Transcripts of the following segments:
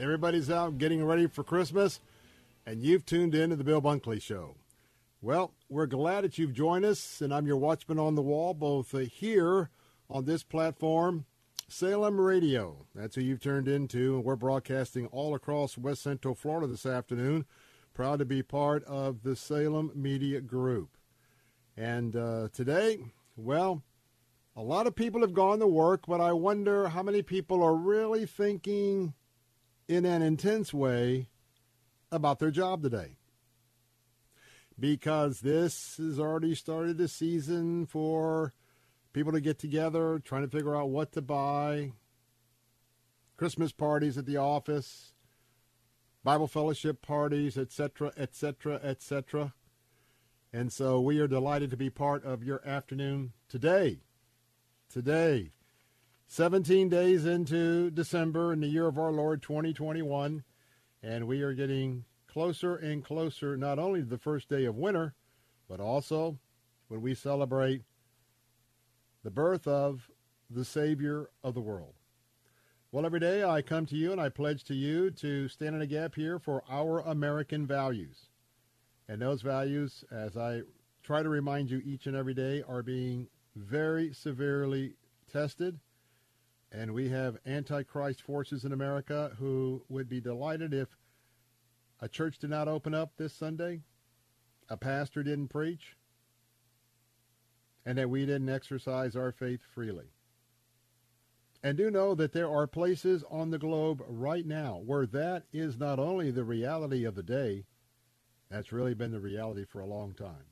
Everybody's out getting ready for Christmas, and you've tuned in to the Bill Bunkley Show. Well, we're glad that you've joined us, and I'm your watchman on the wall, both uh, here on this platform, Salem Radio. That's who you've turned into, and we're broadcasting all across West Central Florida this afternoon. Proud to be part of the Salem Media Group. And uh, today, well, a lot of people have gone to work, but I wonder how many people are really thinking in an intense way about their job today. Because this has already started the season for people to get together, trying to figure out what to buy, Christmas parties at the office, Bible fellowship parties, etc., etc., etc. And so we are delighted to be part of your afternoon today. Today, 17 days into December in the year of our Lord 2021, and we are getting closer and closer not only to the first day of winter, but also when we celebrate the birth of the Savior of the world. Well, every day I come to you and I pledge to you to stand in a gap here for our American values. And those values, as I try to remind you each and every day, are being very severely tested. And we have antichrist forces in America who would be delighted if a church did not open up this Sunday, a pastor didn't preach, and that we didn't exercise our faith freely. And do know that there are places on the globe right now where that is not only the reality of the day, that's really been the reality for a long time.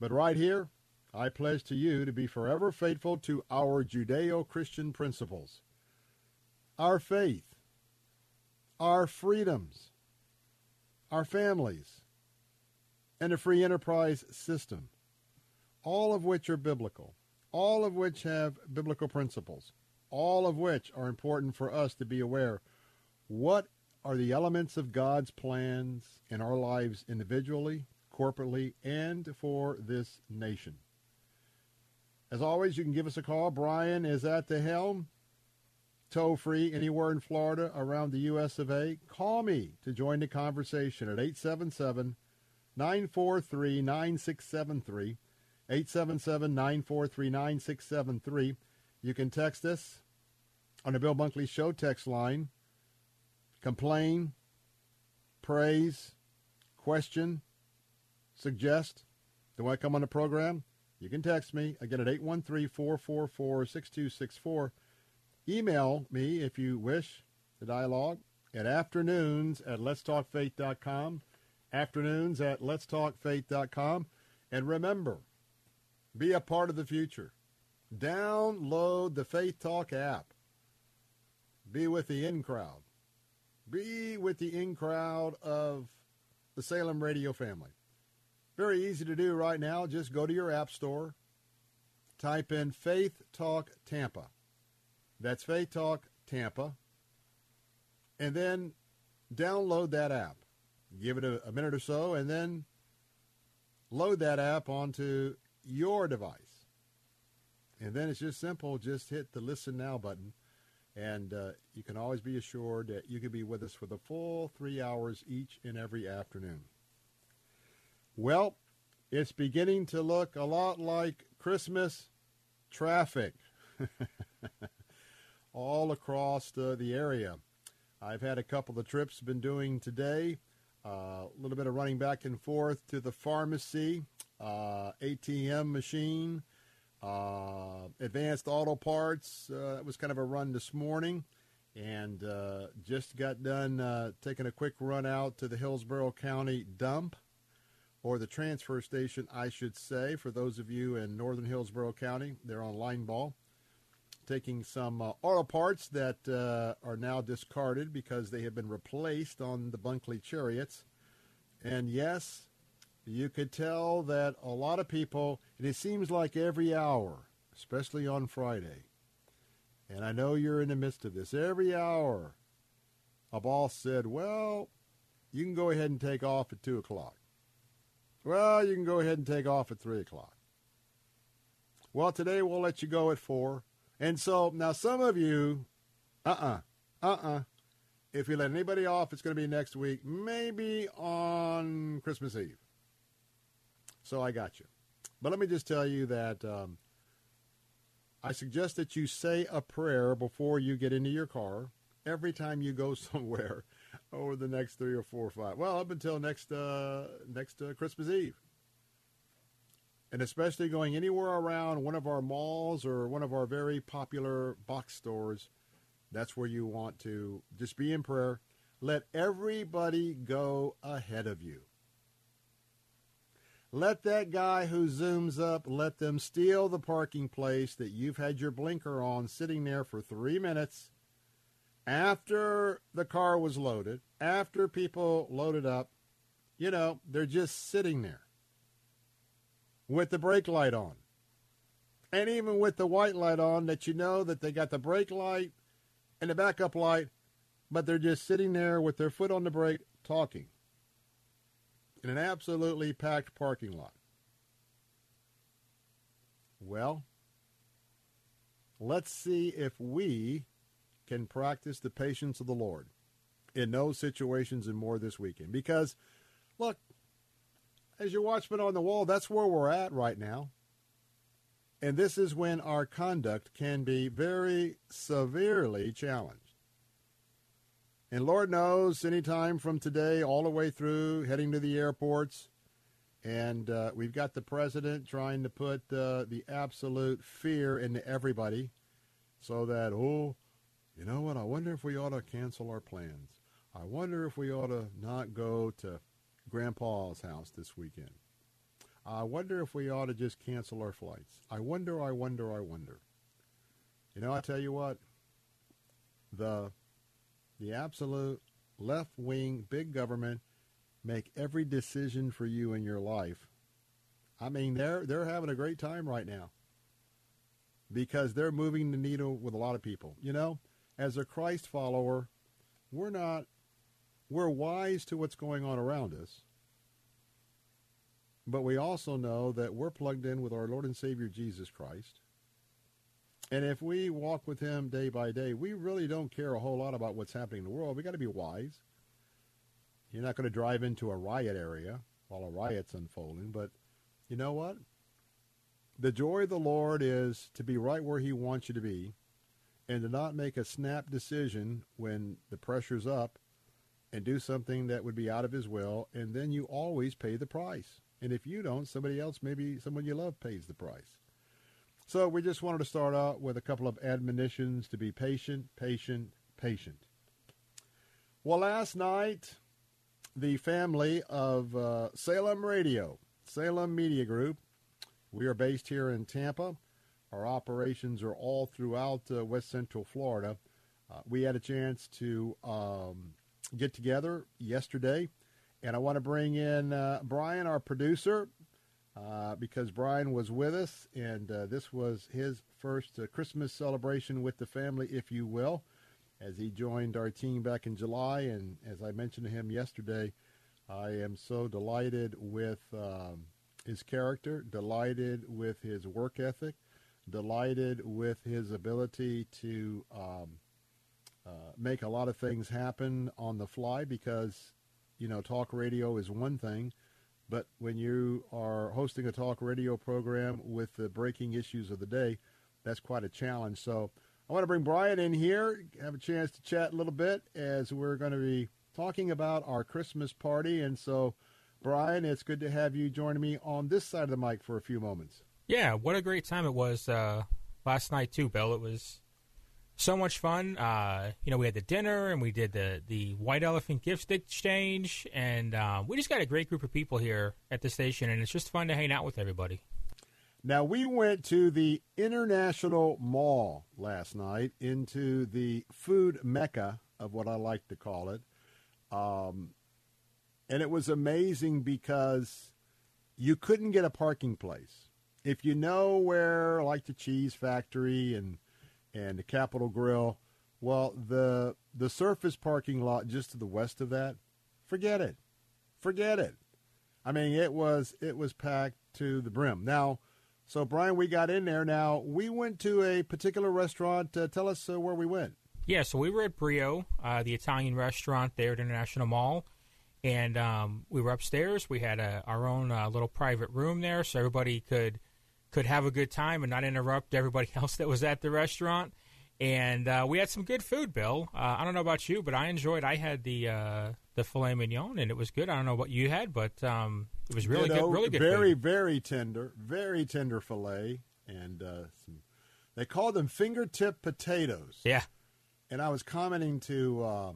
But right here, I pledge to you to be forever faithful to our Judeo Christian principles, our faith, our freedoms, our families, and a free enterprise system, all of which are biblical, all of which have biblical principles, all of which are important for us to be aware what are the elements of God's plans in our lives individually, corporately, and for this nation. As always, you can give us a call. Brian is at the helm, toll free anywhere in Florida, around the U.S. of A. Call me to join the conversation at 877 943 9673. 877 943 9673. You can text us on the Bill Bunkley Show text line. Complain, praise, question, suggest. Do I come on the program? You can text me again at 813-444-6264. Email me if you wish the dialogue at afternoons at letstalkfaith.com. Afternoons at letstalkfaith.com. And remember, be a part of the future. Download the Faith Talk app. Be with the in crowd. Be with the in crowd of the Salem radio family. Very easy to do right now. Just go to your app store, type in Faith Talk Tampa. That's Faith Talk Tampa. And then download that app. Give it a, a minute or so, and then load that app onto your device. And then it's just simple. Just hit the Listen Now button, and uh, you can always be assured that you can be with us for the full three hours each and every afternoon. Well, it's beginning to look a lot like Christmas traffic all across the, the area. I've had a couple of trips been doing today. Uh, a little bit of running back and forth to the pharmacy, uh, ATM machine, uh, advanced auto parts. Uh, it was kind of a run this morning, and uh, just got done uh, taking a quick run out to the Hillsborough County dump, or the transfer station, I should say, for those of you in northern Hillsborough County. They're on line ball taking some uh, auto parts that uh, are now discarded because they have been replaced on the Bunkley chariots. And yes, you could tell that a lot of people, and it seems like every hour, especially on Friday, and I know you're in the midst of this, every hour, a boss said, well, you can go ahead and take off at 2 o'clock. Well, you can go ahead and take off at 3 o'clock. Well, today we'll let you go at 4. And so now some of you, uh-uh, uh-uh. If you let anybody off, it's going to be next week, maybe on Christmas Eve. So I got you. But let me just tell you that um, I suggest that you say a prayer before you get into your car every time you go somewhere over the next three or four or five. Well, up until next uh, next uh, Christmas Eve and especially going anywhere around one of our malls or one of our very popular box stores, that's where you want to just be in prayer. Let everybody go ahead of you. Let that guy who zooms up, let them steal the parking place that you've had your blinker on sitting there for three minutes after the car was loaded, after people loaded up. You know, they're just sitting there with the brake light on. And even with the white light on, that you know that they got the brake light and the backup light, but they're just sitting there with their foot on the brake talking in an absolutely packed parking lot. Well, let's see if we can practice the patience of the Lord in those situations and more this weekend. Because, look, as your watchman on the wall, that's where we're at right now. And this is when our conduct can be very severely challenged. And Lord knows, anytime from today all the way through, heading to the airports, and uh, we've got the president trying to put uh, the absolute fear into everybody so that, oh, you know what, I wonder if we ought to cancel our plans. I wonder if we ought to not go to Grandpa's house this weekend. I wonder if we ought to just cancel our flights. I wonder, I wonder, I wonder. You know, I tell you what, the the absolute left wing big government make every decision for you in your life. I mean, they're they're having a great time right now because they're moving the needle with a lot of people. You know, as a Christ follower, we're not we're wise to what's going on around us. But we also know that we're plugged in with our Lord and Savior Jesus Christ. And if we walk with him day by day, we really don't care a whole lot about what's happening in the world. We got to be wise. You're not going to drive into a riot area while a riot's unfolding, but you know what? The joy of the Lord is to be right where he wants you to be and to not make a snap decision when the pressure's up and do something that would be out of his will, and then you always pay the price. And if you don't, somebody else, maybe someone you love, pays the price. So we just wanted to start out with a couple of admonitions to be patient, patient, patient. Well, last night, the family of uh, Salem Radio, Salem Media Group, we are based here in Tampa. Our operations are all throughout uh, West Central Florida. Uh, we had a chance to um, get together yesterday And I want to bring in uh, Brian, our producer, uh, because Brian was with us, and uh, this was his first uh, Christmas celebration with the family, if you will, as he joined our team back in July. And as I mentioned to him yesterday, I am so delighted with um, his character, delighted with his work ethic, delighted with his ability to um, uh, make a lot of things happen on the fly because, you know, talk radio is one thing, but when you are hosting a talk radio program with the breaking issues of the day, that's quite a challenge. So I want to bring Brian in here, have a chance to chat a little bit as we're going to be talking about our Christmas party. And so, Brian, it's good to have you joining me on this side of the mic for a few moments. Yeah, what a great time it was uh, last night too, Bill. It was so much fun. Uh, you know, we had the dinner and we did the the white elephant gift exchange, and uh, we just got a great group of people here at the station, and it's just fun to hang out with everybody. Now we went to the International Mall last night, into the food mecca of what I like to call it, um, and it was amazing because you couldn't get a parking place if you know where, like the Cheese Factory and and the Capital Grille, well, the the surface parking lot just to the west of that, forget it, forget it. I mean, it was it was packed to the brim. Now, so Brian, we got in there. Now we went to a particular restaurant. Uh, tell us uh, where we went. Yeah, so we were at Brio, uh, the Italian restaurant there at International Mall, and um, we were upstairs. We had a, our own uh, little private room there, so everybody could could have a good time and not interrupt everybody else that was at the restaurant. And uh, we had some good food, Bill. Uh, I don't know about you, but I enjoyed. I had the uh, the filet mignon, and it was good. I don't know what you had, but um, it was really good. Really good. Very, food. very tender. Very tender filet, and uh, some. They called them fingertip potatoes. Yeah. And I was commenting to uh,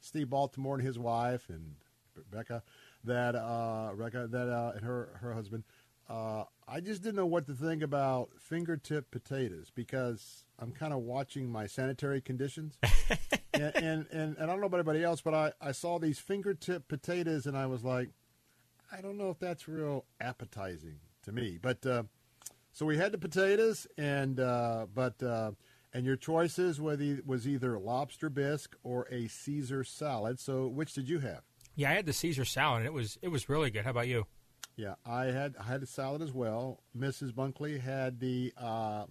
Steve Baltimore and his wife and Rebecca that uh, Rebecca that and her her husband uh, I just didn't know what to think about fingertip potatoes because I'm kind of watching my sanitary conditions. and, and, and, and, I don't know about anybody else, but I, I saw these fingertip potatoes and I was like, I don't know if that's real appetizing to me. But uh, so we had the potatoes, and uh, but uh, and your choices was either lobster bisque or a Caesar salad. So which did you have? Yeah, I had the Caesar salad, and it was it was really good. How about you? Yeah, I had I had a salad as well. Mrs. Bunkley had the uh,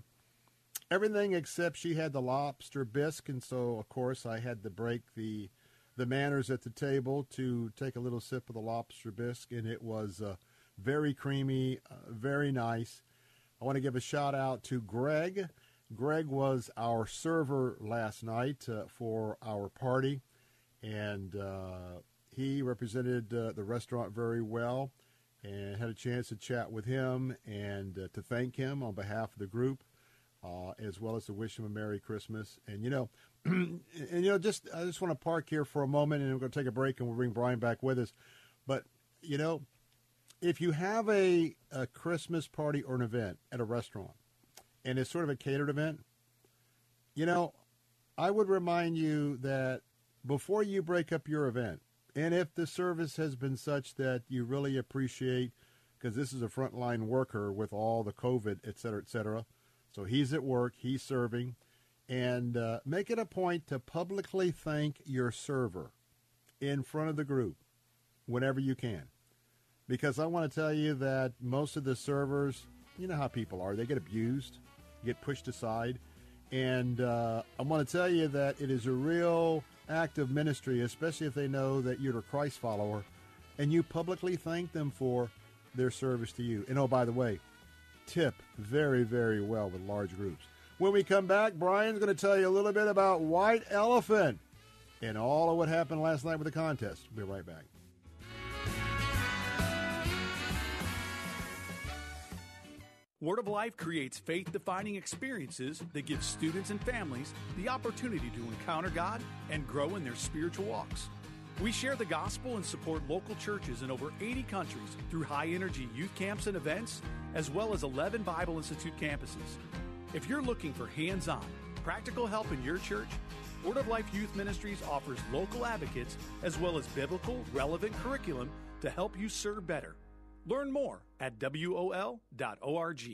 everything except she had the lobster bisque, and so of course I had to break the the manners at the table to take a little sip of the lobster bisque, and it was uh, very creamy, uh, very nice. I want to give a shout out to Greg. Greg was our server last night uh, for our party, and uh, he represented uh, the restaurant very well and had a chance to chat with him and uh, to thank him on behalf of the group, uh, as well as to wish him a Merry Christmas. And you know, and you know, just I just want to park here for a moment, and we're going to take a break, and we'll bring Brian back with us. But you know, if you have a, a Christmas party or an event at a restaurant, and it's sort of a catered event, you know, I would remind you that before you break up your event, and if the service has been such that you really appreciate, because this is a frontline worker with all the COVID, et cetera, et cetera. So he's at work, he's serving, and uh, make it a point to publicly thank your server in front of the group whenever you can. Because I want to tell you that most of the servers, you know how people are, they get abused, get pushed aside. And uh, I want to tell you that it is a real act of ministry, especially if they know that you're a Christ follower, and you publicly thank them for their service to you. And oh, by the way, tip very, very well with large groups. When we come back, Brian's going to tell you a little bit about White Elephant and all of what happened last night with the contest. We'll be right back. Word of Life creates faith defining experiences that give students and families the opportunity to encounter God and grow in their spiritual walks. We share the gospel and support local churches in over 80 countries through high energy youth camps and events, as well as 11 Bible Institute campuses. If you're looking for hands on, practical help in your church, Word of Life Youth Ministries offers local advocates as well as biblical, relevant curriculum to help you serve better. Learn more at WOL.org.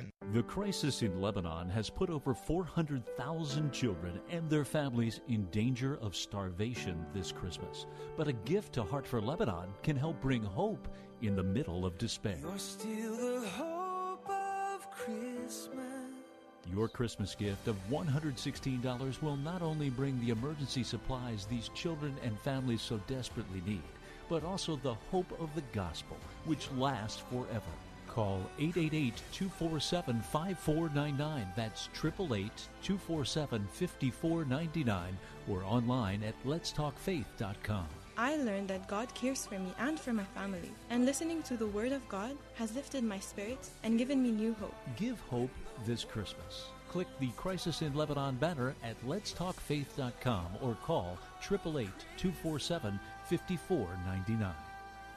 The crisis in Lebanon has put over 400,000 children and their families in danger of starvation this Christmas. But a gift to Heart for Lebanon can help bring hope in the middle of despair. You're still the hope of Christmas. Your Christmas gift of $116 will not only bring the emergency supplies these children and families so desperately need, but also the hope of the gospel, which lasts forever. Call 888-247-5499. That's 888-247-5499 or online at letstalkfaith.com. I learned that God cares for me and for my family, and listening to the Word of God has lifted my spirits and given me new hope. Give hope this Christmas. Click the Crisis in Lebanon banner at letstalkfaith.com or call 888-247-5499.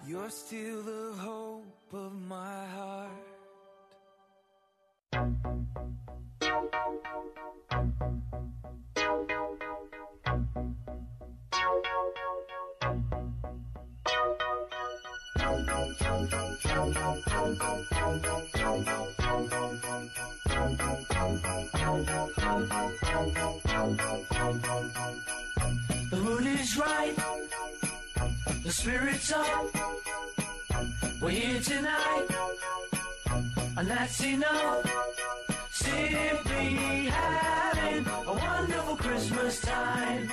You're still the hope of my heart. The mood is right, the spirit's up. We're here tonight, and that's enough. Simply having a wonderful Christmas time.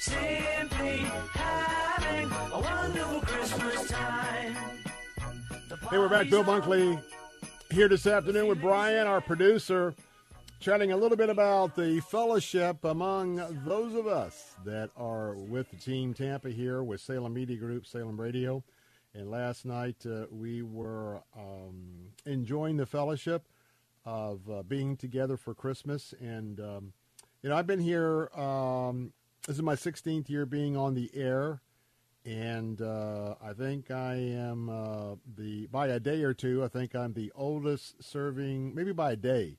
Simply having a wonderful Christmas time. Hey, we're back. Bill Bunkley here this afternoon with Brian, our producer, chatting a little bit about the fellowship among those of us that are with the Team Tampa here with Salem Media Group, Salem Radio. And last night uh, we were um, enjoying the fellowship of uh, being together for Christmas. And, um, you know, I've been here, um, this is my 16th year being on the air. And uh, I think I am uh, the, by a day or two, I think I'm the oldest serving, maybe by a day,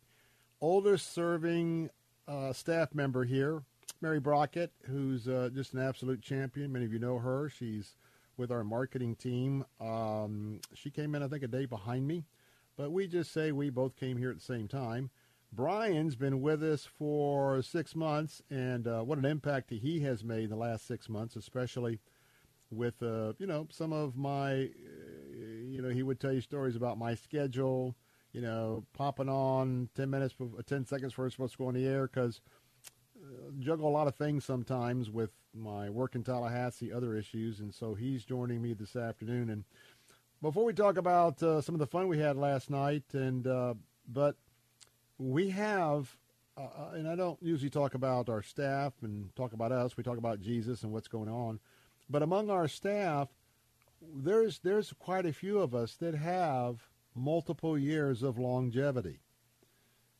oldest serving uh, staff member here. Mary Brockett, who's uh, just an absolute champion. Many of you know her. She's with our marketing team. Um, she came in, I think, a day behind me, but we just say we both came here at the same time. Brian's been with us for six months, and uh, what an impact he has made in the last six months, especially with, uh, you know, some of my, uh, you know, he would tell you stories about my schedule, you know, popping on 10 minutes, 10 seconds before it's supposed to go on the air because juggle a lot of things sometimes with my work in Tallahassee, other issues, and so he's joining me this afternoon. And before we talk about uh, some of the fun we had last night, and uh, but we have, uh, and I don't usually talk about our staff and talk about us. We talk about Jesus and what's going on, but among our staff, there's there's quite a few of us that have multiple years of longevity.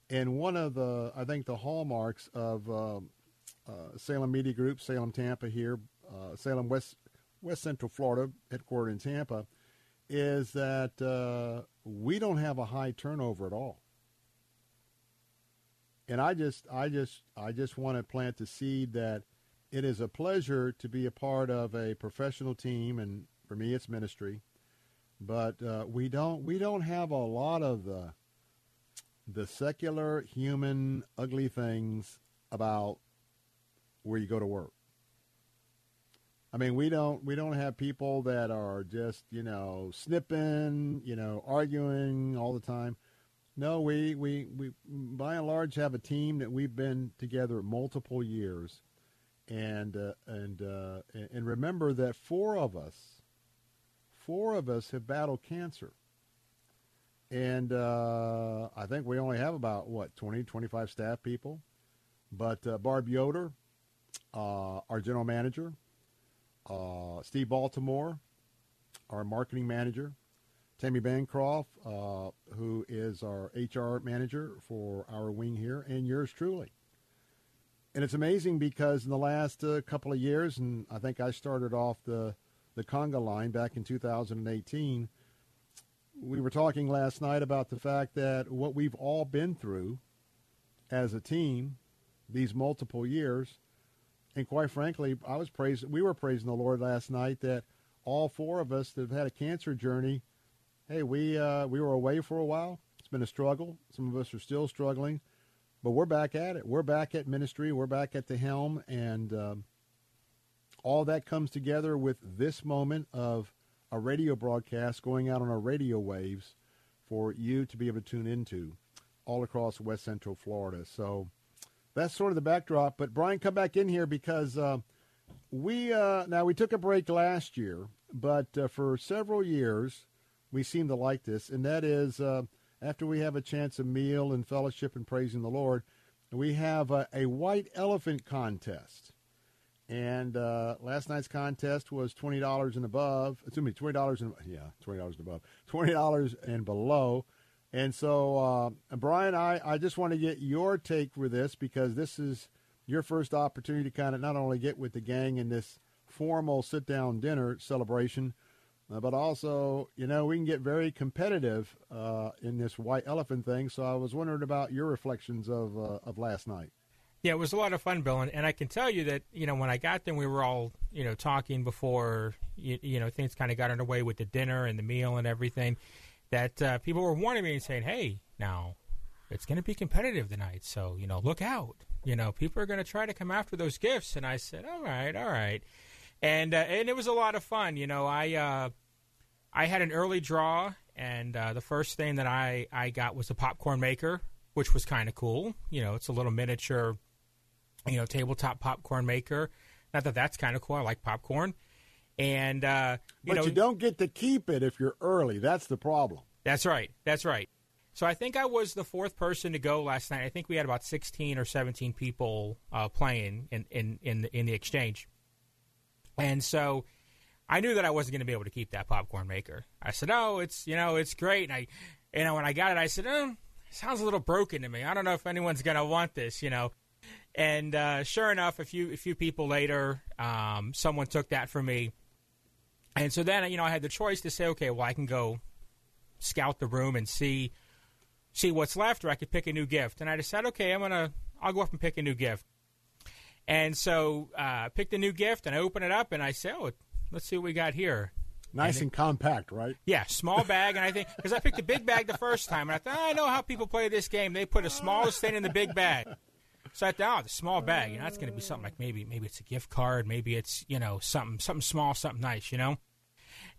And one of the, I think, the hallmarks of uh, uh, Salem Media Group, Salem Tampa here, uh, Salem West West Central Florida, headquartered in Tampa, is that uh, we don't have a high turnover at all. And I just, I just, I just want to plant the seed that it is a pleasure to be a part of a professional team, and for me, it's ministry. But uh, we don't, we don't have a lot of the the secular, human, ugly things about where you go to work. I mean, we don't we don't have people that are just you know snipping, you know, arguing all the time. No, we we we by and large have a team that we've been together multiple years, and uh, and uh, and remember that four of us, four of us have battled cancer. And uh, I think we only have about, what, 20, 25 staff people. But uh, Barb Yoder, uh, our general manager, uh, Steve Baltimore, our marketing manager, Tammy Bancroft, uh, who is our HR manager for our wing here, and yours truly. And it's amazing because in the last uh, couple of years, and I think I started off the the conga line back in 2018. We were talking last night about the fact that what we've all been through as a team these multiple years, and quite frankly, I was praising. We were praising the Lord last night that all four of us that have had a cancer journey. Hey, we uh, we were away for a while. It's been a struggle. Some of us are still struggling, but we're back at it. We're back at ministry. We're back at the helm, and um, all that comes together with this moment of a radio broadcast going out on our radio waves for you to be able to tune into all across West Central Florida. So that's sort of the backdrop. But Brian, come back in here because uh, we uh, now we took a break last year, but uh, for several years we seem to like this, and that is uh, after we have a chance of meal and fellowship and praising the Lord, we have a, a white elephant contest. And uh, last night's contest was twenty dollars and above. Excuse me, twenty dollars and yeah, twenty dollars and above, twenty dollars and below. And so, uh, Brian, I, I just want to get your take for this because this is your first opportunity to kind of not only get with the gang in this formal sit down dinner celebration, uh, but also, you know, we can get very competitive uh, in this white elephant thing. So I was wondering about your reflections of, uh, of last night. Yeah, it was a lot of fun, Bill, and, and I can tell you that you know when I got there, we were all you know talking before you, you know things kind of got underway with the dinner and the meal and everything. That uh, people were warning me and saying, "Hey, now it's going to be competitive tonight, so you know look out. You know people are going to try to come after those gifts." And I said, "All right, all right," and uh, and it was a lot of fun. You know, I uh, I had an early draw, and uh, the first thing that I I got was a popcorn maker, which was kind of cool. You know, it's a little miniature you know, tabletop popcorn maker. Not that that's kind of cool. I like popcorn. And, uh, you but know, you don't get to keep it if you're early. That's the problem. That's right. That's right. So I think I was the fourth person to go last night. I think we had about 16 or 17 people uh, playing in, in, in, the, in the exchange. And so I knew that I wasn't going to be able to keep that popcorn maker. I said, oh, it's, you know, it's great. And I, you know, when I got it, I said, oh, sounds a little broken to me. I don't know if anyone's going to want this, you know. And uh, sure enough, a few a few people later, um, someone took that from me. And so then, you know, I had the choice to say, okay, well, I can go scout the room and see see what's left, or I could pick a new gift. And I decided, okay, I'm gonna I'll go up and pick a new gift. And so uh, I picked a new gift, and I open it up, and I say, oh, let's see what we got here. Nice and, and compact, right? Yeah, small bag, and I think because I picked a big bag the first time, and I thought I know how people play this game. They put the smallest thing in the big bag. So I thought, oh, the small bag, you know, that's going to be something like maybe maybe it's a gift card, maybe it's you know something something small, something nice, you know.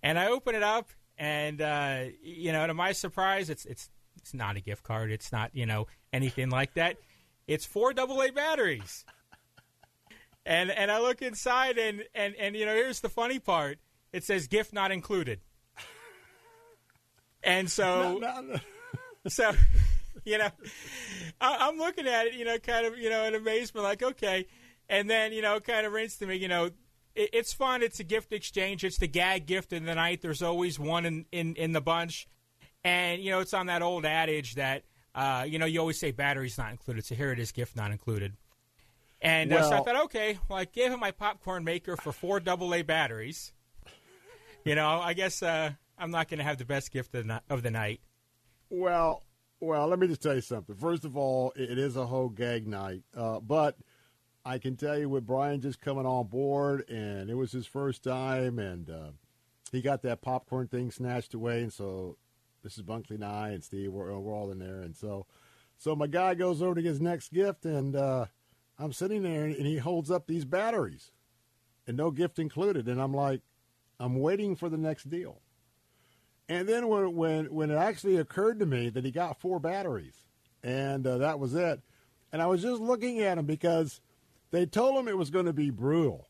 And I open it up, and uh, you know, to my surprise, it's it's it's not a gift card. It's not you know anything like that. It's four AA batteries. And and I look inside, and and and you know, here's the funny part. It says gift not included. And so, no, no, no. so you know, I, am looking at it, you know, kind of, you know, in amazement, like, okay. And then, you know, kind of rings to me, you know, it, it's fun. It's a gift exchange. It's the gag gift in the night. There's always one in, in, in the bunch. And, you know, it's on that old adage that, uh, you know, you always say batteries not included. So here it is, gift not included. And well, uh, so I thought, okay, well, I gave him my popcorn maker for four AA batteries. You know, I guess uh, I'm not going to have the best gift of the, of the night. Well, well, let me just tell you something. First of all, it is a whole gag night, uh, but I can tell you with Brian just coming on board, and it was his first time, and uh, he got that popcorn thing snatched away, and so this is Bunkley and I and Steve, we're, we're all in there, and so so my guy goes over to his next gift, and uh, I'm sitting there, and he holds up these batteries, and no gift included, and I'm like, I'm waiting for the next deal. And then when when when it actually occurred to me that he got four batteries, and uh, that was it, and I was just looking at him because they told him it was going to be brutal.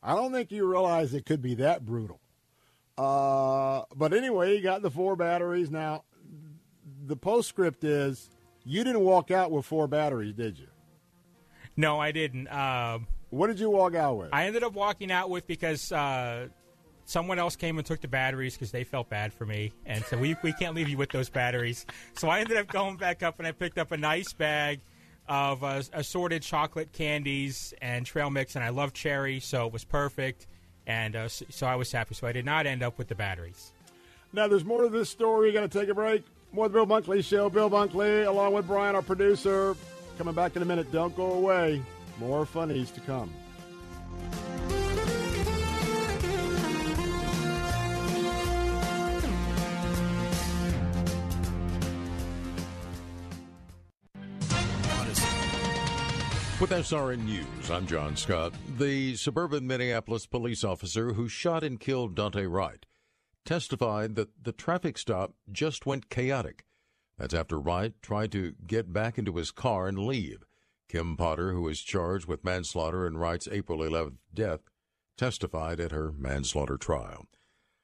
I don't think you realize it could be that brutal. Uh, but anyway, he got the four batteries. Now, the postscript is you didn't walk out with four batteries, did you? No, I didn't. Uh, What did you walk out with? I ended up walking out with because uh, someone else came and took the batteries because they felt bad for me, and so we we can't leave you with those batteries. So I ended up going back up and I picked up a nice bag of uh, assorted chocolate candies and trail mix, and I love cherry, so it was perfect, and uh, so, I was happy. So I did not end up with the batteries. Now, there's more to this story. Got to take a break. More of the Bill Bunkley Show. Bill Bunkley, along with Brian, our producer, coming back in a minute. Don't go away. More funnies to come. With SRN News, I'm John Scott. The suburban Minneapolis police officer who shot and killed Daunte Wright testified that the traffic stop just went chaotic. That's after Wright tried to get back into his car and leave. Kim Potter, who is charged with manslaughter in Wright's April 11th death, testified at her manslaughter trial.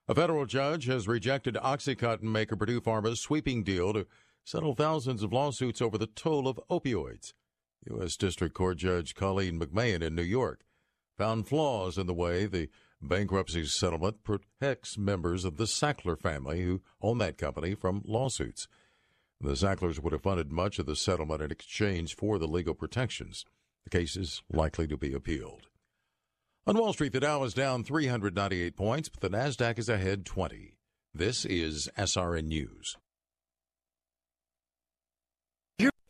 A federal judge has rejected Oxycontin maker Purdue Pharma's sweeping deal to settle thousands of lawsuits over the toll of opioids. U.S. District Court Judge Colleen McMahon in New York found flaws in the way the bankruptcy settlement protects members of the Sackler family who own that company from lawsuits. The Sacklers would have funded much of the settlement in exchange for the legal protections. The case is likely to be appealed. On Wall Street, the Dow is down 398 points, but the Nasdaq is ahead 20. This is SRN News.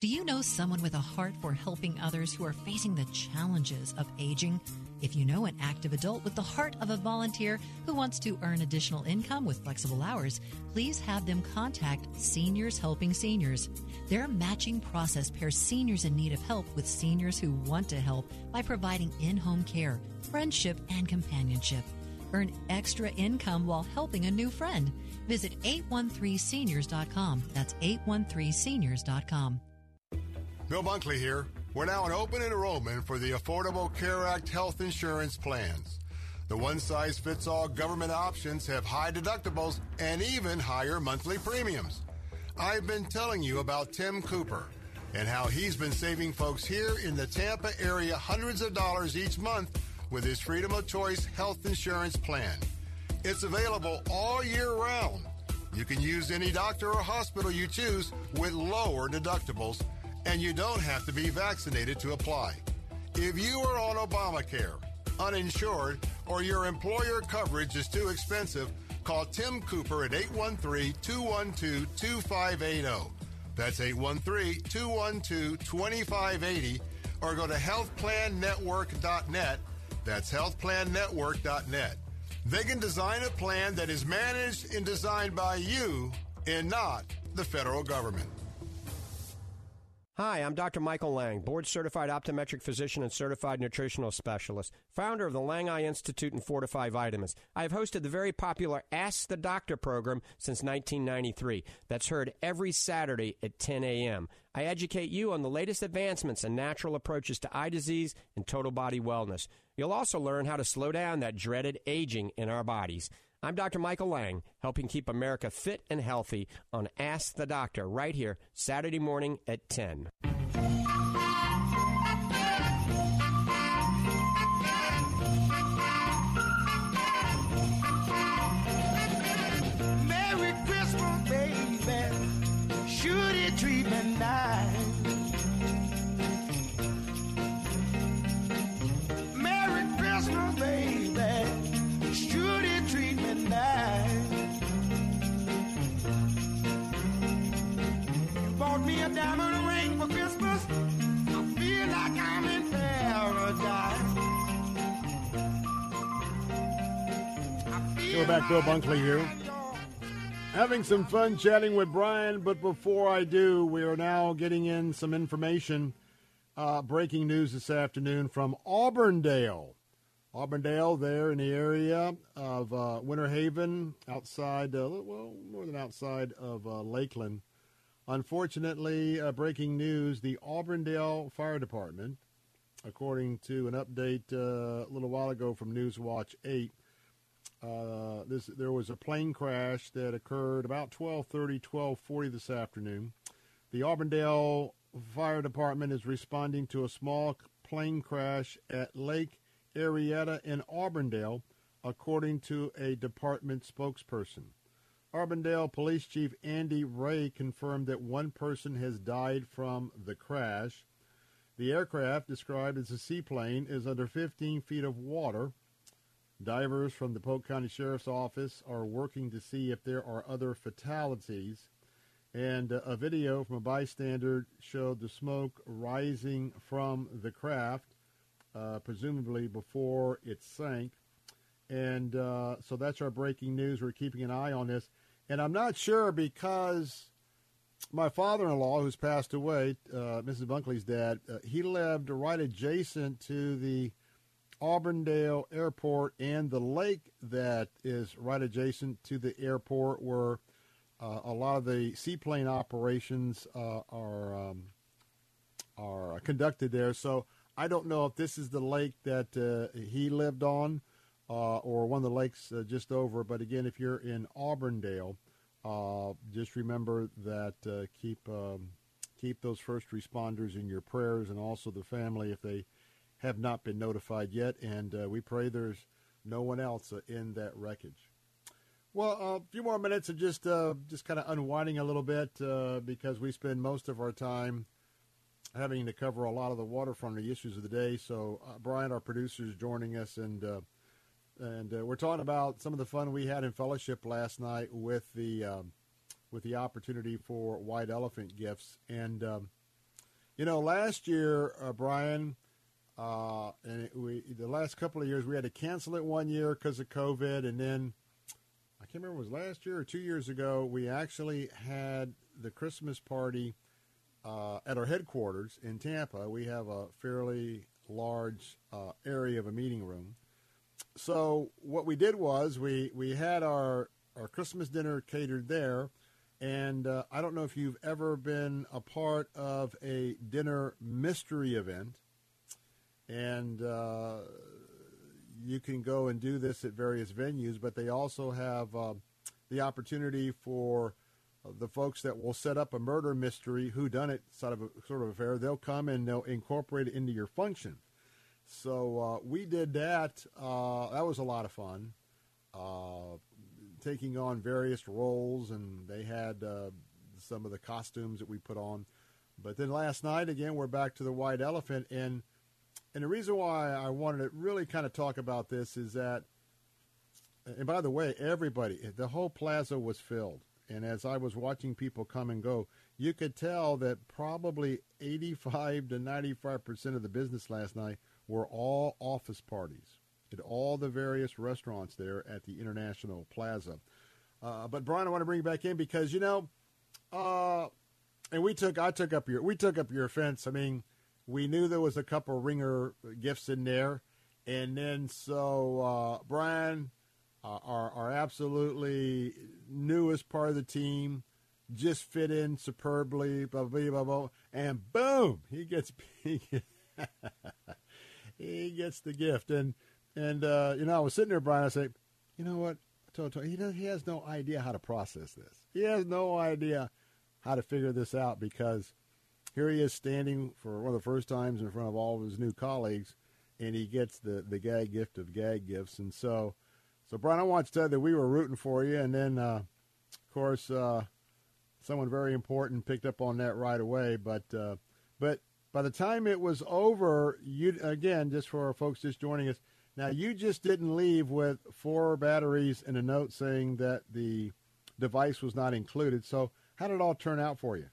Do you know someone with a heart for helping others who are facing the challenges of aging? If you know an active adult with the heart of a volunteer who wants to earn additional income with flexible hours, please have them contact Seniors Helping Seniors. Their matching process pairs seniors in need of help with seniors who want to help by providing in home care, friendship, and companionship. Earn extra income while helping a new friend. Visit 813seniors.com. That's 813seniors.com. Bill Bunkley here. We're now in open enrollment for the Affordable Care Act health insurance plans. The one size fits all government options have high deductibles and even higher monthly premiums. I've been telling you about Tim Cooper and how he's been saving folks here in the Tampa area hundreds of dollars each month with his Freedom of Choice health insurance plan. It's available all year round. You can use any doctor or hospital you choose with lower deductibles, and you don't have to be vaccinated to apply. If you are on Obamacare, uninsured, or your employer coverage is too expensive, call Tim Cooper at 813 212 2580. That's 813 212 2580, or go to healthplannetwork.net. That's healthplannetwork.net. They can design a plan that is managed and designed by you and not the federal government. Hi, I'm Dr. Michael Lang, board certified optometric physician and certified nutritional specialist, founder of the Lang Eye Institute and Fortify Vitamins. I have hosted the very popular Ask the Doctor program since 1993. That's heard every Saturday at 10 a.m. I educate you on the latest advancements and natural approaches to eye disease and total body wellness. You'll also learn how to slow down that dreaded aging in our bodies. I'm Dr. Michael Lang, helping keep America fit and healthy on Ask the Doctor right here, Saturday morning at 10. We're back, Bill Bunkley here. Having some fun chatting with Brian, but before I do, we are now getting in some information. Uh, breaking news this afternoon from Auburndale. Auburndale, there in the area of uh, Winter Haven, outside, uh, well, more than outside of uh, Lakeland. Unfortunately, uh, breaking news the Auburndale Fire Department, according to an update uh, a little while ago from Newswatch 8, uh, this there was a plane crash that occurred about 12:30, 12:40 this afternoon. The Auburndale Fire Department is responding to a small plane crash at Lake Ariana in Auburndale, according to a department spokesperson. Auburndale Police Chief Andy Ray confirmed that one person has died from the crash. The aircraft, described as a seaplane, is under 15 feet of water. Divers from the Polk County Sheriff's Office are working to see if there are other fatalities. And uh, a video from a bystander showed the smoke rising from the craft, uh, presumably before it sank. And uh, so that's our breaking news. We're keeping an eye on this. And I'm not sure because my father-in-law, who's passed away, uh, Mrs. Bunkley's dad, uh, he lived right adjacent to the Auburndale Airport and the lake that is right adjacent to the airport where uh, a lot of the seaplane operations uh, are um, are conducted there. So I don't know if this is the lake that uh, he lived on uh, or one of the lakes uh, just over. But again, if you're in Auburndale, uh, just remember that keep um, keep those first responders in your prayers and also the family if they have not been notified yet, and uh, we pray there's no one else uh, in that wreckage. Well, uh, a few more minutes of just uh, just kind of unwinding a little bit uh, because we spend most of our time having to cover a lot of the waterfront issues of the day. So, uh, Brian, our producer, is joining us, and and we're talking about some of the fun we had in fellowship last night with the um, with the opportunity for white elephant gifts. And um, you know, last year, Brian uh, and it, we the last couple of years we had to cancel it one year because of COVID, and then I can't remember it was last year or two years ago we actually had the Christmas party uh, at our headquarters in Tampa. We have a fairly large uh, area of a meeting room. So what we did was we we had our our Christmas dinner catered there. And uh, I don't know if you've ever been a part of a dinner mystery event and uh, you can go and do this at various venues. But they also have uh, the opportunity for the folks that will set up a murder mystery, who done it sort of a, sort of affair. They'll come and they'll incorporate it into your function. So uh, we did that. Uh, that was a lot of fun. Uh, taking on various roles, and they had uh, some of the costumes that we put on. But then last night, again, we're back to the white elephant, and and the reason why I wanted to really kind of talk about this is that, and by the way, everybody, the whole plaza was filled. And as I was watching people come and go, you could tell that probably 85 to 95% of the business last night were all office parties at all the various restaurants there at the International Plaza. Uh, but Brian, I want to bring you back in because you know, uh, and we took I took up your we took up your offense. I mean, we knew there was a couple ringer gifts in there, and then so uh, Brian, uh, our our absolutely newest part of the team, just fit in superbly, blah blah blah, blah and boom, he gets he gets, he gets the gift, and and uh, you know I was sitting there, Brian. I say, you know what? I he does, he has no idea how to process this. He has no idea how to figure this out because here he is standing for one of the first times in front of all of his new colleagues, and he gets the, the gag gift of gag gifts. And so, so Brian, I want to tell you that we were rooting for you, and then, uh, of course, uh, someone very important picked up on that right away. But, uh, but by the time it was over, you again, just for our folks just joining us, now you just didn't leave with four batteries and a note saying that the device was not included. So, how did it all turn out for you?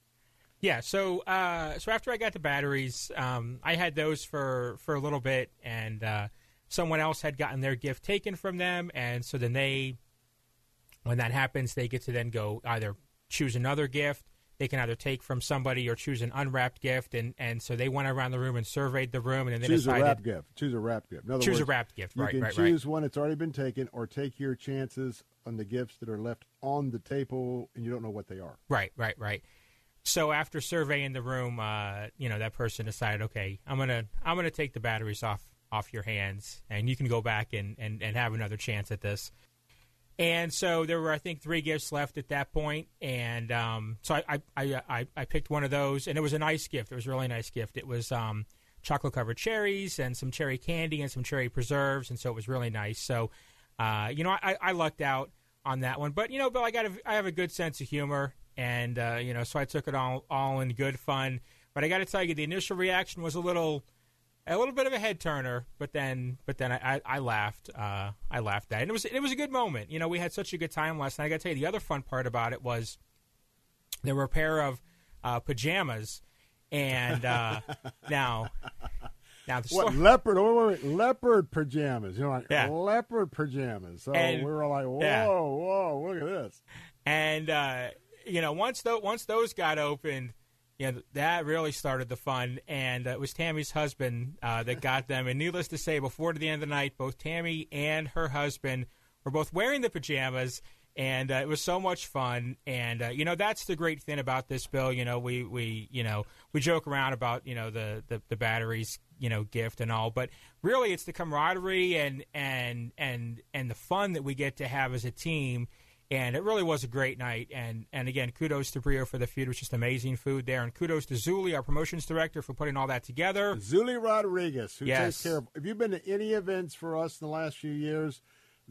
Yeah, so uh, so after I got the batteries, um, I had those for, for a little bit, and uh, someone else had gotten their gift taken from them, and so then they, when that happens, they get to then go either choose another gift. They can either take from somebody or choose an unwrapped gift, and, and so they went around the room and surveyed the room, and then they choose decided a wrap gift. Choose a wrap gift. Choose a wrapped gift, You right, can right, right. choose one that's already been taken, or take your chances on the gifts that are left on the table, and you don't know what they are. Right, right, right. So after surveying the room, uh, you know that person decided, okay, I'm gonna I'm gonna take the batteries off off your hands, and you can go back and, and, and have another chance at this. And so there were, I think, three gifts left at that point, and um, so I I, I I picked one of those, and it was a nice gift. It was a really nice gift. It was um, chocolate covered cherries and some cherry candy and some cherry preserves, and so it was really nice. So, uh, you know, I, I lucked out on that one, but you know, Bill, I got a, I have a good sense of humor, and uh, you know, so I took it all all in good fun. But I got to tell you, the initial reaction was a little a little bit of a head turner, but then but then I, I, I laughed. Uh, I laughed at it. And it was it was a good moment. You know, we had such a good time last night. I got to tell you, the other fun part about it was there were a pair of uh, pajamas, and uh, now now the What leopard? Wait, wait, wait, leopard pajamas. You know, like Yeah. leopard pajamas. So And- we were like, whoa, yeah. whoa, look at this. And uh, you know, once tho- once those got opened, you know, that really started the fun. And uh, it was Tammy's husband uh, that got them. And needless to say, before the end of the night, both Tammy and her husband were both wearing the pajamas. And uh, it was so much fun, and uh, you know that's the great thing about this bill. You know, we, we you know we joke around about you know the, the, the batteries you know gift and all, but really it's the camaraderie and and and and the fun that we get to have as a team and it really was a great night. And and again, kudos to Brio for the food. It was just amazing food there. And kudos to Zuli, our promotions director, for putting all that together. Zuli Rodriguez, who Yes. takes care of. If you've been to any events for us in the last few years,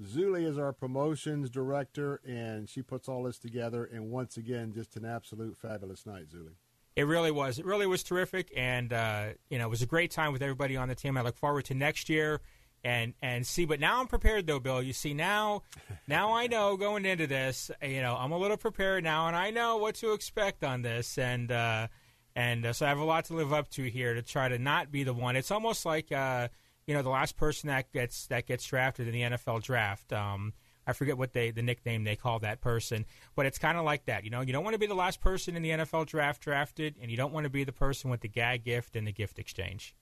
Zuli is our promotions director, and she puts all this together. And once again, just an absolute fabulous night, Zuli. It really was. It really was terrific, and uh, you know, it was a great time with everybody on the team. I look forward to next year and and see. But now I'm prepared, though, Bill. You see now, now I know going into this. You know, I'm a little prepared now, and I know what to expect on this, and uh, and uh, so I have a lot to live up to here to try to not be the one. It's almost like uh, you know the last person that gets that gets drafted in the NFL draft. Um, I forget what they the nickname they call that person, but it's kind of like that. You know, you don't want to be the last person in the NFL draft drafted, and you don't want to be the person with the gag gift and the gift exchange.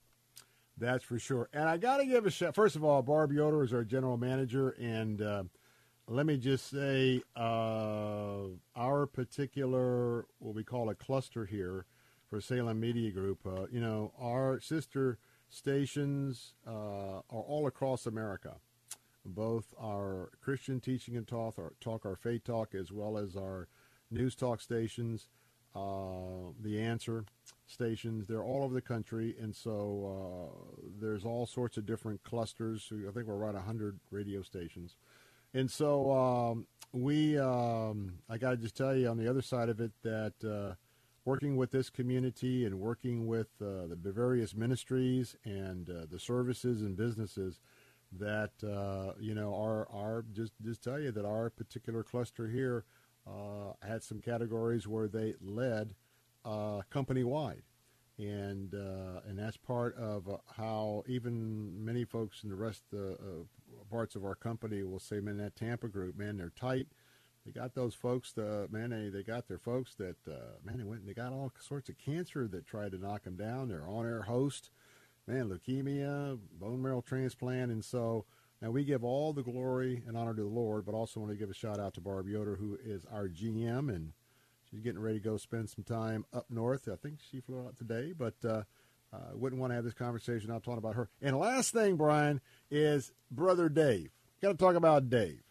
That's for sure. And I got to give a shout. First of all, Barb Yoder is our general manager, and uh, let me just say, uh, our particular what we call a cluster here for Salem Media Group. Uh, you know, our sister stations uh, are all across America. Both our Christian teaching and talk, our talk, our faith talk, as well as our news talk stations, uh, the answer stations. They're all over the country, and so uh, there's all sorts of different clusters. I think we're around 100 radio stations. And so um, we, um, I got to just tell you on the other side of it that uh, working with this community and working with uh, the various ministries and uh, the services and businesses that uh, you know our our just just tell you that our particular cluster here uh, had some categories where they led uh, company wide, and uh, and that's part of uh, how even many folks in the rest of the uh, parts of our company will say, man, that Tampa group, man, they're tight. They got those folks, uh, man, they, they got their folks that, uh, man, they went and they got all sorts of cancer that tried to knock them down. They're on-air host, man, leukemia, bone marrow transplant. And so now we give all the glory and honor to the Lord, but also want to give a shout out to Barb Yoder, who is our GM, and she's getting ready to go spend some time up north. I think she flew out today, but uh, uh, wouldn't want to have this conversation without talking about her. And last thing, Brian, is Brother Dave. Got to talk about Dave.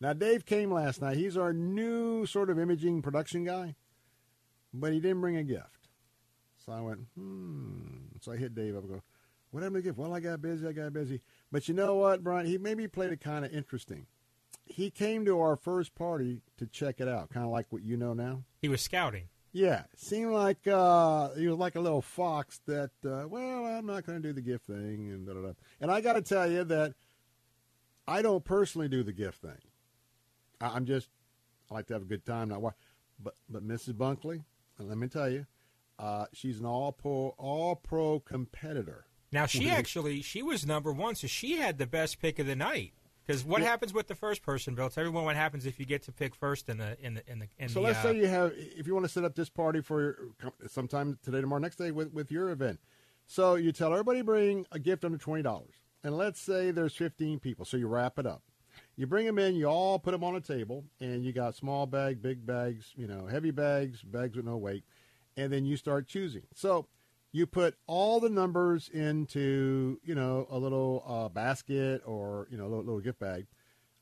Now, Dave came last night. He's our new sort of imaging production guy, but he didn't bring a gift. So I went, hmm. So I hit Dave up and go, what happened to the gift? Well, I got busy. I got busy. But you know what, Brian? He maybe played it kind of interesting. He came to our first party to check it out, kind of like what you know now. He was scouting. Yeah, seemed like uh, he was like a little fox that, uh, well, I'm not going to do the gift thing, and da, da, da. and I got to tell you that I don't personally do the gift thing. I, I'm just I like to have a good time. Not why, but but Mrs. Bunkley, let me tell you, Uh, she's an all pro all pro competitor. Now she actually she was number one, so she had the best pick of the night. Because what Yeah. happens with the first person, Bill? Tell everyone what happens if you get to pick first in the in the in the. In so the, let's uh, say you have, if you want to set up this party for sometime today, tomorrow, next day with, with your event. So you tell everybody bring a gift under twenty dollars, and let's say there's fifteen people. So you wrap it up. You bring them in. You all put them on a table, and you got small bag, big bags, you know, heavy bags, bags with no weight, and then you start choosing. So you put all the numbers into you know a little uh, basket or you know a little, little gift bag,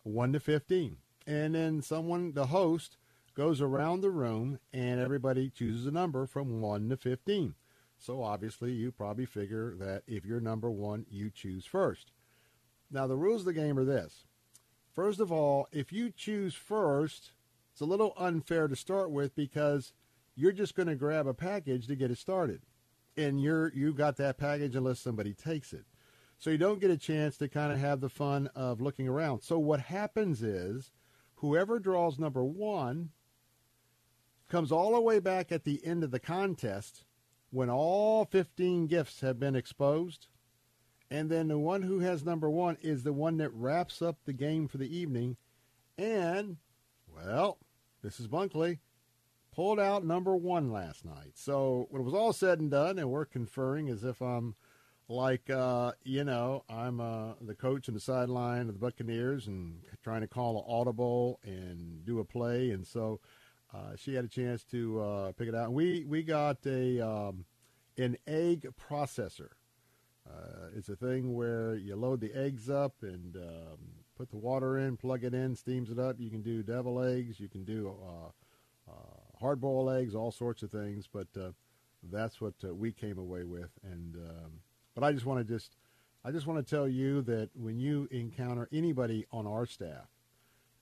one to fifteen, and then someone, the host, goes around the room and everybody chooses a number from one to fifteen. So obviously, you probably figure that if you're number one, you choose first. Now the rules of the game are this: first of all, if you choose first, it's a little unfair to start with because you're just going to grab a package to get it started and you're you got that package unless somebody takes it. So you don't get a chance to kind of have the fun of looking around. So what happens is whoever draws number 1 comes all the way back at the end of the contest when all 15 gifts have been exposed. And then the one who has number 1 is the one that wraps up the game for the evening and well, this is Bunkley pulled out number one last night. So when it was all said and done, and we're conferring as if I'm like, uh, you know, I'm uh, the coach on the sideline of the Buccaneers and trying to call an audible and do a play. And so uh, she had a chance to uh, pick it out. We, we got a um, an egg processor. Uh, it's a thing where you load the eggs up and um, put the water in, plug it in, steams it up. You can do devil eggs. You can do uh, uh, hard boiled eggs, all sorts of things. But uh, that's what uh, we came away with. And um, but I just want to just I just want to tell you that when you encounter anybody on our staff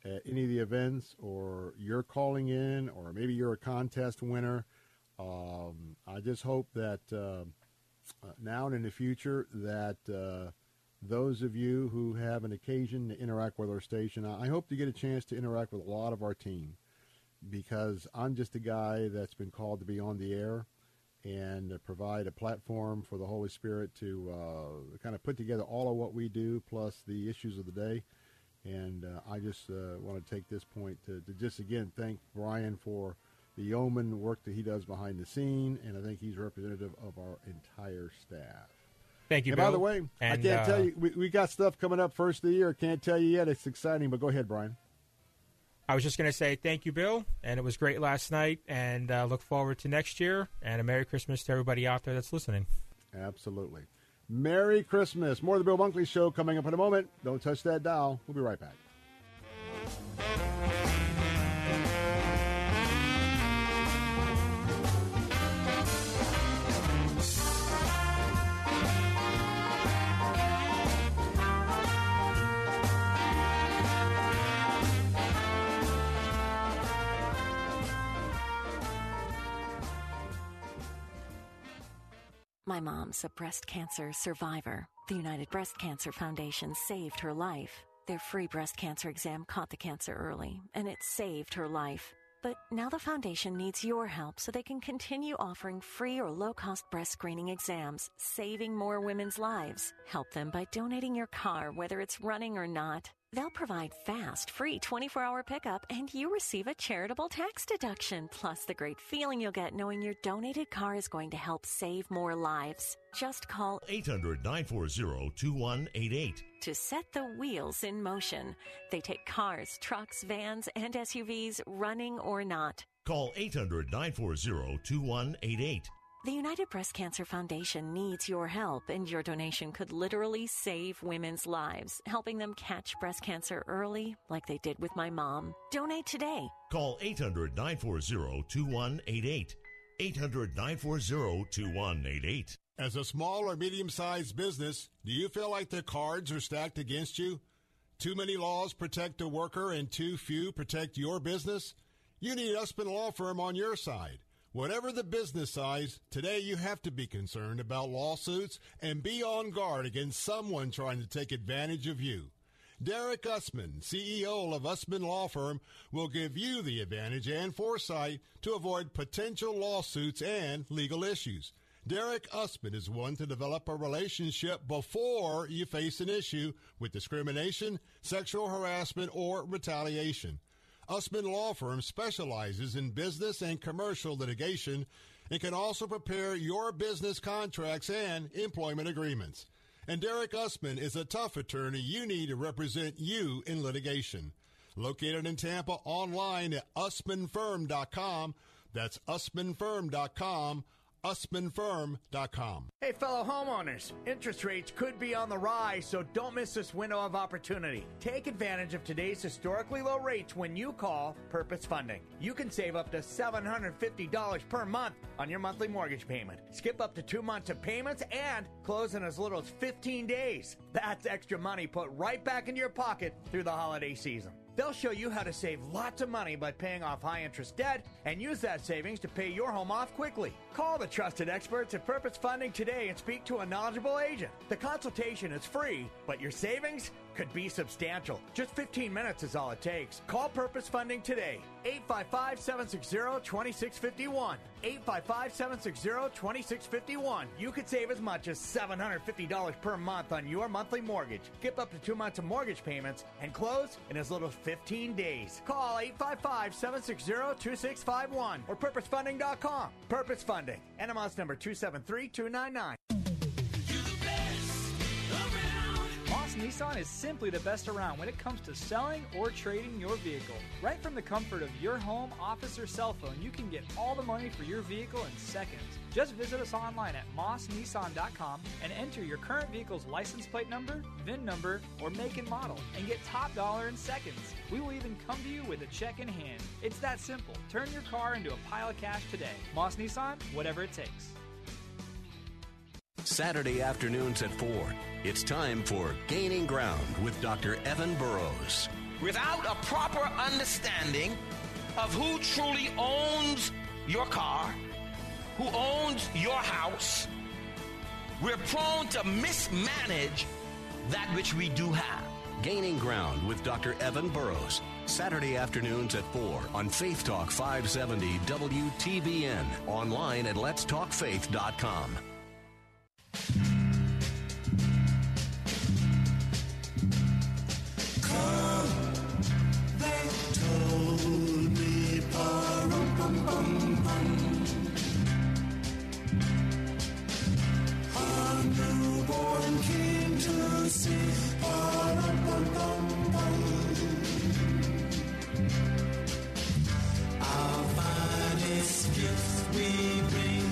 at any of the events, or you're calling in, or maybe you're a contest winner, um, I just hope that uh, uh, now and in the future that uh, those of you who have an occasion to interact with our station, I hope to get a chance to interact with a lot of our team because I'm just a guy that's been called to be on the air and provide a platform for the Holy Spirit to uh, kind of put together all of what we do plus the issues of the day. And uh, I just uh, want to take this point to, to just again thank Brian for the yeoman work that he does behind the scene, and I think he's representative of our entire staff. Thank you, And by the way, I can't tell uh, you we, we got stuff coming up first of the year. Can't tell you yet. It's exciting, but go ahead, Brian. I was just going to say thank you, Bill, and it was great last night, and uh, look forward to next year, and a Merry Christmas to everybody out there that's listening. Absolutely. Merry Christmas. More of the Bill Bunkley Show coming up in a moment. Don't touch that dial. We'll be right back. My mom's a breast cancer survivor. The United Breast Cancer Foundation saved her life. Their free breast cancer exam caught the cancer early, and it saved her life. But now the foundation needs your help so they can continue offering free or low cost breast screening exams, saving more women's lives. Help them by donating your car, whether it's running or not. They'll provide fast, free 24 hour pickup, and you receive a charitable tax deduction, plus the great feeling you'll get knowing your donated car is going to help save more lives. Just call 800 940 2188. To set the wheels in motion. They take cars, trucks, vans, and SUVs, running or not. Call 800 940 2188. The United Breast Cancer Foundation needs your help, and your donation could literally save women's lives, helping them catch breast cancer early, like they did with my mom. Donate today. Call 800 940 2188. 800 940 2188. As a small or medium sized business, do you feel like the cards are stacked against you? Too many laws protect the worker and too few protect your business? You need Usman Law Firm on your side. Whatever the business size, today you have to be concerned about lawsuits and be on guard against someone trying to take advantage of you. Derek Usman, CEO of Usman Law Firm, will give you the advantage and foresight to avoid potential lawsuits and legal issues. Derek Usman is one to develop a relationship before you face an issue with discrimination, sexual harassment, or retaliation. Usman Law Firm specializes in business and commercial litigation and can also prepare your business contracts and employment agreements. And Derek Usman is a tough attorney you need to represent you in litigation. Located in Tampa, online at usmanfirm.com. That's usmanfirm.com usmanfirm.com. Hey, fellow homeowners, interest rates could be on the rise, so don't miss this window of opportunity. Take advantage of today's historically low rates when you call Purpose Funding. You can save up to $750 per month on your monthly mortgage payment. Skip up to two months of payments and close in as little as 15 days. That's extra money put right back into your pocket through the holiday season. They'll show you how to save lots of money by paying off high interest debt and use that savings to pay your home off quickly. Call the trusted experts at Purpose Funding today and speak to a knowledgeable agent. The consultation is free, but your savings could be substantial. Just 15 minutes is all it takes. Call Purpose Funding today. 855 760 2651. 855 760 2651. You could save as much as $750 per month on your monthly mortgage. Skip up to two months of mortgage payments and close in as little as 15 days. Call 855 760 2651 or purposefunding.com. Purpose Funding. NMLS number 273299. Nissan is simply the best around when it comes to selling or trading your vehicle. Right from the comfort of your home, office, or cell phone, you can get all the money for your vehicle in seconds. Just visit us online at mossnissan.com and enter your current vehicle's license plate number, VIN number, or make and model, and get top dollar in seconds. We will even come to you with a check in hand. It's that simple. Turn your car into a pile of cash today. Moss Nissan, whatever it takes. Saturday afternoons at 4. It's time for Gaining Ground with Dr. Evan Burrows. Without a proper understanding of who truly owns your car, who owns your house, we're prone to mismanage that which we do have. Gaining Ground with Dr. Evan Burrows. Saturday afternoons at 4 on Faith Talk 570 WTBN. Online at letstalkfaith.com. Our finest gifts we bring,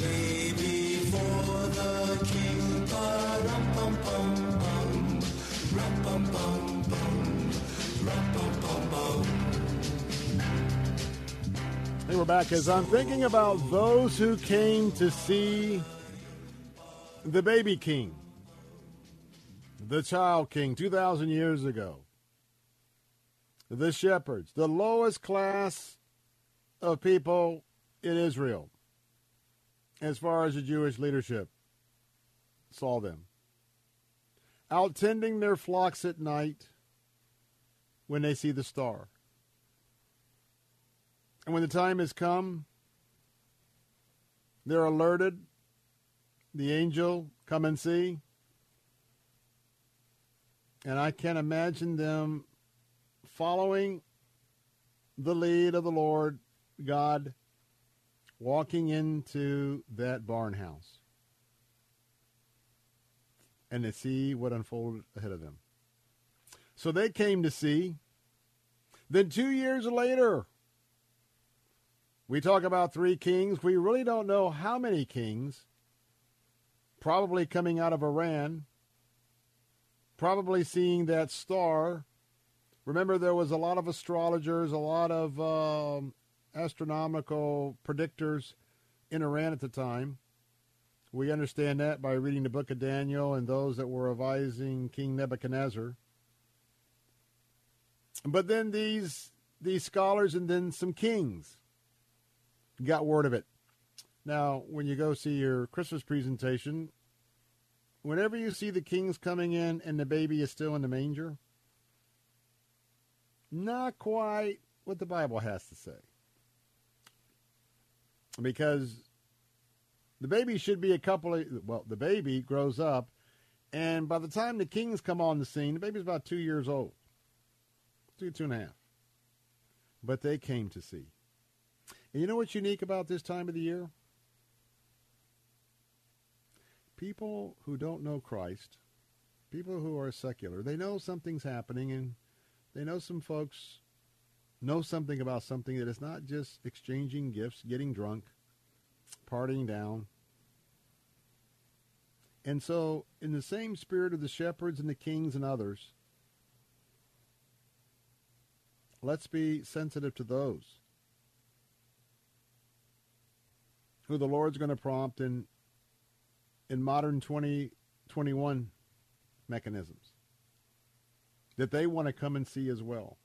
lay before the king, pa-rum, bum, bum, bum. Rum, bum, bum, bum. Rum, bum, bum, bum. Hey, we're back as I'm thinking about those who came to see the baby king, the child king, 2,000 years ago. The shepherds, the lowest class of people in Israel, as far as the Jewish leadership saw them. Out tending their flocks at night when they see the star. And when the time has come, they're alerted. The angel, come and see. And I can imagine them following the lead of the Lord God, walking into that barn house and to see what unfolded ahead of them. So they came to see. Then two years later, we talk about three kings. We really don't know how many kings. Probably coming out of Iran. Probably seeing that star. Remember, there was a lot of astrologers, a lot of um, astronomical predictors in Iran at the time. We understand that by reading the book of Daniel and those that were advising King Nebuchadnezzar. But then these these scholars and then some kings got word of it. Now, when you go see your Christmas presentation, whenever you see the kings coming in and the baby is still in the manger, not quite what the Bible has to say. Because the baby should be a couple of, well, the baby grows up, and by the time the kings come on the scene, the baby's about two years old. Two, two and a half. But they came to see. And you know what's unique about this time of the year? People who don't know Christ, people who are secular, they know something's happening and they know some folks know something about something that is not just exchanging gifts, getting drunk, partying down. And so, in the same spirit of the shepherds and the kings and others, let's be sensitive to those who the Lord's going to prompt in in modern 2021 mechanisms that they want to come and see as well.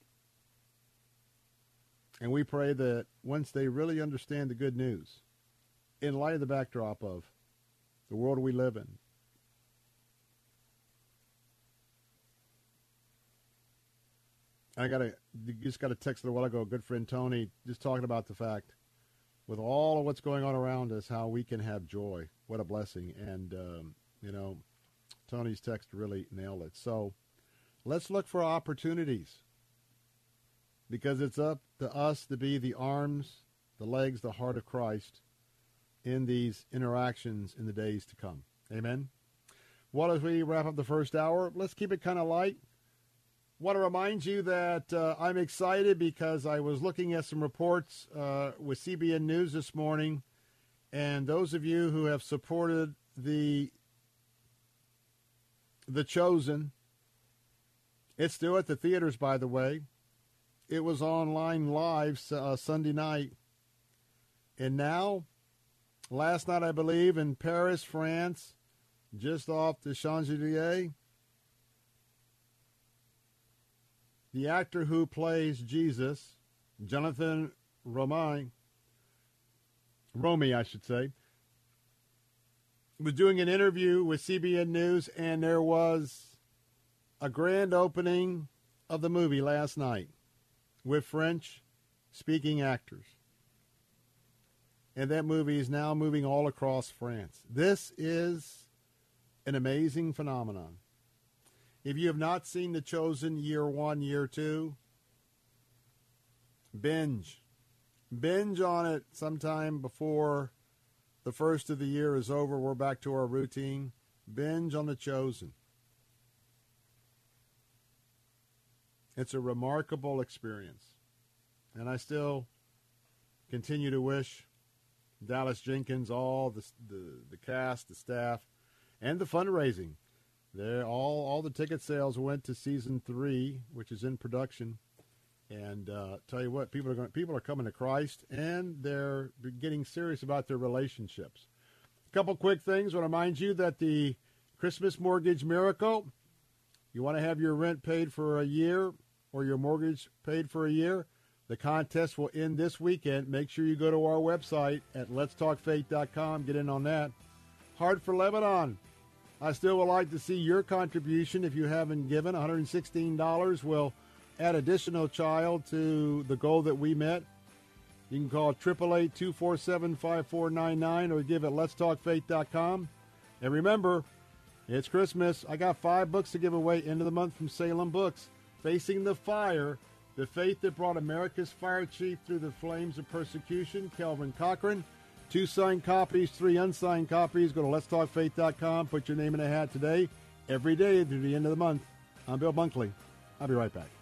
And we pray that once they really understand the good news, in light of the backdrop of the world we live in, I got a just got a text a while ago. A good friend Tony just talking about the fact, with all of what's going on around us, how we can have joy. What a blessing! And um, you know, Tony's text really nailed it. So let's look for opportunities because it's up to us to be the arms, the legs, the heart of Christ in these interactions in the days to come. Amen. Well, as we wrap up the first hour, let's keep it kind of light want to remind you that uh, I'm excited because I was looking at some reports uh, with CBN News this morning, and those of you who have supported the the Chosen, it's still at the theaters, by the way. It was online live uh, Sunday night, and now, last night I believe in Paris, France, just off the Champs Elysees the actor who plays Jesus, Jonathan Romain, Roumie, I should say, was doing an interview with CBN News, and there was a grand opening of the movie last night with French speaking actors. And that movie is now moving all across France. This is an amazing phenomenon. If you have not seen The Chosen year one, year two, binge. Binge on it sometime before the first of the year is over. We're back to our routine. Binge on The Chosen. It's a remarkable experience. And I still continue to wish Dallas Jenkins, all the, the, the cast, the staff, and the fundraising there, all all the ticket sales went to season three, which is in production. And uh, tell you what, people are going, people are coming to Christ, and they're getting serious about their relationships. A couple quick things. I want to remind you that the Christmas Mortgage Miracle. You want to have your rent paid for a year or your mortgage paid for a year. The contest will end this weekend. Make sure you go to our website at letstalkfaith.com. Get in on that. Heart for Lebanon. I still would like to see your contribution if you haven't given. $116 will add additional child to the goal that we met. You can call 888-247-5499 or give at letstalkfaith.com. And remember, it's Christmas. I got five books to give away end of the month from Salem Books. Facing the Fire, the faith that brought America's fire chief through the flames of persecution, Kelvin Cochran. Two signed copies, three unsigned copies. Go to letstalkfaith.com. Put your name in a hat today, every day through the end of the month. I'm Bill Bunkley. I'll be right back.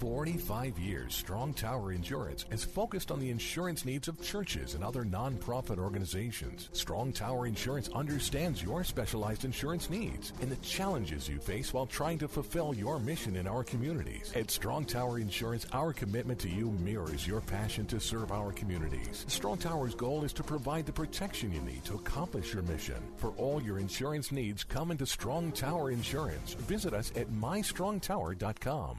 45 years, Strong Tower Insurance has focused on the insurance needs of churches and other nonprofit organizations. Strong Tower Insurance understands your specialized insurance needs and the challenges you face while trying to fulfill your mission in our communities. At Strong Tower Insurance, our commitment to you mirrors your passion to serve our communities. Strong Tower's goal is to provide the protection you need to accomplish your mission. For all your insurance needs, come into Strong Tower Insurance. Visit us at mystrongtower.com.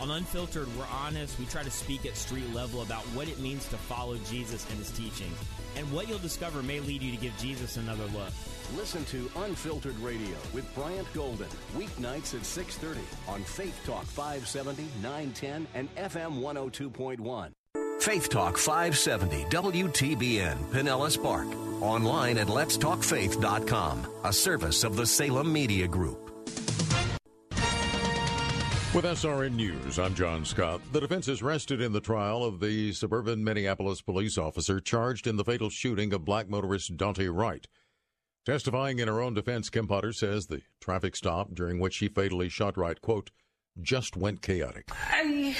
On Unfiltered, we're honest. We try to speak at street level about what it means to follow Jesus and his teachings. And what you'll discover may lead you to give Jesus another look. Listen to Unfiltered Radio with Brian Golden, weeknights at 6:30 on Faith Talk 570, 910 and FM 102.1. Faith Talk 570 WTBN Pinellas Park. Online at letstalkfaith.com, a service of the Salem Media Group. With SRN News, I'm John Scott. The defense is rested in the trial of the suburban Minneapolis police officer charged in the fatal shooting of black motorist Daunte Wright. Testifying in her own defense, Kim Potter says the traffic stop during which she fatally shot Wright, quote, just went chaotic. I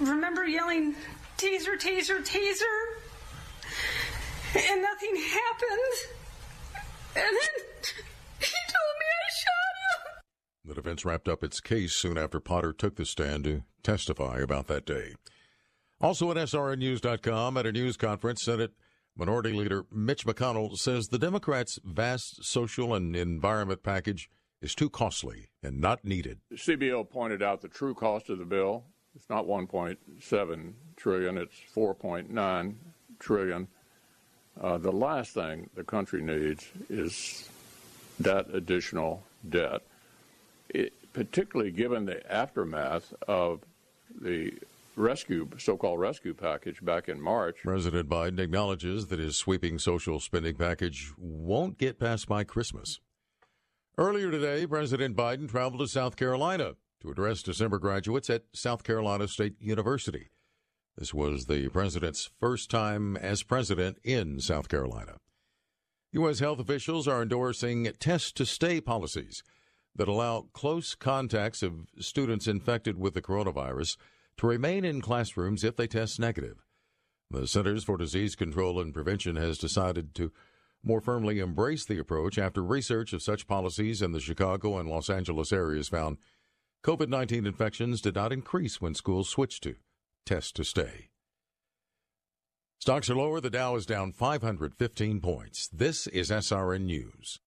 remember yelling, taser, taser, taser, and nothing happened. And then he told me I shot. The defense wrapped up its case soon after Potter took the stand to testify about that day. Also at SRNnews.com at a news conference, Senate Minority Leader Mitch McConnell says the Democrats' vast social and environment package is too costly and not needed. CBO pointed out the true cost of the bill. It's not 1.7 trillion, it's 4.9 trillion. Uh, the last thing the country needs is that additional debt, it, particularly given the aftermath of the rescue, so-called rescue package back in March. President Biden acknowledges that his sweeping social spending package won't get passed by Christmas. Earlier today, President Biden traveled to South Carolina to address December graduates at South Carolina State University. This was the president's first time as president in South Carolina. U.S. health officials are endorsing test to stay policies that allow close contacts of students infected with the coronavirus to remain in classrooms if they test negative. The Centers for Disease Control and Prevention has decided to more firmly embrace the approach after research of such policies in the Chicago and Los Angeles areas found COVID 19 infections did not increase when schools switched to test to stay. Stocks are lower. The Dow is down 515 points. This is SRN News.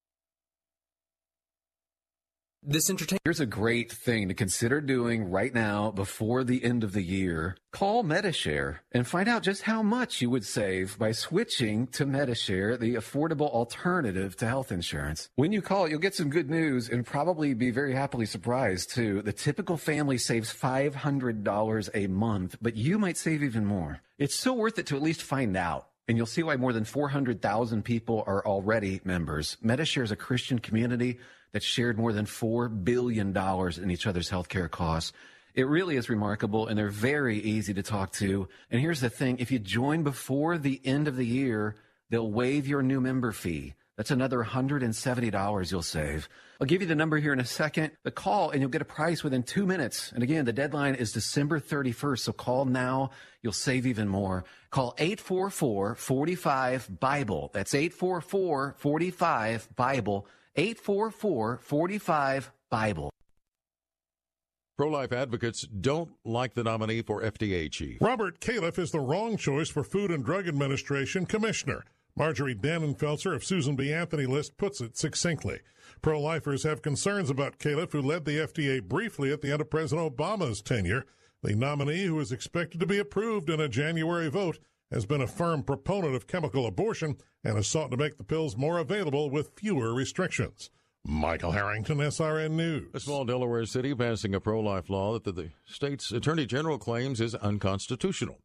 This entertain. Here's a great thing to consider doing right now before the end of the year. Call Medi-Share and find out just how much you would save by switching to Medi-Share, the affordable alternative to health insurance. When you call, you'll get some good news and probably be very happily surprised too. The typical family saves $500 a month, but you might save even more. It's so worth it to at least find out and you'll see why more than 400,000 people are already members. Medi-Share is a Christian community that shared more than $4 billion in each other's healthcare costs. It really is remarkable, and they're very easy to talk to. And here's the thing if you join before the end of the year, they'll waive your new member fee. That's another $170 you'll save. I'll give you the number here in a second. The call and you'll get a price within two minutes. And again, the deadline is December 31st. So call now. You'll save even more. Call 844-45-BIBLE. That's 844-45-BIBLE. 844-45-BIBLE. Pro-life advocates don't like the nominee for FDA chief. Robert Califf is the wrong choice for Food and Drug Administration commissioner. Marjorie Dannenfelser of Susan B. Anthony list puts it succinctly. Pro-lifers have concerns about Califf, who led the FDA briefly at the end of President Obama's tenure. The nominee, who is expected to be approved in a January vote, has been a firm proponent of chemical abortion and has sought to make the pills more available with fewer restrictions. Michael Harrington, SRN News. A small Delaware city passing a pro-life law that the state's attorney general claims is unconstitutional.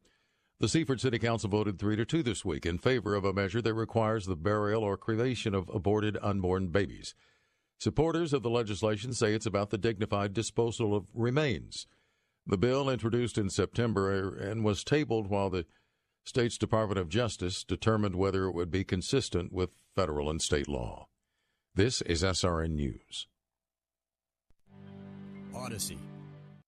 The Seaford City Council voted 3 to 2 this week in favor of a measure that requires the burial or cremation of aborted unborn babies. Supporters of the legislation say it's about the dignified disposal of remains. The bill, introduced in September and was tabled while the State's Department of Justice determined whether it would be consistent with federal and state law. This is SRN News. Odyssey.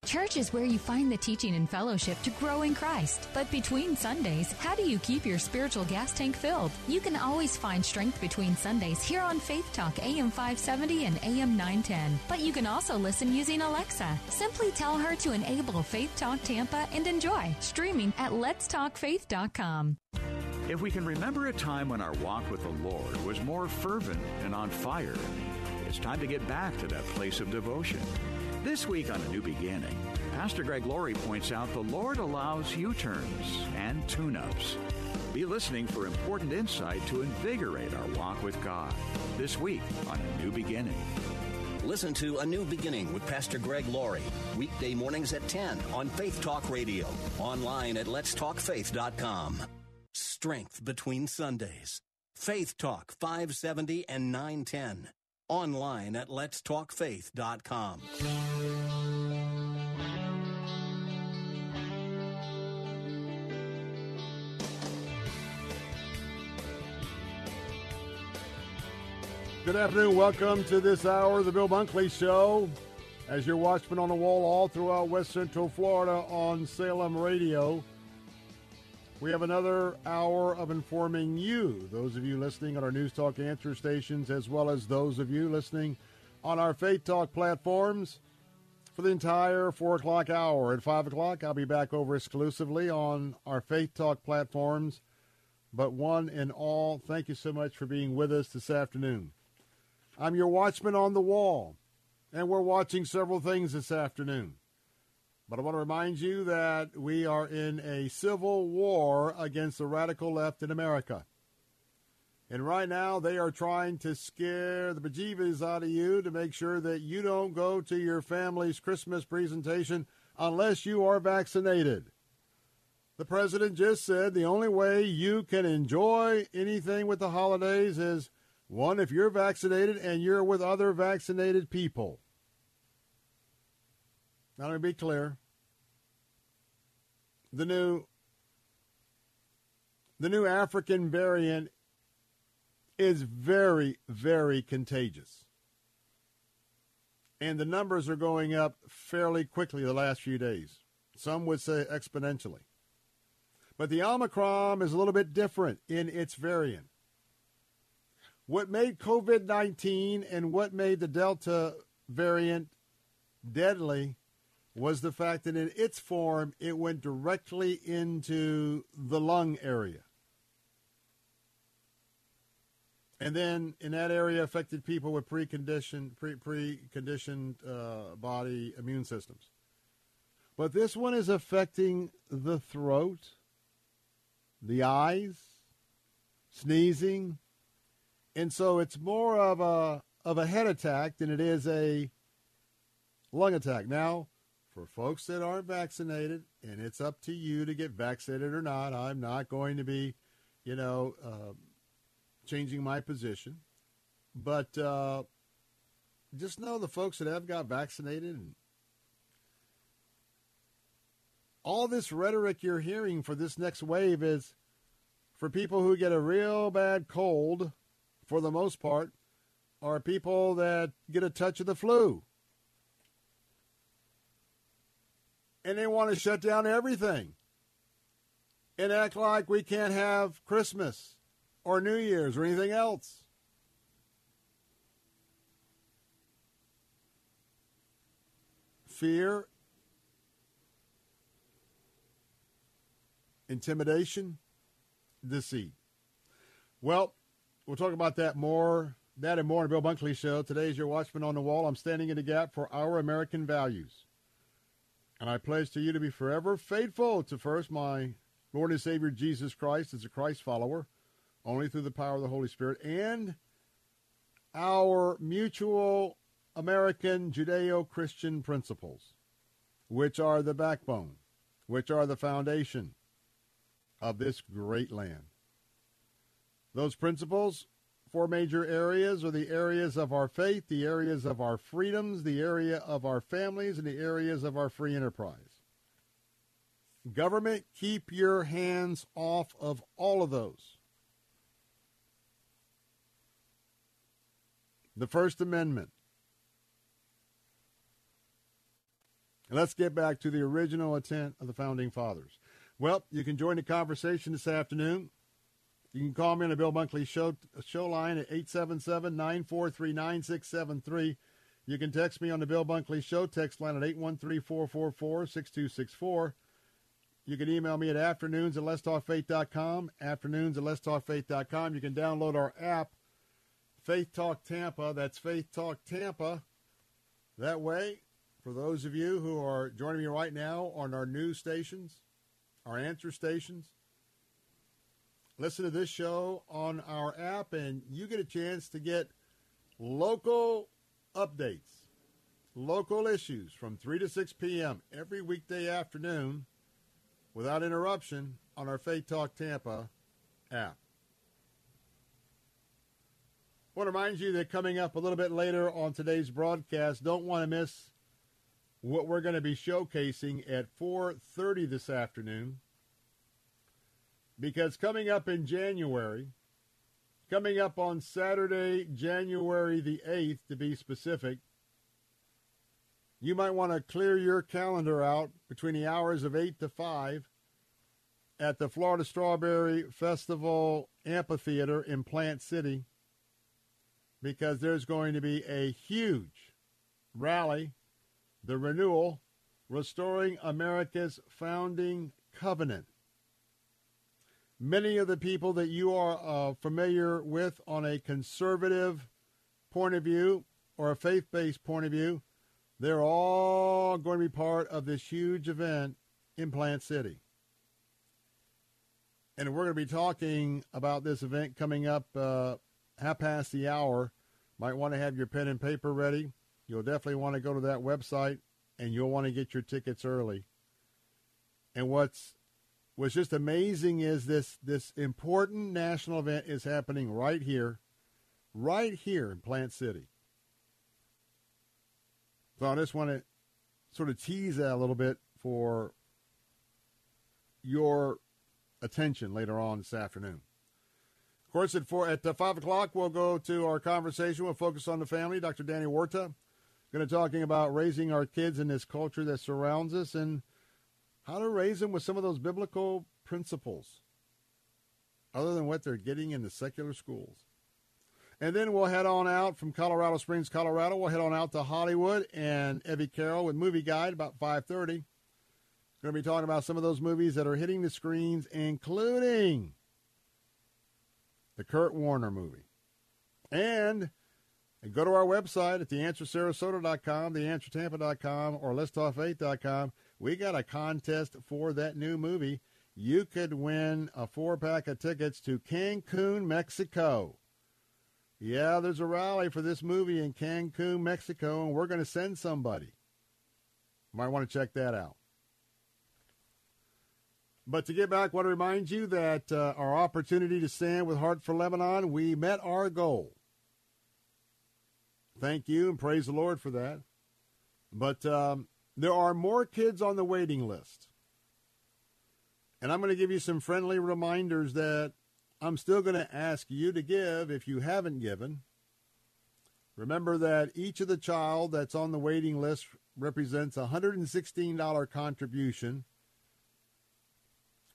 Church is where you find the teaching and fellowship to grow in Christ. But between Sundays, how do you keep your spiritual gas tank filled? You can always find strength between Sundays here on Faith Talk AM 570 and AM 910. But you can also listen using Alexa. Simply tell her to enable Faith Talk Tampa and enjoy streaming at letstalkfaith.com. If we can remember a time when our walk with the Lord was more fervent and on fire, it's time to get back to that place of devotion. This week on A New Beginning, Pastor Greg Laurie points out the Lord allows U turns and tune ups. Be listening for important insight to invigorate our walk with God. This week on A New Beginning. Listen to A New Beginning with Pastor Greg Laurie, weekday mornings at 10 on Faith Talk Radio, online at letstalkfaith.com. Strength between Sundays. Faith Talk 570 and 910 online at letstalkfaith.com. Good afternoon. Welcome to this hour of the Bill Bunkley Show. As your watchman on the wall all throughout West Central Florida on Salem Radio, we have another hour of informing you, those of you listening on our News Talk answer stations, as well as those of you listening on our Faith Talk platforms for the entire 4 o'clock hour. At 5 o'clock, I'll be back over exclusively on our Faith Talk platforms. But one and all, thank you so much for being with us this afternoon. I'm your watchman on the wall, and we're watching several things this afternoon. But I want to remind you that we are in a civil war against the radical left in America. And right now, they are trying to scare the bejeebus out of you to make sure that you don't go to your family's Christmas presentation unless you are vaccinated. The president just said the only way you can enjoy anything with the holidays is one, if you're vaccinated and you're with other vaccinated people. Now, let me be clear. The new the new African variant is very, very contagious. And the numbers are going up fairly quickly the last few days. Some would say exponentially. But the Omicron is a little bit different in its variant. What made COVID 19 and what made the Delta variant deadly was the fact that in its form, it went directly into the lung area. And then in that area, affected people with preconditioned, pre, preconditioned uh, body immune systems. But this one is affecting the throat, the eyes, sneezing, and so it's more of a of a head attack than it is a lung attack. Now, for folks that aren't vaccinated, and it's up to you to get vaccinated or not, I'm not going to be, you know, uh, changing my position. But uh, just know the folks that have got vaccinated and all this rhetoric you're hearing for this next wave is for people who get a real bad cold for the most part, are people that get a touch of the flu. And they want to shut down everything and act like we can't have Christmas or New Year's or anything else. Fear, intimidation, deceit. Well, We'll talk about that more, that and more on Bill Bunkley Show. Today is your Watchman on the Wall. I'm standing in the gap for our American values. And I pledge to you to be forever faithful to first my Lord and Savior Jesus Christ as a Christ follower, only through the power of the Holy Spirit, and our mutual American Judeo Christian principles, which are the backbone, which are the foundation of this great land. Those principles, four major areas, are the areas of our faith, the areas of our freedoms, the area of our families, and the areas of our free enterprise. Government, keep your hands off of all of those. The First Amendment. Let's get back to the original intent of the Founding Fathers. Well, you can join the conversation this afternoon. You can call me on the Bill Bunkley show, show line at 877 943 9673. You can text me on the Bill Bunkley Show text line at 813 444 6264. You can email me at afternoons at letstalkfaith.com, afternoons at letstalkfaith.com. You can download our app, Faith Talk Tampa. That's Faith Talk Tampa. That way, for those of you who are joining me right now on our news stations, our answer stations, listen to this show on our app, and you get a chance to get local updates, local issues from 3 to 6 p.m. every weekday afternoon without interruption on our Faith Talk Tampa app. I want to remind you that coming up a little bit later on today's broadcast, don't want to miss what we're going to be showcasing at 4:30 this afternoon because coming up in January, coming up on Saturday, January the 8th to be specific, you might want to clear your calendar out between the hours of 8 to 5 at the Florida Strawberry Festival Amphitheater in Plant City because there's going to be a huge rally, the renewal, restoring America's founding covenant. Many of the people that you are uh, familiar with on a conservative point of view or a faith based point of view, they're all going to be part of this huge event in Plant City. And we're going to be talking about this event coming up uh, half past the hour. Might want to have your pen and paper ready. You'll definitely want to go to that website and you'll want to get your tickets early. And what's what's just amazing is this this important national event is happening right here, right here in Plant City. So I just want to sort of tease that a little bit for your attention later on this afternoon. Of course, at four at uh, five o'clock, we'll go to our conversation. We'll focus on the family. Dr. Danny Huerta going to talking about raising our kids in this culture that surrounds us and how to raise them with some of those biblical principles, other than what they're getting in the secular schools. And then we'll head on out from Colorado Springs, Colorado. We'll head on out to Hollywood and Evie Carroll with Movie Guide about 5:30. Going to be talking about some of those movies that are hitting the screens, including the Kurt Warner movie. And go to our website at theanswersarasota.com, theanswertampa.com, or letstalkfaith.com. We got a contest for that new movie. You could win a four pack of tickets to Cancun, Mexico. Yeah, there's a rally for this movie in Cancun, Mexico, and we're going to send somebody. Might want to check that out. But to get back, I want to remind you that uh, our opportunity to stand with Heart for Lebanon, we met our goal. Thank you and praise the Lord for that. But um, there are more kids on the waiting list. And I'm going to give you some friendly reminders that I'm still going to ask you to give if you haven't given. Remember that each of the child that's on the waiting list represents a $116 contribution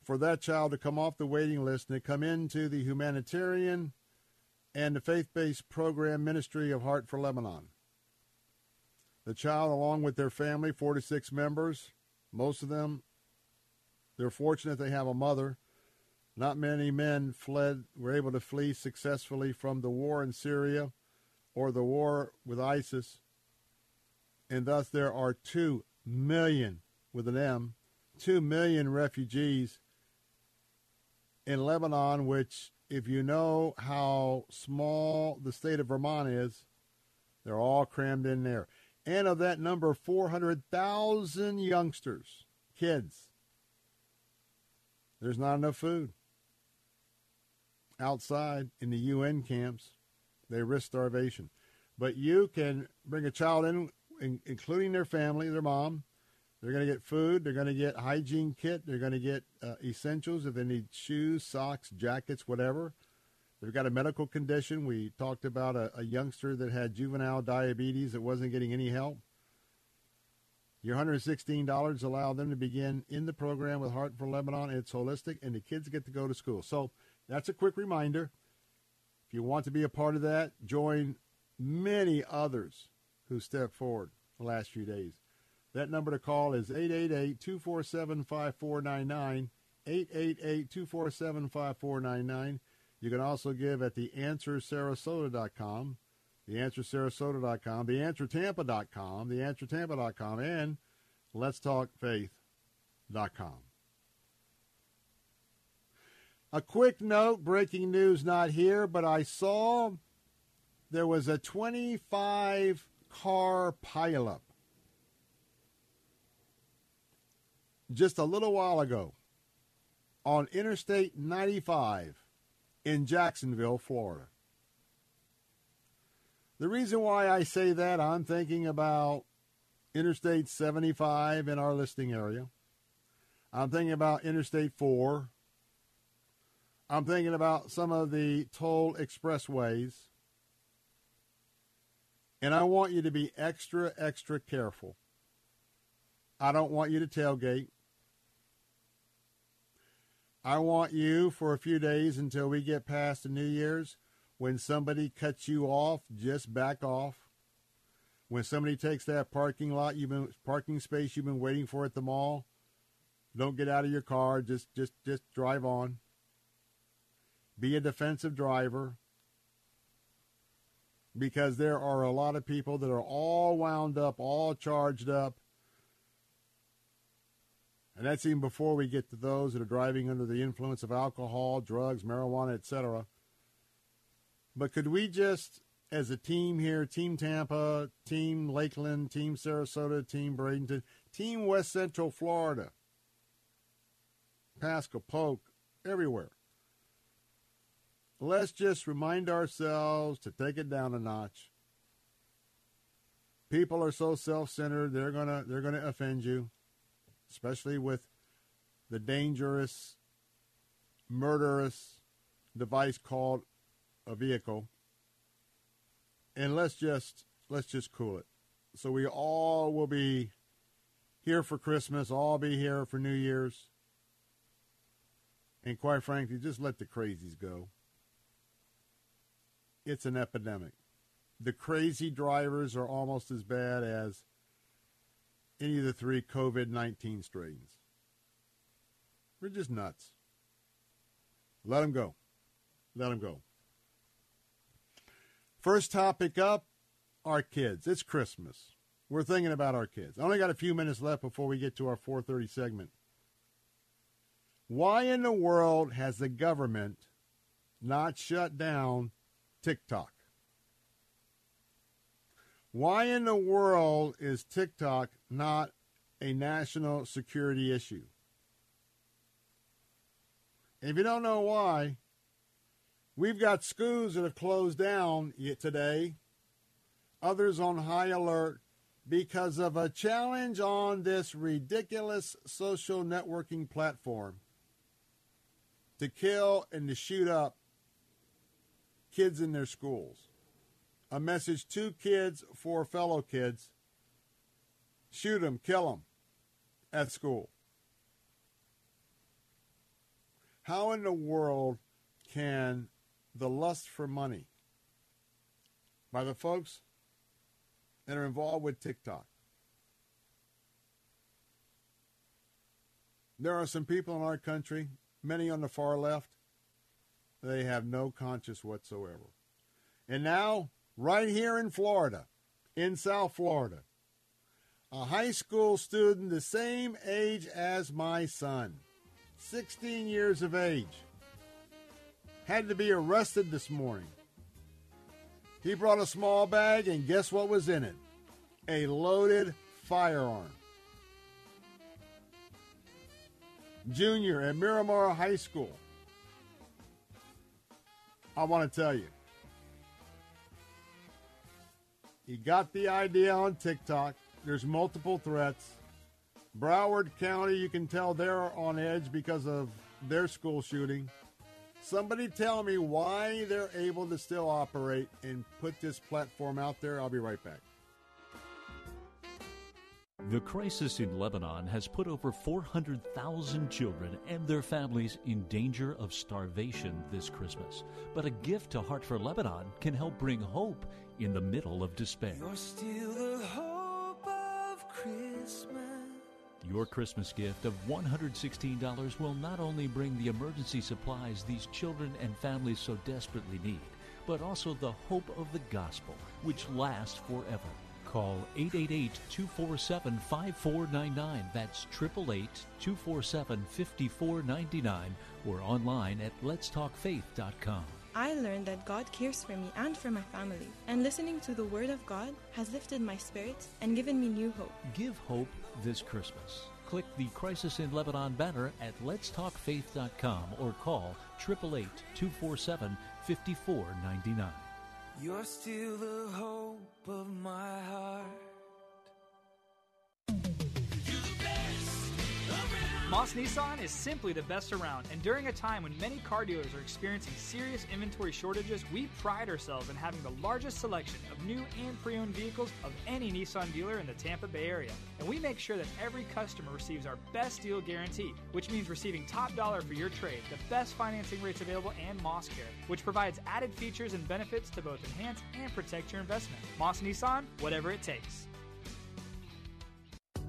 for that child to come off the waiting list and to come into the humanitarian and the faith based program ministry of Heart for Lebanon. The child, along with their family, 46 members, most of them, they're fortunate they have a mother. Not many men fled, were able to flee successfully from the war in Syria or the war with ISIS. And thus there are 2 million, with an M, 2 million refugees in Lebanon, which, if you know how small the state of Vermont is, they're all crammed in there. And of that number, 400,000 youngsters, kids. There's not enough food. Outside in the UN camps, they risk starvation. But you can bring a child in, in including their family, their mom, They're going to get food. They're going to get hygiene kit. They're going to get uh, essentials if they need shoes, socks, jackets, whatever. They've got a medical condition. We talked about a, a youngster that had juvenile diabetes that wasn't getting any help. Your $116 allow them to begin in the program with Heart for Lebanon. It's holistic, and the kids get to go to school. So that's a quick reminder. If you want to be a part of that, join many others who stepped forward the last few days. That number to call is 888 247 5499. 888 247 5499. You can also give at theanswersarasota.com, theanswersarasota.com, theanswertampa.com, theanswertampa.com, and letstalkfaith.com. A quick note, breaking news not here, but I saw there was a 25 car pileup just a little while ago on Interstate 95 in Jacksonville, Florida. The reason why I say that, I'm thinking about Interstate 75 in our listing area. I'm thinking about Interstate 4. I'm thinking about some of the toll expressways. And I want you to be extra, extra careful. I don't want you to tailgate. I want you for a few days until we get past the New Year's. When somebody cuts you off, just back off. When somebody takes that parking lot you've been parking space you've been waiting for at the mall, don't get out of your car. Just just just drive on. Be a defensive driver. Because there are a lot of people that are all wound up, all charged up, and that's even before we get to those that are driving under the influence of alcohol, drugs, marijuana, etc. But could we just, as a team here, Team Tampa, Team Lakeland, Team Sarasota, Team Bradenton, Team West Central Florida, Pasco, Polk, everywhere. Let's just remind ourselves to take it down a notch. People are so self-centered; they're gonna they're gonna offend you especially with the dangerous, murderous device called a vehicle. And let's just let's just cool it. So we all will be here for Christmas, all be here for New Year's. And quite frankly, just let the crazies go. It's an epidemic. The crazy drivers are almost as bad as any of the three COVID 19 strains. We're just nuts. Let them go. Let them go. First topic up our kids. It's Christmas. We're thinking about our kids. I only got a few minutes left before we get to our 4:30 segment. Why in the world has the government not shut down TikTok? Why in the world is TikTok not a national security issue? And if you don't know why, we've got schools that have closed down today, others on high alert because of a challenge on this ridiculous social networking platform to kill and to shoot up kids in their schools a message to kids for fellow kids. Shoot them, kill them at school. How in the world can the lust for money by the folks that are involved with TikTok? There are some people in our country, many on the far left, they have no conscience whatsoever. And now right here in Florida, in South Florida. A high school student the same age as my son, 16 years of age, had to be arrested this morning. He brought a small bag, and guess what was in it? A loaded firearm. Junior at Miramar High School. I want to tell you, he got the idea on TikTok. There's multiple threats. Broward County, you can tell they're on edge because of their school shooting. Somebody tell me why they're able to still operate and put this platform out there. I'll be right back. The crisis in Lebanon has put over 400,000 children and their families in danger of starvation this Christmas. But a gift to Heart for Lebanon can help bring hope in the middle of despair. Christmas. Your Christmas gift of $116 will not only bring the emergency supplies these children and families so desperately need, but also the hope of the gospel, which lasts forever. Call 888 247 5499. That's 888 247 5499 or online at letstalkfaith.com. I learned that God cares for me and for my family, and listening to the Word of God has lifted my spirits and given me new hope. Give hope this Christmas. Click the Crisis in Lebanon banner at letstalkfaith.com or call 888 247 5499. You're still the hope of my heart. Moss Nissan is simply the best around, and during a time when many car dealers are experiencing serious inventory shortages, we pride ourselves in having the largest selection of new and pre owned vehicles of any Nissan dealer in the Tampa Bay area. And we make sure that every customer receives our best deal guarantee, which means receiving top dollar for your trade, the best financing rates available, and Moss Care, which provides added features and benefits to both enhance and protect your investment. Moss Nissan, whatever it takes.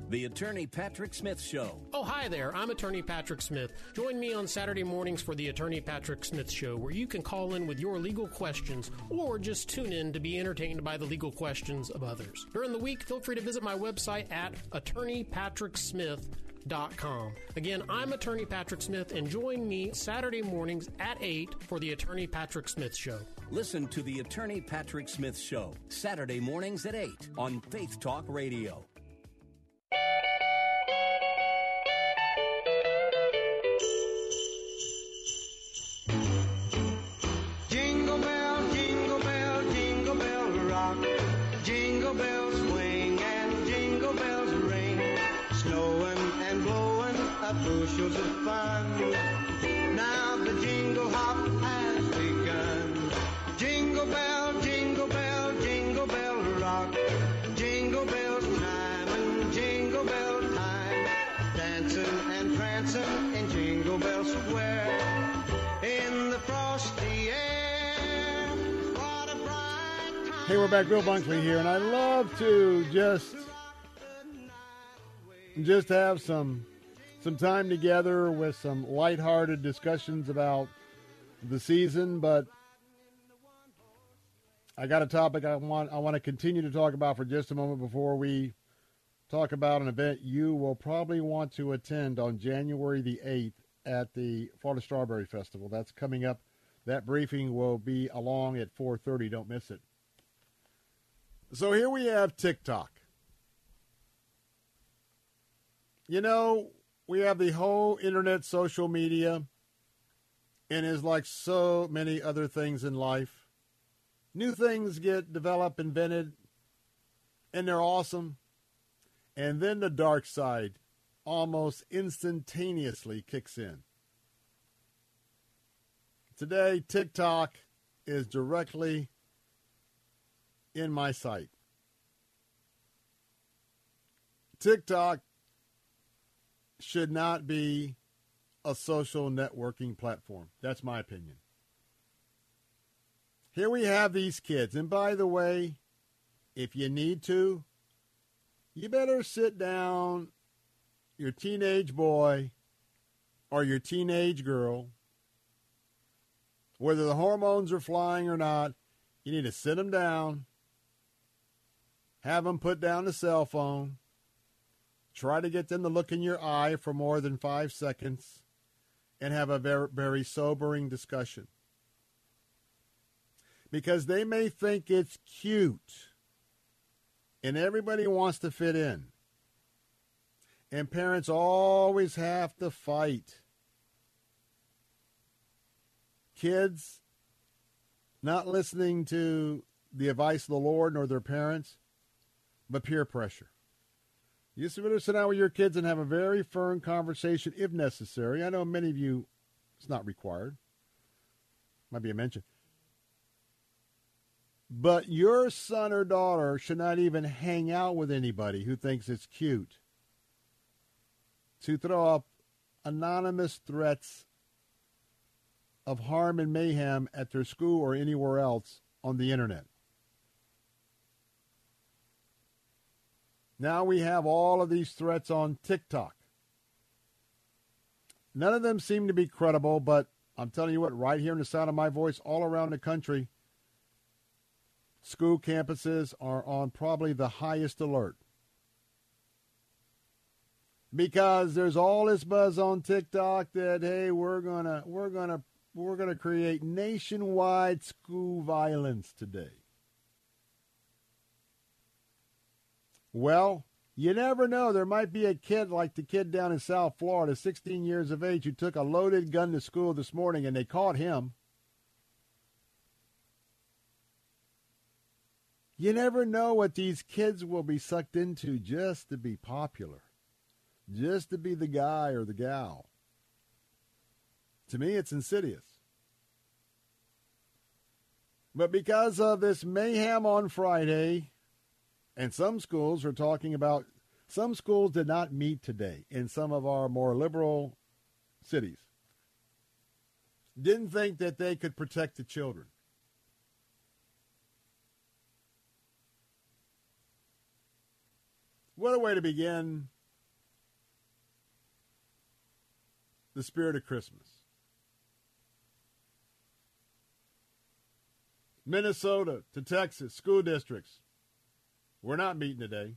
The Attorney Patrick Smith Show. Oh, hi there. I'm Attorney Patrick Smith. Join me on Saturday mornings for the Attorney Patrick Smith Show, where you can call in with your legal questions or just tune in to be entertained by the legal questions of others. During the week, feel free to visit my website at attorneypatricksmith.com. Again, I'm Attorney Patrick Smith, and join me Saturday mornings at 8 for the Attorney Patrick Smith Show. Listen to the Attorney Patrick Smith Show, Saturday mornings at 8 on Faith Talk Radio. Jingle Hey, we're back. Bill Bunkley here, and I love to just just have some some time together with some lighthearted discussions about the season. But I got a topic I want I want to continue to talk about for just a moment before we talk about an event you will probably want to attend on January the eighth at the Florida Strawberry Festival. That's coming up. That briefing will be along at 4:30. Don't miss it. So here we have TikTok. You know, we have the whole internet social media and is like so many other things in life. New things get developed, invented, and they're awesome. And then the dark side almost instantaneously kicks in. Today, TikTok is directly in my sight. TikTok should not be a social networking platform. That's my opinion. Here we have these kids. And by the way, if you need to, you better sit down your teenage boy or your teenage girl, whether the hormones are flying or not, you need to sit them down, have them put down the cell phone, try to get them to look in your eye for more than five seconds, and have a very, very sobering discussion. Because they may think it's cute, and everybody wants to fit in. And parents always have to fight. Kids not listening to the advice of the Lord nor their parents, but peer pressure. You should sit down with your kids and have a very firm conversation if necessary. I know many of you, it's not required. Might be a mention. But your son or daughter should not even hang out with anybody who thinks it's cute to throw up anonymous threats of harm and mayhem at their school or anywhere else on the internet. Now we have all of these threats on TikTok. None of them seem to be credible, but I'm telling you what, right here in the sound of my voice, all around the country, school campuses are on probably the highest alert. Because there's all this buzz on TikTok that hey, we're gonna we're gonna we're gonna create nationwide school violence today. Well, you never know. There might be a kid like the kid down in South Florida, 16 years of age, who took a loaded gun to school this morning and they caught him. You never know what these kids will be sucked into just to be popular, just to be the guy or the gal. To me, it's insidious. But because of this mayhem on Friday, and some schools are talking about, some schools did not meet today in some of our more liberal cities. Didn't think that they could protect the children. What a way to begin the spirit of Christmas. Minnesota to Texas, school districts. We're not meeting today.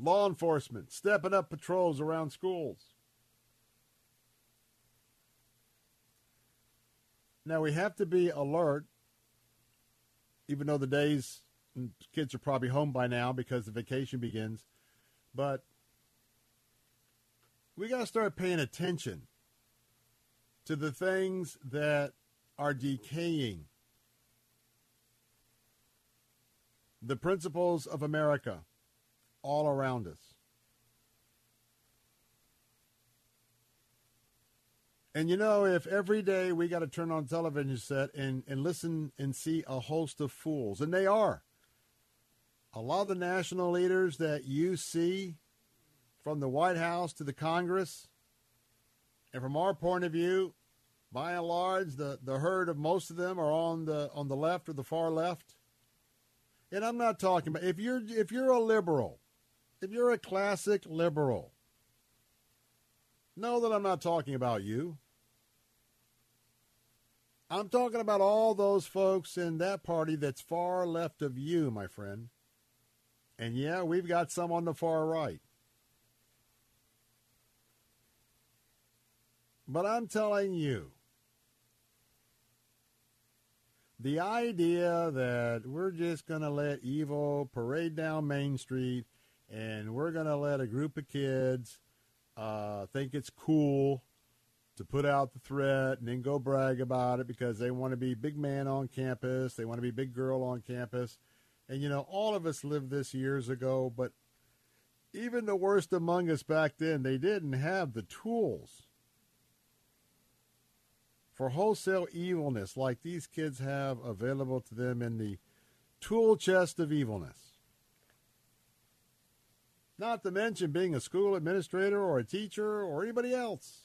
Law enforcement stepping up patrols around schools. Now we have to be alert, even though the days mm, kids are probably home by now because the vacation begins. But we got to start paying attention to the things that are decaying. The principles of America all around us. And you know, if every day we got to turn on television set and, and listen and see a host of fools, and they are. A lot of the national leaders that you see from the White House to the Congress, and from our point of view, by and large, the, the herd of most of them are on the on the left or the far left. And I'm not talking about if you're if you're a liberal, if you're a classic liberal, know that I'm not talking about you. I'm talking about all those folks in that party that's far left of you, my friend. And yeah, we've got some on the far right. But I'm telling you, the idea that we're just going to let evil parade down Main Street and we're going to let a group of kids uh, think it's cool to put out the threat and then go brag about it because they want to be big man on campus, they want to be big girl on campus. And, you know, all of us lived this years ago, but even the worst among us back then, they didn't have the tools for wholesale evilness like these kids have available to them in the tool chest of evilness. Not to mention being a school administrator or a teacher or anybody else.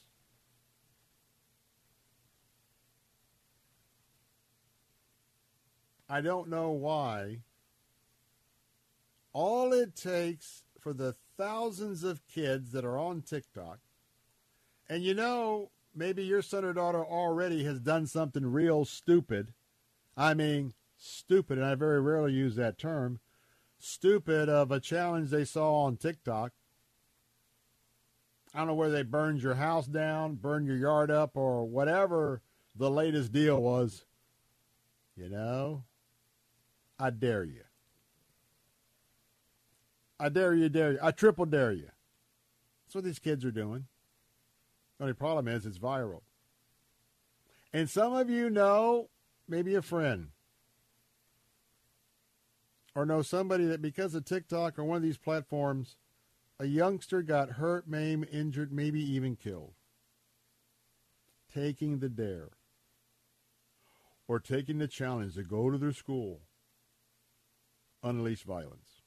I don't know why. All it takes for the thousands of kids that are on TikTok, and you know, maybe your son or daughter already has done something real stupid. I mean, stupid, and I very rarely use that term. Stupid of a challenge they saw on TikTok. I don't know whether they burned your house down, burned your yard up, or whatever the latest deal was. You know, I dare you. I dare you, dare you. I triple dare you. That's what these kids are doing. The only problem is it's viral. And some of you know, maybe a friend, or know somebody that because of TikTok or one of these platforms, a youngster got hurt, maimed, injured, maybe even killed? Taking the dare or taking the challenge to go to their school, unleash violence.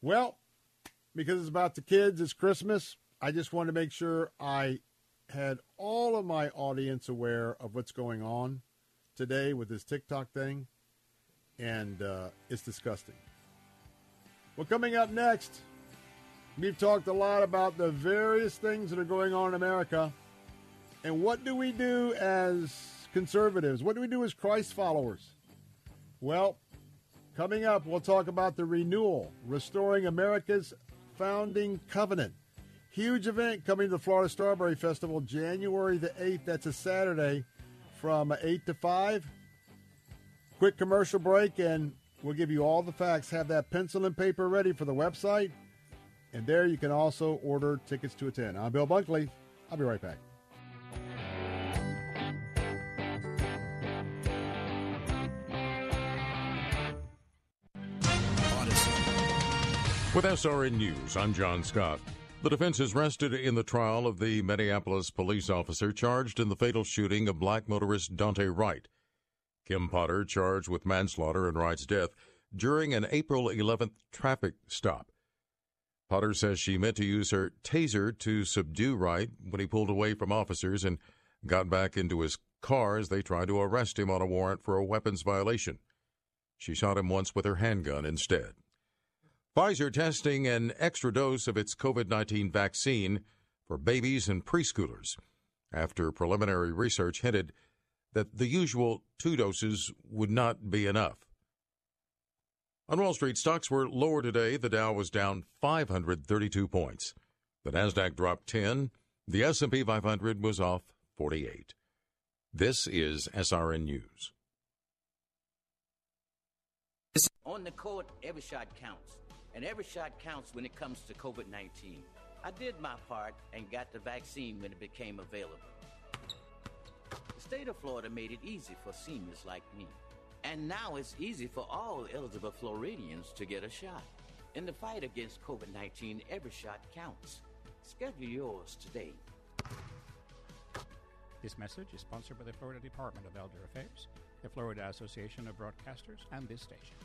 Well, because it's about the kids, it's Christmas. I just wanted to make sure I had all of my audience aware of what's going on today with this TikTok thing, and uh, it's disgusting. Well, coming up next, we've talked a lot about the various things that are going on in America, and what do we do as conservatives? What do we do as Christ followers? Well, coming up, we'll talk about the renewal, restoring America's founding covenant. Huge event coming to the Florida Strawberry Festival January the 8th. That's a Saturday from 8 to 5. Quick commercial break, and we'll give you all the facts. Have that pencil and paper ready for the website. And there you can also order tickets to attend. I'm Bill Bunkley. I'll be right back. With SRN News, I'm John Scott. The defense is rested in the trial of the Minneapolis police officer charged in the fatal shooting of black motorist Daunte Wright. Kim Potter charged with manslaughter in Wright's death during an April 11th traffic stop. Potter says she meant to use her taser to subdue Wright when he pulled away from officers and got back into his car as they tried to arrest him on a warrant for a weapons violation. She shot him once with her handgun instead. Pfizer testing an extra dose of its COVID 19 vaccine for babies and preschoolers after preliminary research hinted that the usual two doses would not be enough. On Wall Street, stocks were lower today. The Dow was down 532 points. The Nasdaq dropped 10. The S&P 500 was off 48. This is SRN News. On the court, every shot counts. And every shot counts when it comes to COVID 19. I did my part and got the vaccine when it became available. The state of Florida made it easy for seniors like me. And now it's easy for all eligible Floridians to get a shot. In the fight against COVID 19, every shot counts. Schedule yours today. This message is sponsored by the Florida Department of Elder Affairs, the Florida Association of Broadcasters, and this station.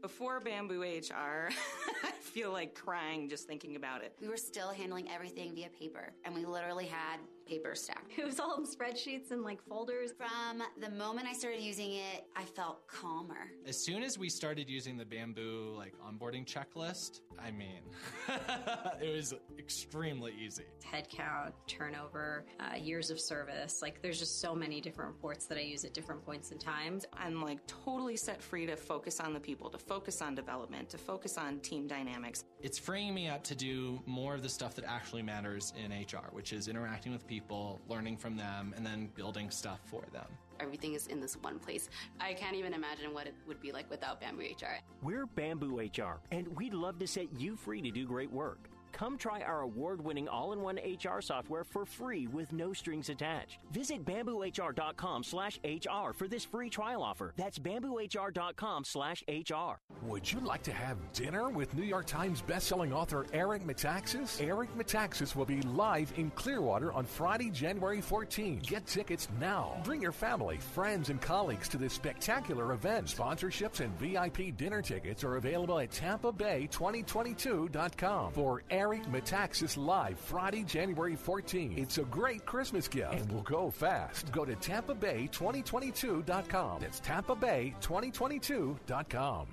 Before Bamboo HR, I feel like crying just thinking about it. We were still handling everything via paper, and we literally had paper stacked. It was all in spreadsheets and like folders. From the moment I started using it, I felt calmer. As soon as we started using the Bamboo like onboarding checklist, I mean, it was extremely easy. Headcount, turnover, uh, years of service. Like, there's just so many different reports that I use at different points in time. I'm like totally set free to focus on the people, to focus on development, to focus on team dynamics. It's freeing me up to do more of the stuff that actually matters in HR, which is interacting with people, learning from them, and then building stuff for them. Everything is in this one place. I can't even imagine what it would be like without Bamboo HR. We're Bamboo HR, and we'd love to set you free to do great work. Come try our award winning all in one HR software for free with no strings attached. Visit bamboohr.com slash HR for this free trial offer. That's bamboohr.com slash HR. Would you like to have dinner with New York Times bestselling author Eric Metaxas? Eric Metaxas will be live in Clearwater on Friday, January 14. Get tickets now. Bring your family, friends, and colleagues to this spectacular event. Sponsorships and VIP dinner tickets are available at TampaBay2022.com for Eric Metaxas Live Friday, January 14. It's a great Christmas gift and will go fast. Go to TampaBay2022.com. That's TampaBay2022.com.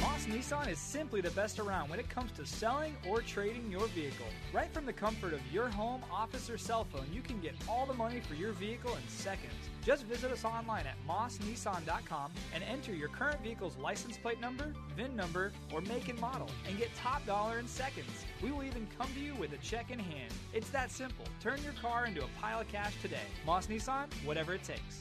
Moss Nissan is simply the best around when it comes to selling or trading your vehicle. Right from the comfort of your home, office, or cell phone, you can get all the money for your vehicle in seconds. Just visit us online at mossnissan.com and enter your current vehicle's license plate number, VIN number, or make and model, and get top dollar in seconds. We will even come to you with a check in hand. It's that simple. Turn your car into a pile of cash today. Moss Nissan, whatever it takes.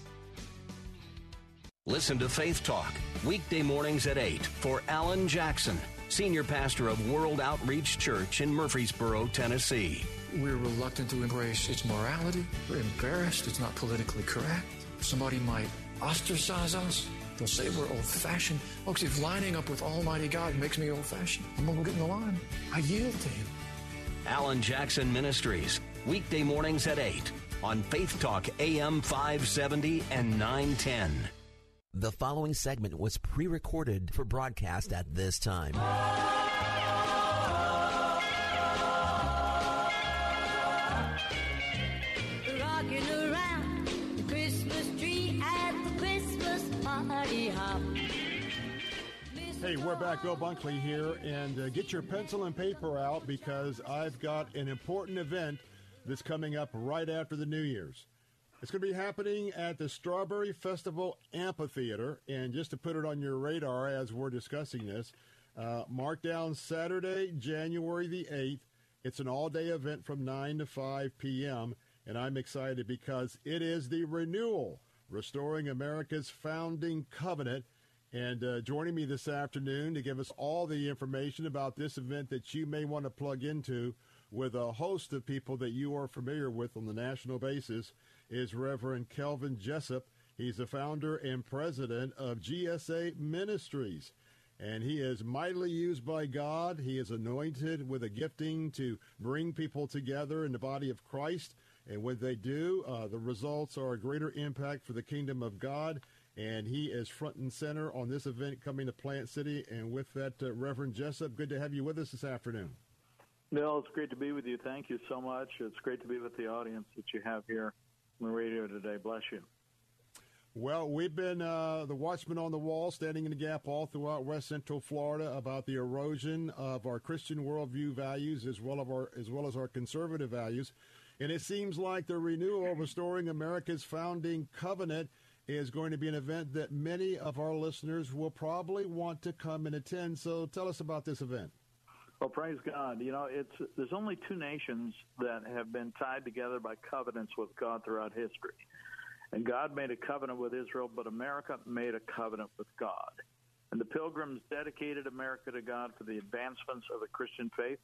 Listen to Faith Talk, weekday mornings at 8 for Alan Jackson, Senior Pastor of World Outreach Church in Murfreesboro, Tennessee. We're reluctant to embrace its morality. We're embarrassed it's not politically correct. Somebody might ostracize us. They'll say we're old fashioned. Folks, if lining up with Almighty God makes me old fashioned, I'm going to get in the line. I yield to Him. Alan Jackson Ministries, weekday mornings at 8 on Faith Talk AM 570 and 910. The following segment was pre recorded for broadcast at this time. Hey, we're back. Bill Bunkley here, and uh, get your pencil and paper out because I've got an important event that's coming up right after the New Year's. It's going to be happening at the Strawberry Festival Amphitheater, and just to put it on your radar as we're discussing this, uh, mark down Saturday, January the 8th. It's an all day event from 9 to 5 p.m., and I'm excited because it is the renewal, restoring America's founding covenant. And uh, joining me this afternoon to give us all the information about this event that you may want to plug into with a host of people that you are familiar with on the national basis is Reverend Kevin Jessip. He's the founder and president of GSA Ministries. And he is mightily used by God. He is anointed with a gifting to bring people together in the body of Christ. And when they do, uh, the results are a greater impact for the kingdom of God. And he is front and center on this event coming to Plant City. And with that, uh, Reverend Jessip, good to have you with us this afternoon. Bill, it's great to be with you. Thank you so much. It's great to be with the audience that you have here on the radio today. Bless you. Well, we've been uh, the watchman on the wall, standing in the gap all throughout West Central Florida about the erosion of our Christian worldview values as well, of our, as well as our conservative values. And it seems like the renewal, of restoring America's founding covenant, is going to be an event that many of our listeners will probably want to come and attend. So tell us about this event. Well, praise God. You know, it's there's only two nations that have been tied together by covenants with God throughout history. And God made a covenant with Israel, but America made a covenant with God. And the pilgrims dedicated America to God for the advancements of the Christian faith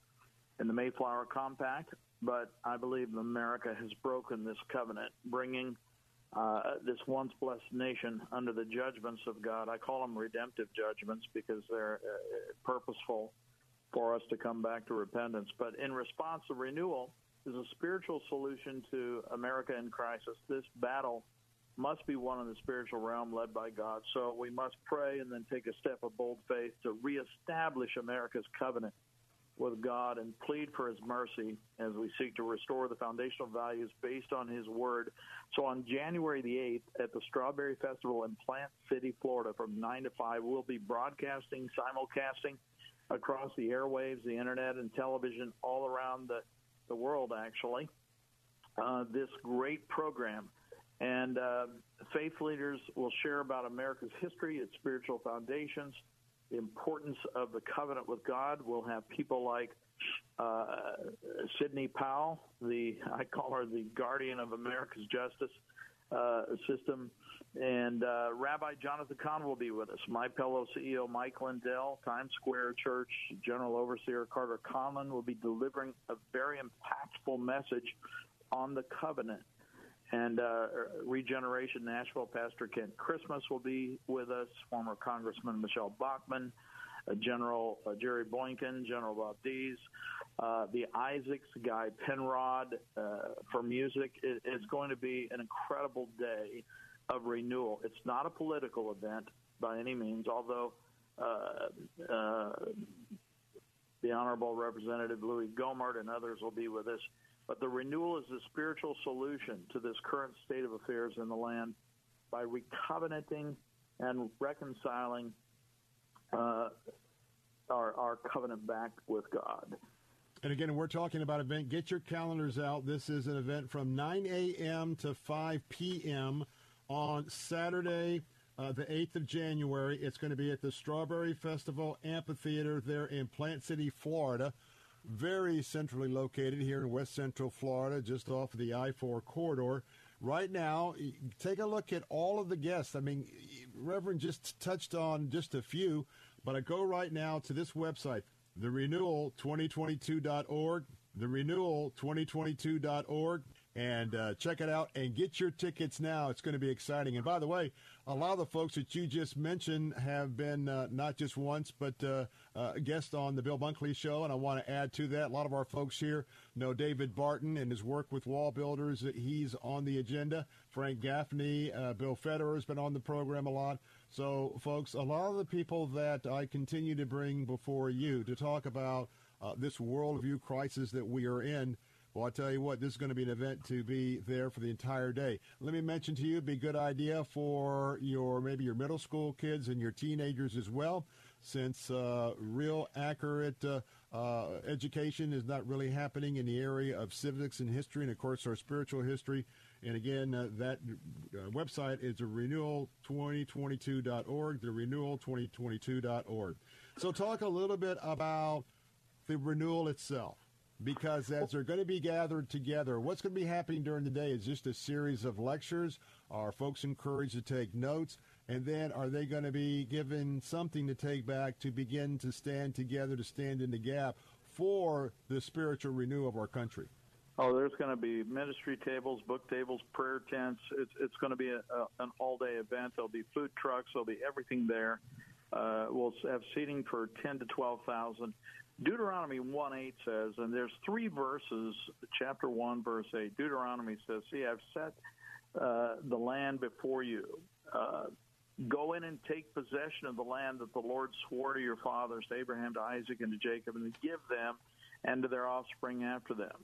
in the Mayflower Compact. But I believe America has broken this covenant, bringing uh, this once blessed nation under the judgments of God. I call them redemptive judgments because they're uh, purposeful for us to come back to repentance. But in response, the renewal is a spiritual solution to America in crisis. This battle must be won in the spiritual realm led by God. So we must pray and then take a step of bold faith to reestablish America's covenant with God and plead for His mercy as we seek to restore the foundational values based on His Word. So on January the 8th at the Strawberry Festival in Plant City, Florida from 9 to 5, we'll be broadcasting, simulcasting across the airwaves, the internet, and television all around the, the world, actually. Uh, this great program. And uh, faith leaders will share about America's history, its spiritual foundations, the importance of the covenant with God. We'll have people like uh, Sidney Powell, the I call her the guardian of America's justice uh, system, and uh, Rabbi Jonathan Cahn will be with us. My Pillow CEO Mike Lindell, Times Square Church General Overseer Carter Conlon will be delivering a very impactful message on the covenant and uh, Regeneration Nashville Pastor Kent Christmas will be with us. Former Congressman Michelle Bachmann, uh, General uh, Jerry Boykin, General Bob Dees, uh, the Isaacs Guy Penrod uh, for music. It, it's going to be an incredible day of renewal. It's not a political event by any means, although. Uh, the Honorable Representative Louis Gohmert and others will be with us. But the renewal is the spiritual solution to this current state of affairs in the land by recovenanting and reconciling uh, our, our covenant back with God. And again, we're talking about an event. Get your calendars out. This is an event from 9 a.m. to 5 p.m. on Saturday, uh, the 8th of January. It's going to be at the Strawberry Festival Amphitheater there in Plant City, Florida very centrally located here in west central Florida, just off of the I 4 corridor. Right now, take a look at all of the guests. I mean, Reverend just touched on just a few, but I go right now to this website, therenewal2022.org, therenewal2022.org, and uh, check it out and get your tickets now. It's going to be exciting. And by the way, a lot of the folks that you just mentioned have been uh, not just once, but uh, uh, guests on the Bill Bunkley Show. And I want to add to that, a lot of our folks here know David Barton and his work with WallBuilders. That he's on the agenda. Frank Gaffney, uh, Bill Federer has been on the program a lot. So, folks, a lot of the people that I continue to bring before you to talk about uh, this worldview crisis that we are in well, I tell you what, this is going to be an event to be there for the entire day. Let me mention to you, it'd be a good idea for your maybe your middle school kids and your teenagers as well, since uh, real accurate uh, uh, education is not really happening in the area of civics and history, and of course our spiritual history. And again, uh, that uh, website is renewal2022.org, the renewal2022.org. So, talk a little bit about the renewal itself because as they're going to be gathered together, what's going to be happening during the day is just a series of lectures. Are folks encouraged to take notes? And then are they going to be given something to take back to begin to stand together, to stand in the gap for the spiritual renewal of our country? Oh, there's going to be ministry tables, book tables, prayer tents. It's it's going to be a, a, an all-day event. There'll be food trucks. There'll be everything there. Uh, we'll have seating for ten to twelve thousand. Deuteronomy 1 8 says, and there's three verses, chapter 1, verse 8. Deuteronomy says, See, I've set uh, the land before you. Uh, go in and take possession of the land that the Lord swore to your fathers, to Abraham, to Isaac, and to Jacob, and give them and to their offspring after them.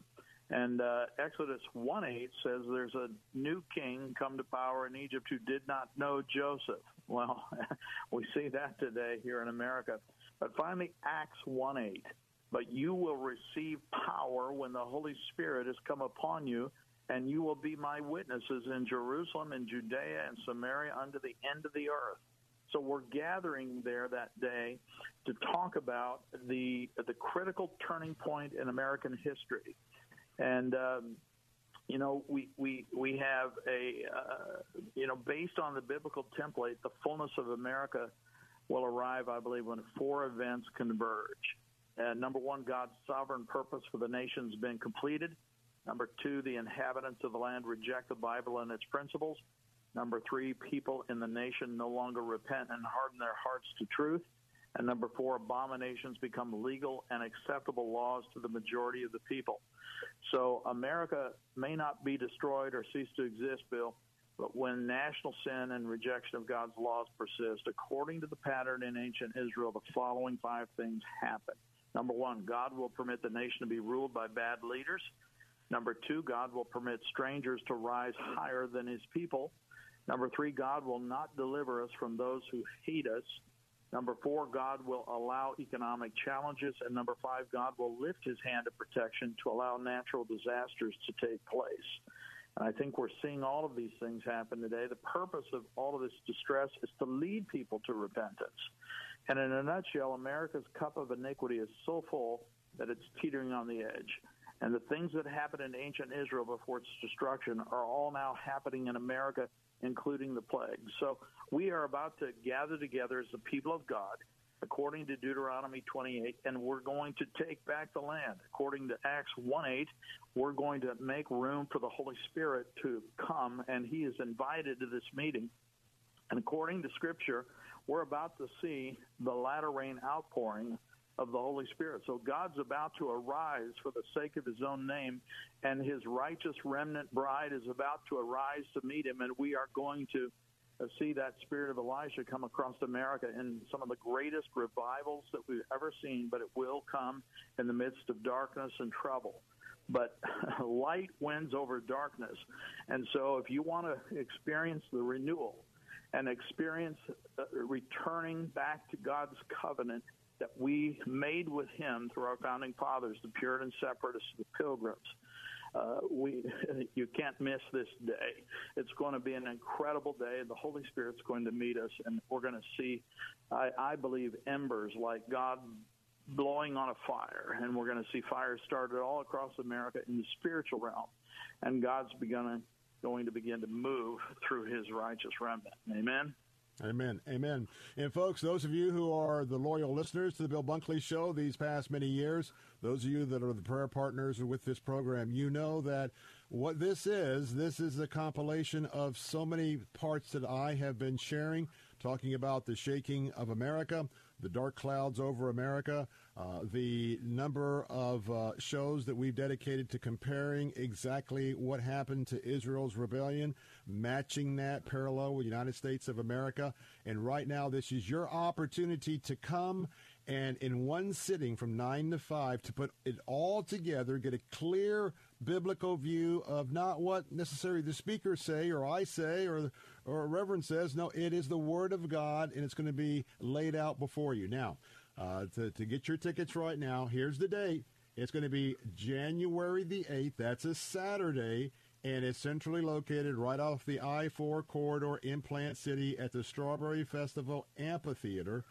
And uh, Exodus 1 8 says there's a new king come to power in Egypt who did not know Joseph. Well, we see that today here in America. But finally, Acts 1 8. But you will receive power when the Holy Spirit has come upon you, and you will be my witnesses in Jerusalem and Judea and Samaria unto the end of the earth. So we're gathering there that day to talk about the the critical turning point in American history, and um, you know we we we have a uh, you know based on the biblical template, the fullness of America will arrive, I believe, when four events converge. Uh, number one, God's sovereign purpose for the nation has been completed. Number two, the inhabitants of the land reject the Bible and its principles. Number three, people in the nation no longer repent and harden their hearts to truth. And number four, abominations become legal and acceptable laws to the majority of the people. So America may not be destroyed or cease to exist, Bill, but when national sin and rejection of God's laws persist, according to the pattern in ancient Israel, the following five things happen. Number one, God will permit the nation to be ruled by bad leaders. Number two, God will permit strangers to rise higher than his people. Number three, God will not deliver us from those who hate us. Number four, God will allow economic challenges. And number five, God will lift his hand of protection to allow natural disasters to take place. And I think we're seeing all of these things happen today. The purpose of all of this distress is to lead people to repentance. And in a nutshell, America's cup of iniquity is so full that it's teetering on the edge. And the things that happened in ancient Israel before its destruction are all now happening in America, including the plague. So we are about to gather together as the people of God according to Deuteronomy 28, and we're going to take back the land. According to Acts 1 8, we're going to make room for the Holy Spirit to come, and He is invited to this meeting. And according to Scripture, we're about to see the latter rain outpouring of the Holy Spirit. So God's about to arise for the sake of His own name, and His righteous remnant bride is about to arise to meet Him, and we are going to see that spirit of Elijah come across America in some of the greatest revivals that we've ever seen, but it will come in the midst of darkness and trouble. But light wins over darkness. And so if you want to experience the renewal and experience returning back to God's covenant that we made with Him through our founding fathers, the Puritan separatists, the pilgrims, uh, we you can't miss this day. It's going to be an incredible day. The Holy Spirit's going to meet us, and we're going to see, I, I believe, embers like God blowing on a fire, and we're going to see fires started all across America in the spiritual realm, and God's begun going to begin to move through His righteous remnant. Amen. Amen. Amen. And folks, those of you who are the loyal listeners to the Bill Bunkley Show these past many years, those of you that are the prayer partners with this program, you know that what this is, this is a compilation of so many parts that I have been sharing, talking about the shaking of America, the dark clouds over America, uh, the number of uh, shows that we've dedicated to comparing exactly what happened to Israel's rebellion, matching that parallel with the United States of America. And right now, this is your opportunity to come and in one sitting from 9 to 5 to put it all together, get a clear biblical view of not what necessarily the speakers say or I say or or a reverend says. No, it is the Word of God, and it's going to be laid out before you. Now, uh, to, to get your tickets right now, here's the date. It's going to be January the 8th. That's a Saturday, and it's centrally located right off the I 4 corridor in Plant City at the Strawberry Festival Amphitheater.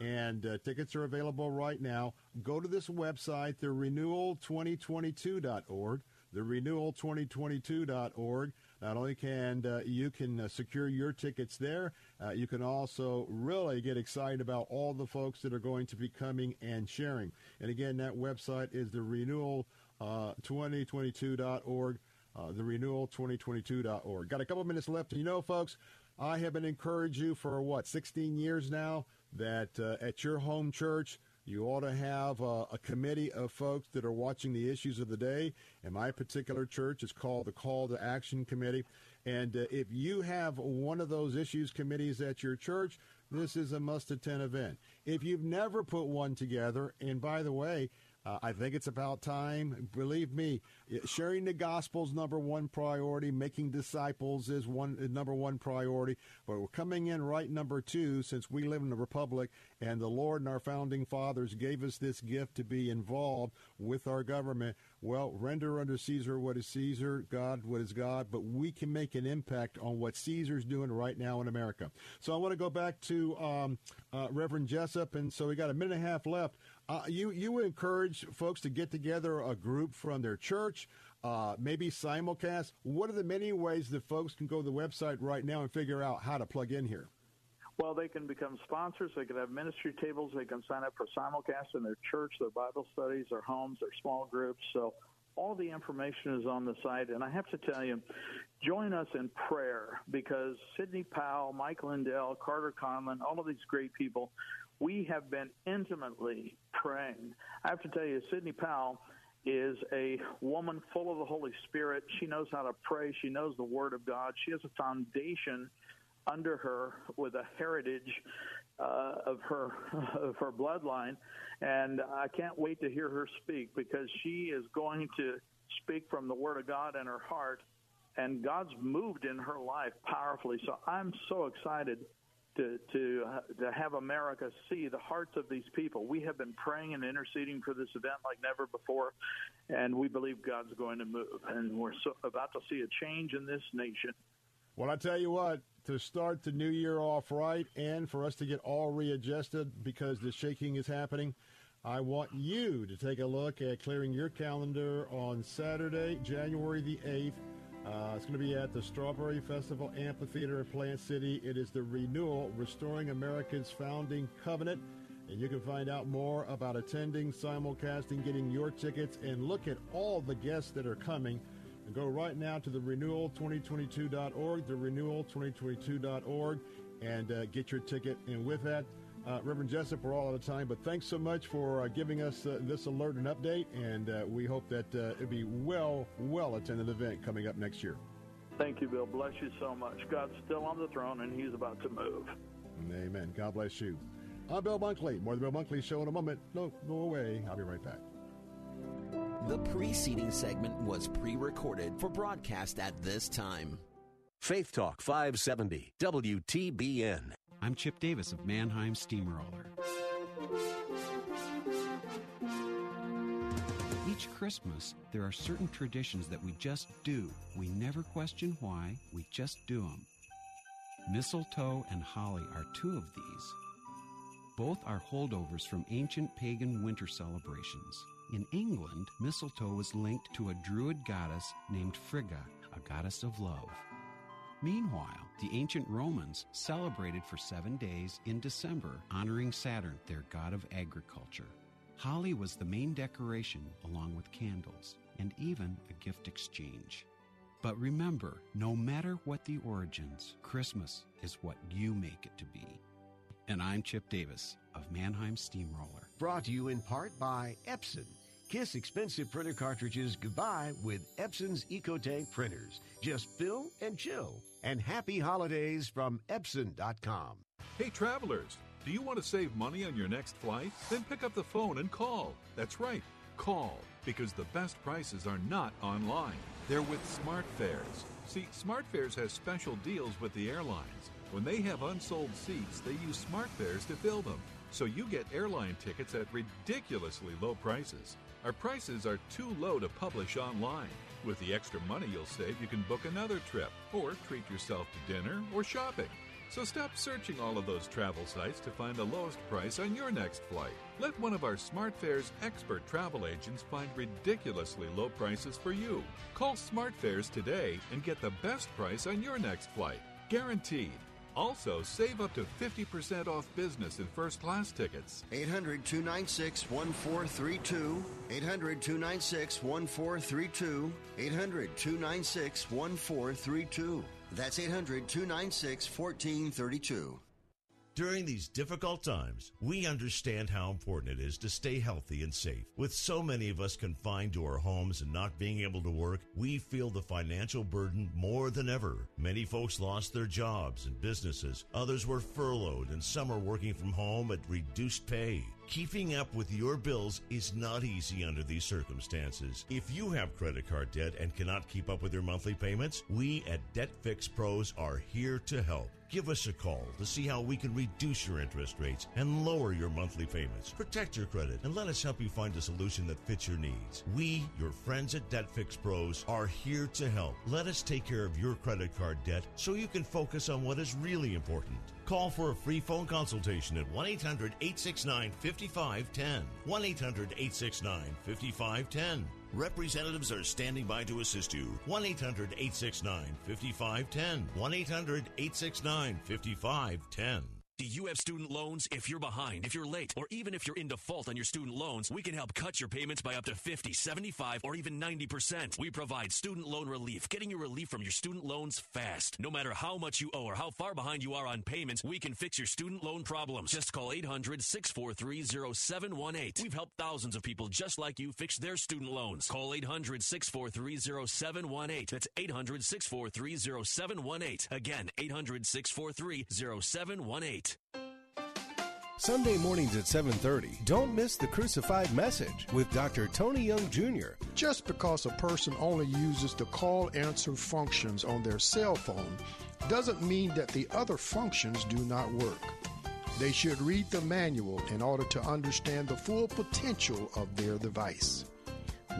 And uh, tickets are available right now. Go to this website, therenewal2022.org, therenewal2022.org. Not only can uh, you can uh, secure your tickets there, uh, you can also really get excited about all the folks that are going to be coming and sharing. And again, that website is the renewal 2022.org, uh, the renewal 2022.org. Got a couple minutes left. You know, folks, I have been encouraging you for what 16 years now that uh, at your home church you ought to have uh, a committee of folks that are watching the issues of the day. And my particular church is called the Call to Action Committee. And uh, if you have one of those issues committees at your church, this is a must attend event. If you've never put one together, and by the way, uh, I think it's about time. Believe me, sharing the gospel's number one priority. Making disciples is one number one priority. But we're coming in right number two since we live in a republic, and the Lord and our founding fathers gave us this gift to be involved with our government. Well, render unto Caesar what is Caesar, God what is God. But we can make an impact on what Caesar's doing right now in America. So I want to go back to um, uh, Reverend Jessip, and so we got a minute and a half left. Uh, you you encourage folks to get together a group from their church, uh, maybe simulcast. What are the many ways that folks can go to the website right now and figure out how to plug in here? Well, they can become sponsors. They can have ministry tables. They can sign up for simulcast in their church, their Bible studies, their homes, their small groups. So all the information is on the site. And I have to tell you, join us in prayer because Sidney Powell, Mike Lindell, Carter Conlon, all of these great people we have been intimately praying. I have to tell you, Sidney Powell is a woman full of the Holy Spirit. She knows how to pray. She knows the Word of God. She has a foundation under her with a heritage uh, of her of her bloodline, and I can't wait to hear her speak because she is going to speak from the Word of God in her heart, and God's moved in her life powerfully. So I'm so excited to to uh, to have America see the hearts of these people. We have been praying and interceding for this event like never before, and we believe God's going to move, and we're so, about to see a change in this nation. Well, I tell you what, to start the new year off right, and for us to get all readjusted because the shaking is happening. I want you to take a look at clearing your calendar on Saturday, January the 8th uh, it's going to be at the Strawberry Festival Amphitheater in Plant City. It is the renewal, Restoring America's Founding Covenant. And you can find out more about attending, simulcasting, getting your tickets, and look at all the guests that are coming. And go right now to the renewal2022.org, the renewal2022.org, and uh, get your ticket. And with that, uh, Reverend Jessip, we're all out of time, but thanks so much for uh, giving us uh, this alert and update, and uh, we hope that uh, it'll be well, well attended event coming up next year. Thank you, Bill. Bless you so much. God's still on the throne, and He's about to move. Amen. God bless you. I'm Bill Bunkley. More of the Bill Bunkley Show in a moment. No, go away. I'll be right back. The preceding segment was pre-recorded for broadcast at this time. Faith Talk 570 WTBN. I'm Chip Davis of Mannheim Steamroller. Each Christmas, there are certain traditions that we just do. We never question why, we just do them. Mistletoe and holly are two of these. Both are holdovers from ancient pagan winter celebrations. In England, mistletoe was linked to a druid goddess named Frigga, a goddess of love. Meanwhile, the ancient Romans celebrated for seven days in December, honoring Saturn, their god of agriculture. Holly was the main decoration, along with candles and even a gift exchange. But remember, no matter what the origins, Christmas is what you make it to be. And I'm Chip Davis of Mannheim Steamroller. Brought to you in part by Epson. Kiss expensive printer cartridges goodbye with Epson's EcoTank printers. Just fill and chill. And happy holidays from Epson.com. Hey, travelers, do you want to save money on your next flight? Then pick up the phone and call. That's right, call, because the best prices are not online. They're with SmartFares. See, SmartFares has special deals with the airlines. When they have unsold seats, they use SmartFares to fill them. So you get airline tickets at ridiculously low prices. Our prices are too low to publish online. With the extra money you'll save, you can book another trip or treat yourself to dinner or shopping. So stop searching all of those travel sites to find the lowest price on your next flight. Let one of our SmartFares expert travel agents find ridiculously low prices for you. Call SmartFares today and get the best price on your next flight. Guaranteed. Also, save up to 50% off business and first class tickets. 800 296 1432. 800 296 1432. 800 296 1432. That's 800 296 1432. During these difficult times, we understand how important it is to stay healthy and safe. With so many of us confined to our homes and not being able to work, we feel the financial burden more than ever. Many folks lost their jobs and businesses. Others were furloughed and some are working from home at reduced pay. Keeping up with your bills is not easy under these circumstances. If you have credit card debt and cannot keep up with your monthly payments, we at Debt Fix Pros are here to help. Give us a call to see how we can reduce your interest rates and lower your monthly payments. Protect your credit and let us help you find a solution that fits your needs. We, your friends at Debt Fix Pros, are here to help. Let us take care of your credit card debt so you can focus on what is really important. Call for a free phone consultation at 1 800 869 5510. 1 800 869 5510. Representatives are standing by to assist you. 1 800 869 5510. 1 800 869 5510. Do you have student loans? If you're behind, if you're late, or even if you're in default on your student loans, we can help cut your payments by up to 50, 75, or even 90%. We provide student loan relief, getting you relief from your student loans fast. No matter how much you owe or how far behind you are on payments, we can fix your student loan problems. Just call 800 643 0718. We've helped thousands of people just like you fix their student loans. Call 800 643 0718. That's 800 643 0718. Again, 800 643 0718. Sunday mornings at 7:30. Don't miss the crucified message with Dr. Tony Young Jr. Just because a person only uses the call answer functions on their cell phone doesn't mean that the other functions do not work. They should read the manual in order to understand the full potential of their device.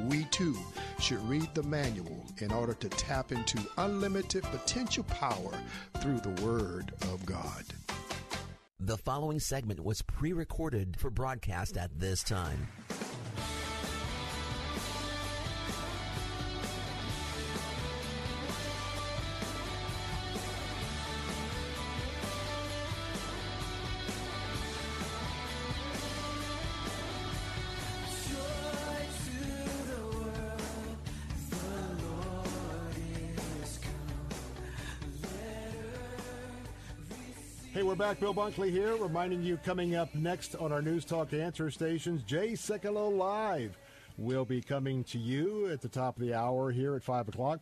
We too should read the manual in order to tap into unlimited potential power through the Word of God. The following segment was pre recorded for broadcast at this time. Back. Bill Bunkley here, reminding you coming up next on our News Talk answer stations, Jay Sekulow Live will be coming to you at the top of the hour here at 5 o'clock.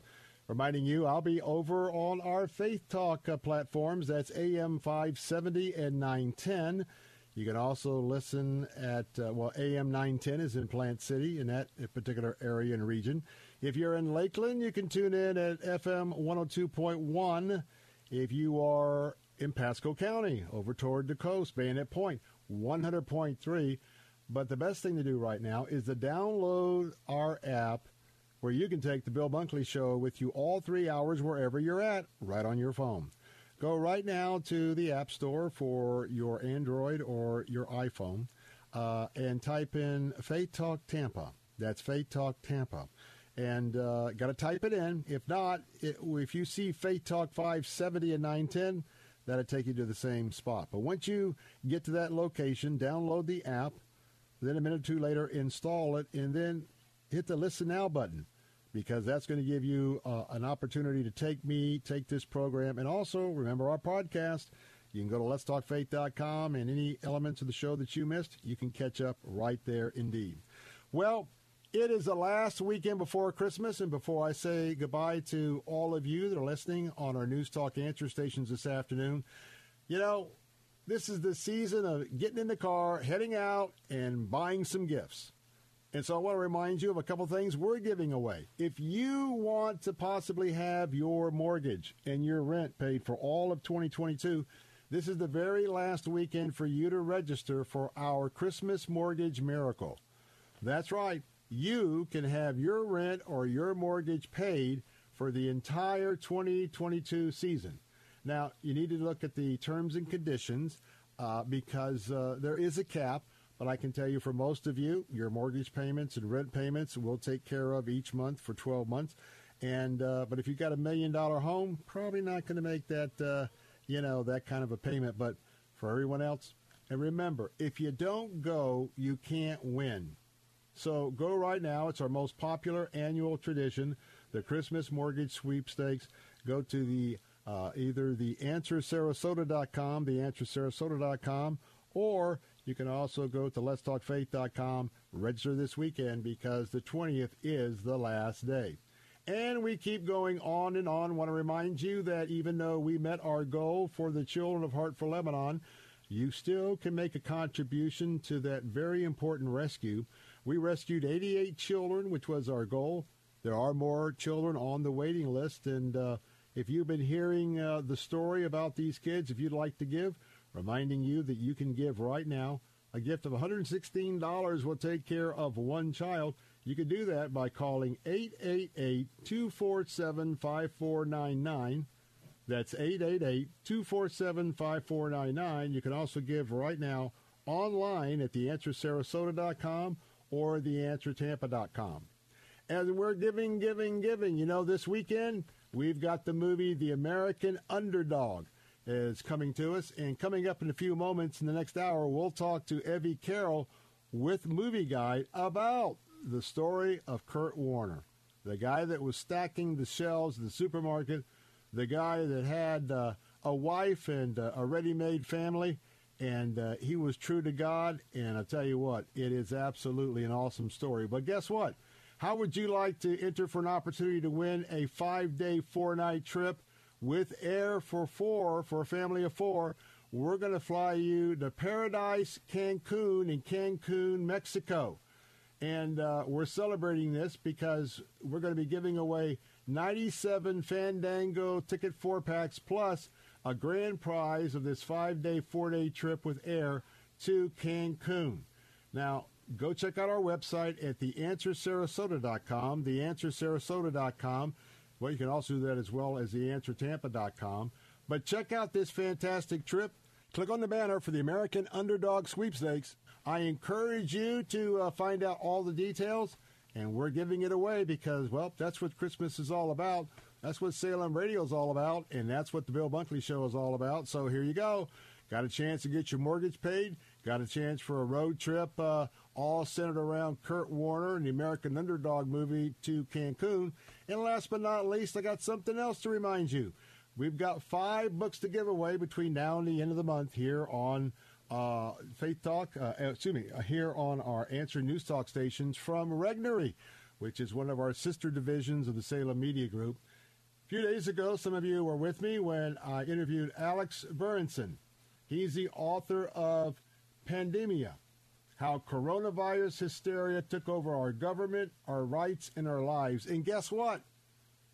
Reminding you, I'll be over on our Faith Talk uh, platforms. That's AM 570 and 910. You can also listen at, uh, well, AM 910 is in Plant City in that particular area and region. If you're in Lakeland, you can tune in at FM 102.1. If you are in Pasco County, over toward the coast, Bayonet Point, 100.3. But the best thing to do right now is to download our app where you can take the Bill Bunkley Show with you all three hours wherever you're at, right on your phone. Go right now to the App Store for your Android or your iPhone uh, and type in Faith Talk Tampa. That's Faith Talk Tampa. and uh, got to type it in. If not, it, if you see Faith Talk 570 and 910, that'll take you to the same spot. But once you get to that location, download the app, then a minute or two later, install it, and then hit the Listen Now button because that's going to give you uh, an opportunity to take me, take this program, and also remember our podcast. You can go to letstalkfaith.com and any elements of the show that you missed, you can catch up right there indeed. Well, it is the last weekend before Christmas, and before I say goodbye to all of you that are listening on our News Talk answer stations this afternoon, you know, this is the season of getting in the car, heading out, and buying some gifts. And so I want to remind you of a couple things we're giving away. If you want to possibly have your mortgage and your rent paid for all of 2022, this is the very last weekend for you to register for our Christmas Mortgage Miracle. That's right you can have your rent or your mortgage paid for the entire 2022 season. Now, you need to look at the terms and conditions uh, because uh, there is a cap, but I can tell you for most of you, your mortgage payments and rent payments will take care of each month for 12 months. And uh, but if you've got a million dollar home, probably not going to make that uh, you know that kind of a payment. But for everyone else, and remember, if you don't go, you can't win. So go right now. It's our most popular annual tradition, the Christmas Mortgage Sweepstakes. Go to the uh, either the answersarasota.com, the answersarasota.com, or you can also go to letstalkfaith.com, register this weekend because the 20th is the last day. And we keep going on and on. Want to remind you that even though we met our goal for the children of Heart for Lebanon, you still can make a contribution to that very important rescue. We rescued 88 children, which was our goal. There are more children on the waiting list, and uh, if you've been hearing uh, the story about these kids, if you'd like to give, reminding you that you can give right now. A gift of $116 will take care of one child. You can do that by calling 888 247 5499. That's 888 247 5499. You can also give right now online at theanswersarasota.com or theanswertampa.com. As we're giving, giving, giving. You know, this weekend we've got the movie The American Underdog is coming to us. And coming up in a few moments in the next hour, we'll talk to Evie Carroll with Movie Guide about the story of Kurt Warner, the guy that was stacking the shelves of the supermarket, the guy that had uh, a wife and uh, a ready-made family, and uh, he was true to God. And I tell you what, it is absolutely an awesome story. But guess what? How would you like to enter for an opportunity to win a five-day, four-night trip with Air for Four for a family of four? We're going to fly you to Paradise Cancun in Cancun, Mexico. And uh, we're celebrating this because we're going to be giving away 97 Fandango ticket four packs plus a grand prize of this five day, four day trip with air to Cancun. Now, go check out our website at theanswersarasota.com, theanswersarasota.com. Well, you can also do that as well as theanswertampa.com. But check out this fantastic trip. Click on the banner for the American Underdog Sweepstakes. I encourage you to uh, find out all the details, and we're giving it away because, well, that's what Christmas is all about. That's what Salem Radio is all about, and that's what the Bill Bunkley Show is all about. So here you go. Got a chance to get your mortgage paid. Got a chance for a road trip, uh, all centered around Kurt Warner and the American Underdog movie to Cancun. And last but not least, I got something else to remind you. We've got five books to give away between now and the end of the month here on uh, Faith Talk, uh, excuse me, uh, here on our Answer News Talk stations from Regnery, which is one of our sister divisions of the Salem Media Group. A few days ago, some of you were with me when I interviewed Alex Berenson. He's the author of Pandemia How Coronavirus Hysteria Took Over Our Government, Our Rights, and Our Lives. And guess what?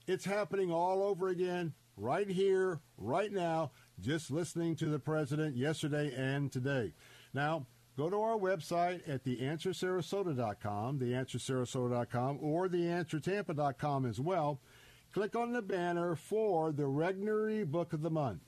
It's happening all over again, right here, right now, just listening to the president yesterday and today. Now, go to our website at theanswersarasota.com, theanswersarasota.com, or theanswertampa.com as well click on the banner for the Regnery Book of the Month.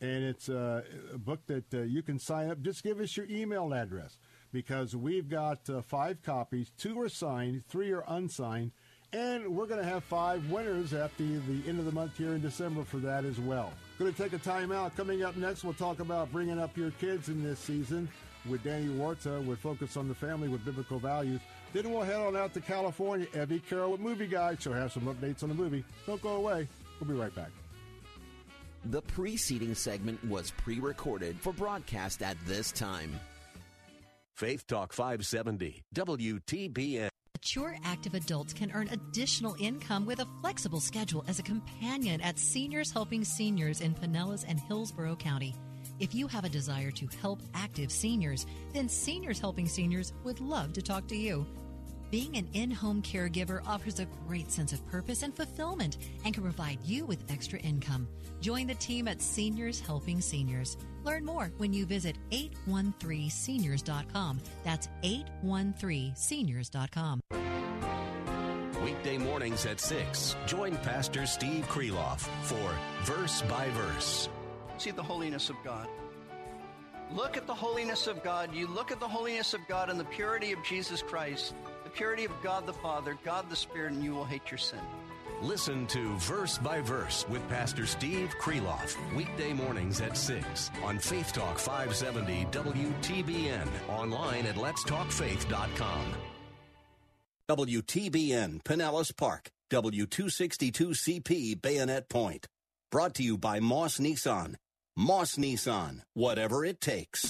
And it's a, a book that uh, you can sign up. Just give us your email address because we've got uh, five copies. Two are signed, three are unsigned, And we're going to have five winners at the, the end of the month here in December for that as well. Going to take a time out. Coming up next, we'll talk about bringing up your kids in this season with Danny Huerta with Focus on the Family with Biblical Values. Then we'll head on out to California. Evie Carroll with Movie Guide. She'll have some updates on the movie. Don't go away. We'll be right back. The preceding segment was pre recorded for broadcast at this time. Faith Talk 570, WTBN. Mature active adults can earn additional income with a flexible schedule as a companion at Seniors Helping Seniors in Pinellas and Hillsborough County. If you have a desire to help active seniors, then Seniors Helping Seniors would love to talk to you. Being an in home caregiver offers a great sense of purpose and fulfillment and can provide you with extra income. Join the team at Seniors Helping Seniors. Learn more when you visit 813seniors.com. That's 813seniors.com. Weekday mornings at 6. Join Pastor Steve Kreloff for Verse by Verse. See the holiness of God. Look at the holiness of God. You look at the holiness of God and the purity of Jesus Christ, the purity of God the Father, God the Spirit, and you will hate your sin. Listen to Verse by Verse with Pastor Steve Kreloff, weekday mornings at 6 on Faith Talk 570 WTBN, online at letstalkfaith.com. WTBN Pinellas Park, W262CP Bayonet Point. Brought to you by Moss Nissan. Moss Nissan, whatever it takes.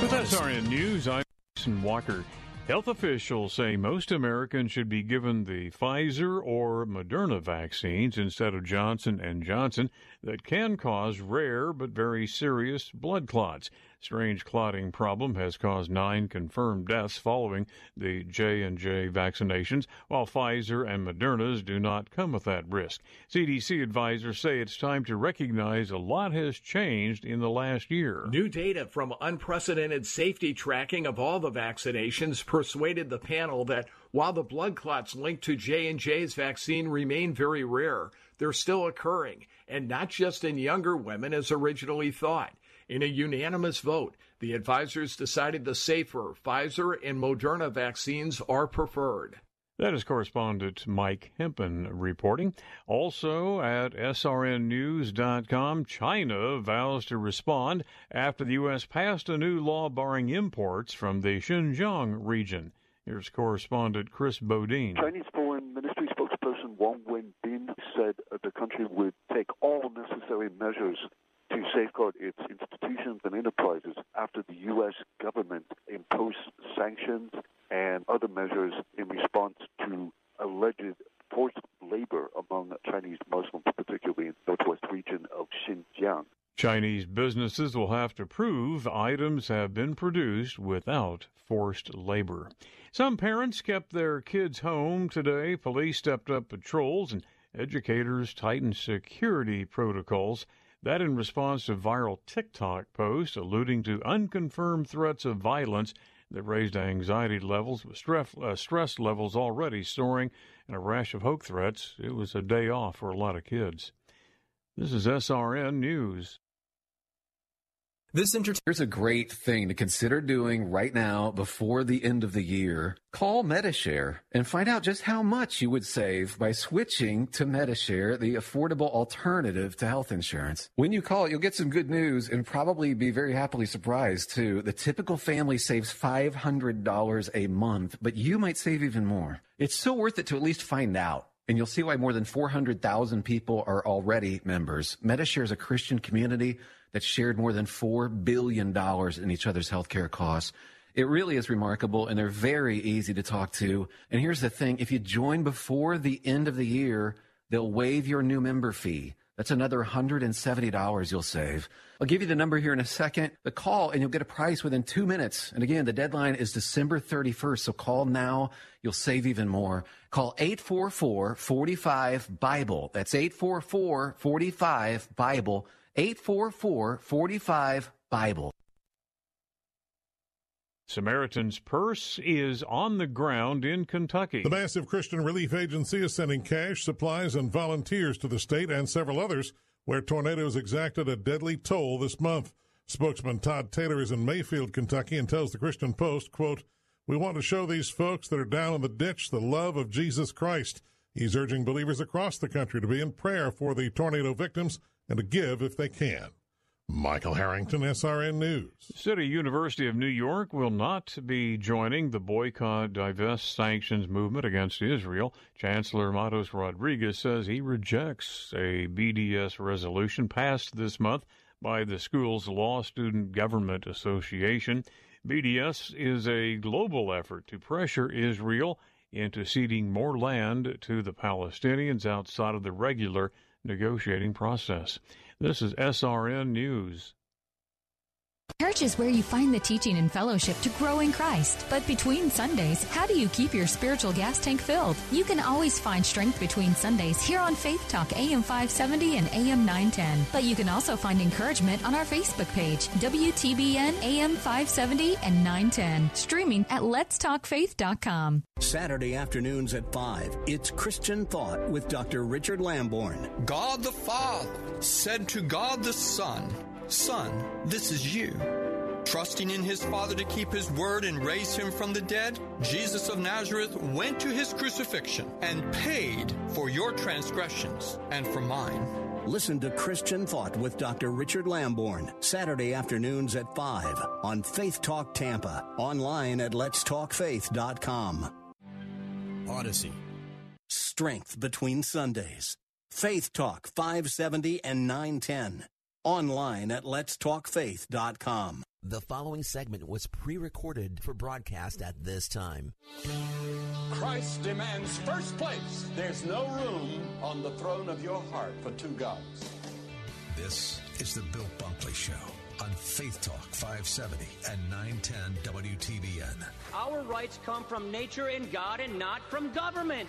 With SRN News, I'm Jason Walker. Health officials say most Americans should be given the Pfizer or Moderna vaccines instead of Johnson and Johnson that can cause rare but very serious blood clots. Strange clotting problem has caused 9 confirmed deaths following the J&J vaccinations, while Pfizer and Moderna's do not come with that risk. CDC advisors say it's time to recognize a lot has changed in the last year. New data from unprecedented safety tracking of all the vaccinations persuaded the panel that while the blood clots linked to J&J's vaccine remain very rare, they're still occurring, and not just in younger women as originally thought. In a unanimous vote, the advisors decided the safer Pfizer and Moderna vaccines are preferred. That is correspondent Mike Hempen reporting. Also at srnnews.com, China vows to respond after the U.S. passed a new law barring imports from the Xinjiang region. Here's correspondent Chris Bodine. Chinese Foreign Ministry spokesperson Wang Wenbin said the country would take all necessary measures to safeguard its institutions and enterprises after the U.S. government imposed sanctions and other measures in response to alleged forced labor among Chinese Muslims, particularly in the northwest region of Xinjiang. Chinese businesses will have to prove items have been produced without forced labor. Some parents kept their kids home today. Police stepped up patrols and educators tightened security protocols. That in response to viral TikTok posts alluding to unconfirmed threats of violence that raised anxiety levels with stress, uh, stress levels already soaring and a rash of hoax threats. It was a day off for a lot of kids. This is SRN News. This inter- Here's a great thing to consider doing right now before the end of the year. Call Medi-Share and find out just how much you would save by switching to Medi-Share, the affordable alternative to health insurance. When you call, you'll get some good news and probably be very happily surprised too. The typical family saves $500 a month, but you might save even more. It's so worth it to at least find out. And you'll see why more than 400,000 people are already members. Medi-Share is a Christian community that shared more than $4 billion in each other's healthcare costs. It really is remarkable, and they're very easy to talk to. And here's the thing if you join before the end of the year, they'll waive your new member fee. That's another $170 you'll save. I'll give you the number here in a second. The call, and you'll get a price within two minutes. And again, the deadline is December 31st, so call now. You'll save even more. Call 844 45 Bible. That's 844 45 Bible. 844 45 Bible. Samaritan's Purse is on the ground in Kentucky. The massive Christian Relief Agency is sending cash, supplies, and volunteers to the state and several others where tornadoes exacted a deadly toll this month. Spokesman Todd Taylor is in Mayfield, Kentucky, and tells the Christian Post, quote, We want to show these folks that are down in the ditch the love of Jesus Christ. He's urging believers across the country to be in prayer for the tornado victims and to give if they can. Michael Harrington, SRN News. City University of New York will not be joining the boycott, divest, sanctions movement against Israel. Chancellor Matos Rodriguez says he rejects a BDS resolution passed this month by the school's Law Student Government Association. BDS is a global effort to pressure Israel into ceding more land to the Palestinians outside of the regular negotiating process. This is SRN News. Church is where you find the teaching and fellowship to grow in Christ. But between Sundays, how do you keep your spiritual gas tank filled? You can always find strength between Sundays here on Faith Talk AM 570 and AM 910. But you can also find encouragement on our Facebook page, WTBN AM 570 and 910, streaming at letstalkfaith.com. Saturday afternoons at 5, it's Christian Thought with Dr. Richard Lamborn. God the Father said to God the Son, Son, this is you. Trusting in his Father to keep his word and raise him from the dead, Jesus of Nazareth went to his crucifixion and paid for your transgressions and for mine. Listen to Christian Thought with Dr. Richard Lamborn, Saturday afternoons at 5 on Faith Talk Tampa, online at letstalkfaith.com. Odyssey. Strength between Sundays. Faith Talk 570 and 910 online at letstalkfaith.com. The following segment was pre recorded for broadcast at this time. Christ demands first place. There's no room on the throne of your heart for two gods. This is the Bill Bunkley Show on Faith Talk 570 and 910 WTBN. Our rights come from nature and God and not from government.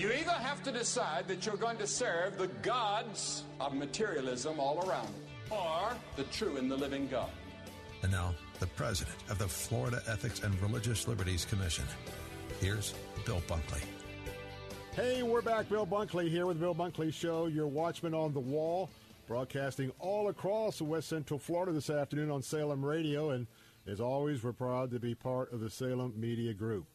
You either have to decide that you're going to serve the gods of materialism all around, or the true and the living God. And now, the president of the Florida Ethics and Religious Liberties Commission. Here's Bill Bunkley. Hey, we're back. Bill Bunkley here with the Bill Bunkley Show, your watchman on the wall, broadcasting all across West Central Florida this afternoon on Salem Radio. And as always, we're proud to be part of the Salem Media Group.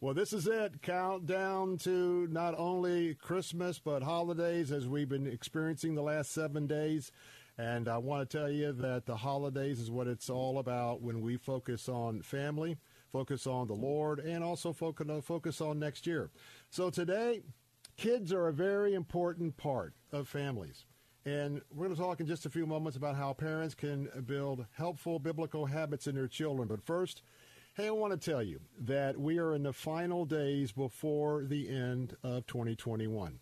Well, this is it. Countdown to not only Christmas, but holidays as we've been experiencing the last seven days. And I want to tell you that the holidays is what it's all about when we focus on family, focus on the Lord, and also focus on next year. So today, kids are a very important part of families. And we're going to talk in just a few moments about how parents can build helpful biblical habits in their children. But first, Hey, I want to tell you that we are in the final days before the end of 2021.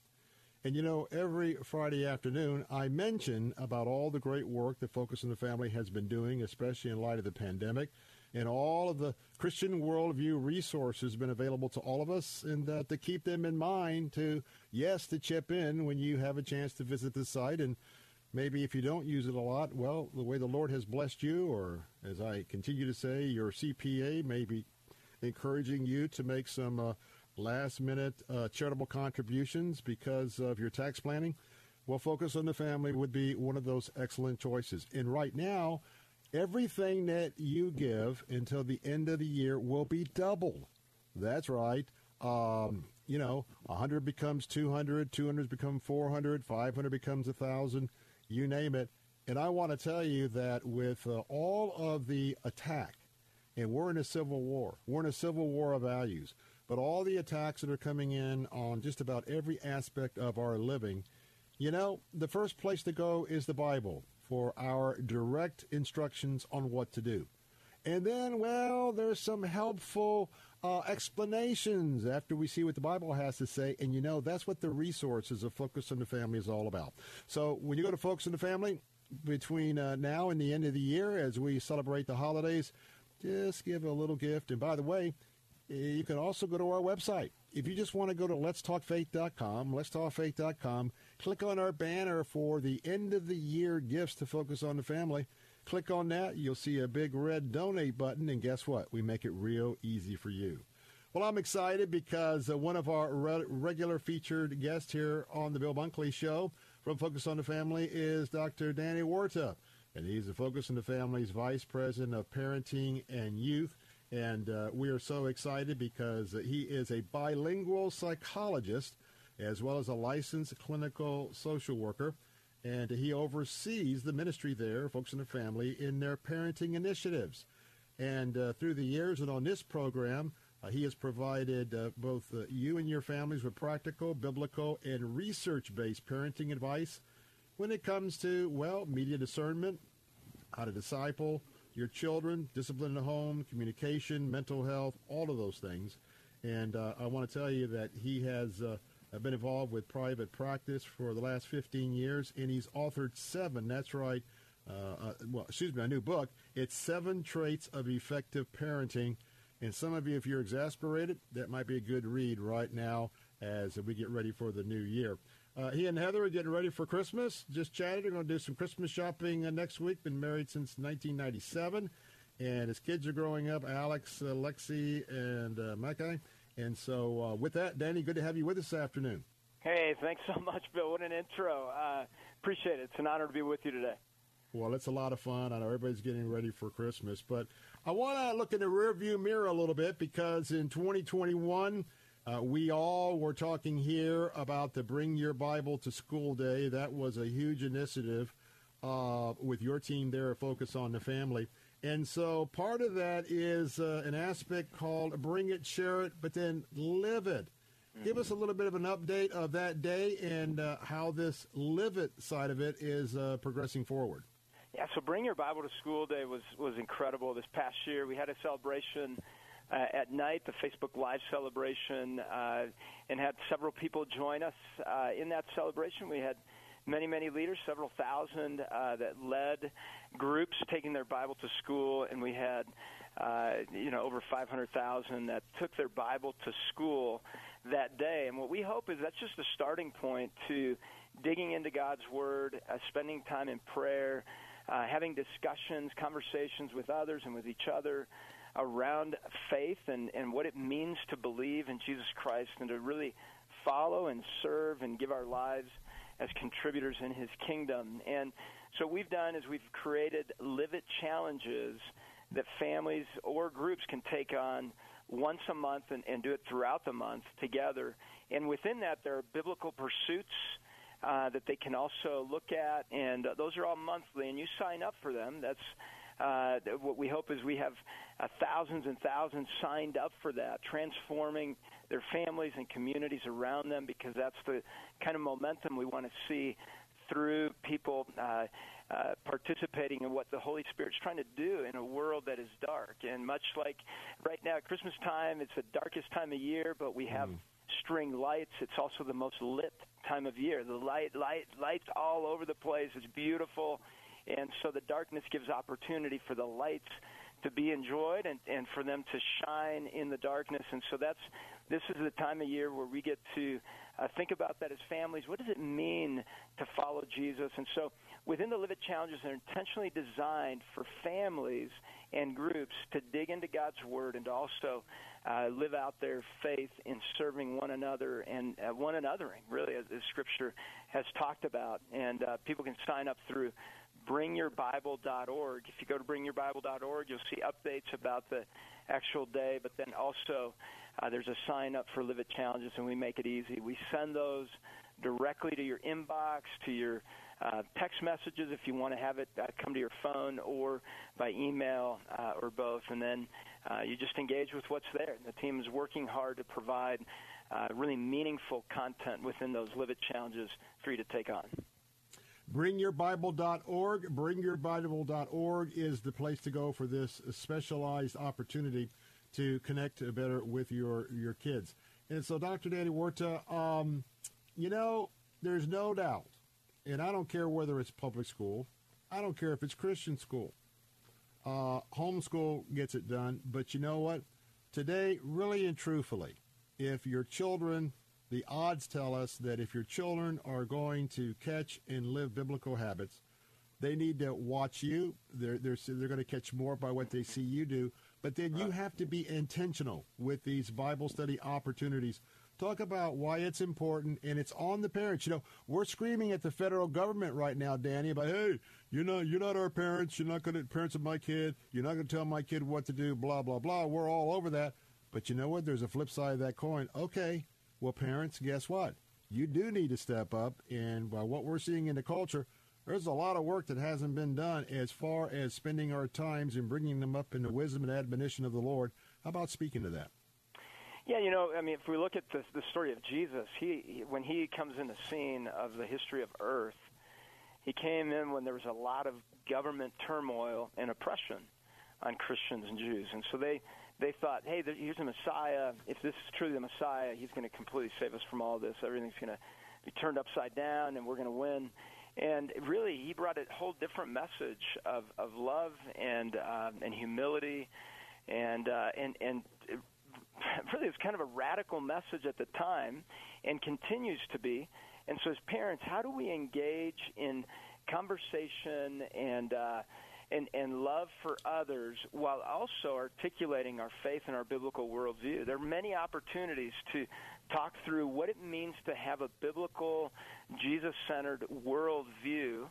And you know, every Friday afternoon, I mention about all the great work that Focus on the Family has been doing, especially in light of the pandemic, and all of the Christian worldview resources been available to all of us, and uh, to keep them in mind to, yes, to chip in when you have a chance to visit the site and maybe if you don't use it a lot, well, the way the Lord has blessed you, or as I continue to say, your CPA may be encouraging you to make some uh, last minute uh, charitable contributions because of your tax planning. Well, Focus on the Family would be one of those excellent choices. And right now, everything that you give until the end of the year will be doubled. That's right. Um, you know, 100 becomes 200, 200 becomes 400, 500 becomes 1,000 you name it. And I want to tell you that with uh, all of the attack, and we're in a civil war, we're in a civil war of values, but all the attacks that are coming in on just about every aspect of our living, you know, the first place to go is the Bible for our direct instructions on what to do. And then, well, there's some helpful uh, explanations after we see what the Bible has to say. And you know, that's what the resources of Focus on the Family is all about. So when you go to Focus on the Family, between uh, now and the end of the year, as we celebrate the holidays, just give a little gift. And by the way, You can also go to our website. If you just want to go to letstalkfaith.com, letstalkfaith.com, click on our banner for the end of the year gifts to focus on the family. Click on that. You'll see a big red donate button, and guess what? We make it real easy for you. Well, I'm excited because uh, one of our re- regular featured guests here on the Bill Bunkley Show from Focus on the Family is Dr. Danny Huerta, and he's the Focus on the Family's Vice President of Parenting and Youth. And uh, we are so excited because he is a bilingual psychologist as well as a licensed clinical social worker. And he oversees the ministry there, Focus on the Family, in their parenting initiatives. And uh, through the years and on this program, uh, he has provided uh, both uh, you and your families with practical, biblical, and research based parenting advice when it comes to, well, media discernment, how to disciple your children, discipline in the home, communication, mental health, all of those things. And uh, I want to tell you that he has uh, been involved with private practice for the last 15 years, and he's authored seven, that's right, uh, well, excuse me, a new book. It's Seven Traits of Effective Parenting and some of you, if you're exasperated, that might be a good read right now as we get ready for the new year. Uh, he and Heather are getting ready for Christmas. Just chatted. They're going to do some Christmas shopping uh, next week. Been married since 1997. And his kids are growing up Alex, uh, Lexi, and uh. And so, uh, with that, Danny, good to have you with us this afternoon. Hey, thanks so much, Bill. What an intro. Uh, appreciate it. It's an honor to be with you today. Well, it's a lot of fun. I know everybody's getting ready for Christmas, but I want to look in the rearview mirror a little bit because in 2021, uh, we all were talking here about the Bring Your Bible to School Day. That was a huge initiative uh, with your team there, Focus on the Family. And so part of that is uh, an aspect called Bring It, Share It, but then Live It. Mm-hmm. Give us a little bit of an update of that day and uh, how this Live It side of it is uh, progressing forward. Yeah, so Bring Your Bible to School Day was was incredible. This past year, we had a celebration uh, at night, the Facebook Live celebration, uh, and had several people join us uh, in that celebration. We had many, many leaders, several thousand uh, that led groups taking their Bible to school, and we had uh, you know over 500,000 that took their Bible to school that day. And what we hope is that's just a starting point to digging into God's Word, uh, spending time in prayer uh, having discussions, conversations with others and with each other around faith and, and what it means to believe in Jesus Christ and to really follow and serve and give our lives as contributors in his kingdom. And so what we've done is we've created Live It challenges that families or groups can take on once a month and, and do it throughout the month together. And within that, there are biblical pursuits uh, that they can also look at, and uh, those are all monthly, and you sign up for them. That's uh, what we hope is we have uh, thousands and thousands signed up for that, transforming their families and communities around them because that's the kind of momentum we want to see through people uh, uh, participating in what the Holy Spirit's trying to do in a world that is dark. And much like right now at Christmas time, it's the darkest time of year, but we have mm. string lights. It's also the most lit time of year. The light, light, lights all over the place. It's beautiful, and so the darkness gives opportunity for the lights to be enjoyed and, and for them to shine in the darkness. And so that's this is the time of year where we get to uh, think about that as families. What does it mean to follow Jesus? And so within the Live It challenges, they're intentionally designed for families and groups to dig into God's Word and to also uh, live out their faith in serving one another and uh, one anothering, really, as, as Scripture has talked about. And uh, people can sign up through bringyourbible.org. If you go to bringyourbible.org, you'll see updates about the actual day, but then also uh, there's a sign up for Live It Challenges, and we make it easy. We send those directly to your inbox, to your uh, text messages if you want to have it uh, come to your phone, or by email, uh, or both. And then uh, you just engage with what's there. The team is working hard to provide uh, really meaningful content within those Live It challenges for you to take on. BringYourBible.org. BringYourBible.org is the place to go for this specialized opportunity to connect better with your, your kids. And so, Dr. Danny Huerta, um, you know, there's no doubt, and I don't care whether it's public school, I don't care if it's Christian school, uh, homeschool gets it done, but you know what? today, really and truthfully, if your children, the odds tell us that if your children are going to catch and live biblical habits, they need to watch you. They're, they're, they're going to catch more by what they see you do. But then you have to be intentional with these Bible study opportunities. Talk about why it's important, and it's on the parents. You know, we're screaming at the federal government right now, Danny, about hey, you're not you're not our parents. You're not going to parents of my kid. You're not going to tell my kid what to do. Blah blah blah. We're all over that. But you know what? There's a flip side of that coin. Okay, well, parents, guess what? You do need to step up, and by what we're seeing in the culture, there's a lot of work that hasn't been done as far as spending our times and bringing them up in the wisdom and admonition of the Lord. How about speaking to that? Yeah, you know, I mean, if we look at the, the story of Jesus, he, he when he comes in the scene of the history of Earth, he came in when there was a lot of government turmoil and oppression on Christians and Jews, and so they they thought, hey, here's a Messiah. If this is truly the Messiah, he's going to completely save us from all this. Everything's going to be turned upside down, and we're going to win and really he brought a whole different message of, of love and um, and humility and uh, and and really it, it's kind of a radical message at the time and continues to be and so as parents how do we engage in conversation and uh, and, and love for others while also articulating our faith and our biblical worldview. There are many opportunities to talk through what it means to have a biblical, Jesus centered worldview.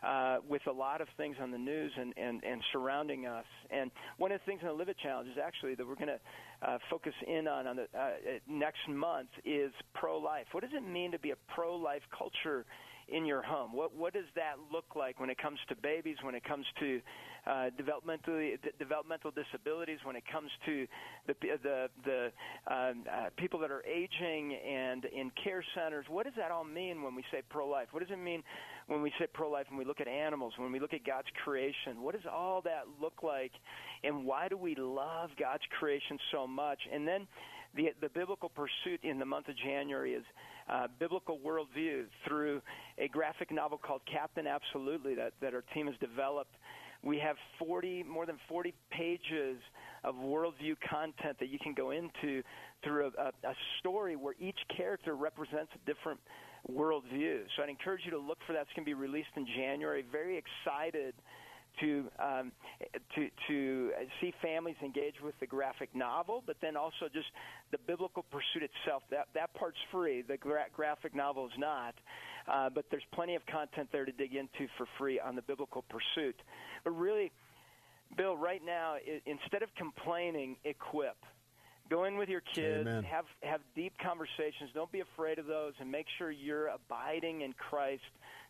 Uh, with a lot of things on the news and, and, and surrounding us. And one of the things in the Live It Challenge is actually that we're going to uh, focus in on, on the, uh, next month is pro-life. What does it mean to be a pro-life culture in your home? What what does that look like when it comes to babies? When it comes to uh, developmentally d- developmental disabilities? When it comes to the the the um, uh, people that are aging and in care centers? What does that all mean when we say pro-life? What does it mean when we say pro-life? When we look at animals? When we look at God's creation? What does all that look like? And why do we love God's creation so much? And then the the biblical pursuit in the month of January is uh, biblical worldview through a graphic novel called Captain Absolutely that, that our team has developed. We have 40, more than 40 pages of worldview content that you can go into through a, a, a story where each character represents a different worldview. So I'd encourage you to look for that. It's going to be released in January. Very excited to um, to to see families engage with the graphic novel, but then also just the biblical pursuit itself. That that part's free. The gra- graphic novel is not, uh, but there's plenty of content there to dig into for free on the biblical pursuit. But really, Bill, right now, it, instead of complaining, equip. Go in with your kids, Amen. have have deep conversations. Don't be afraid of those, and make sure you're abiding in Christ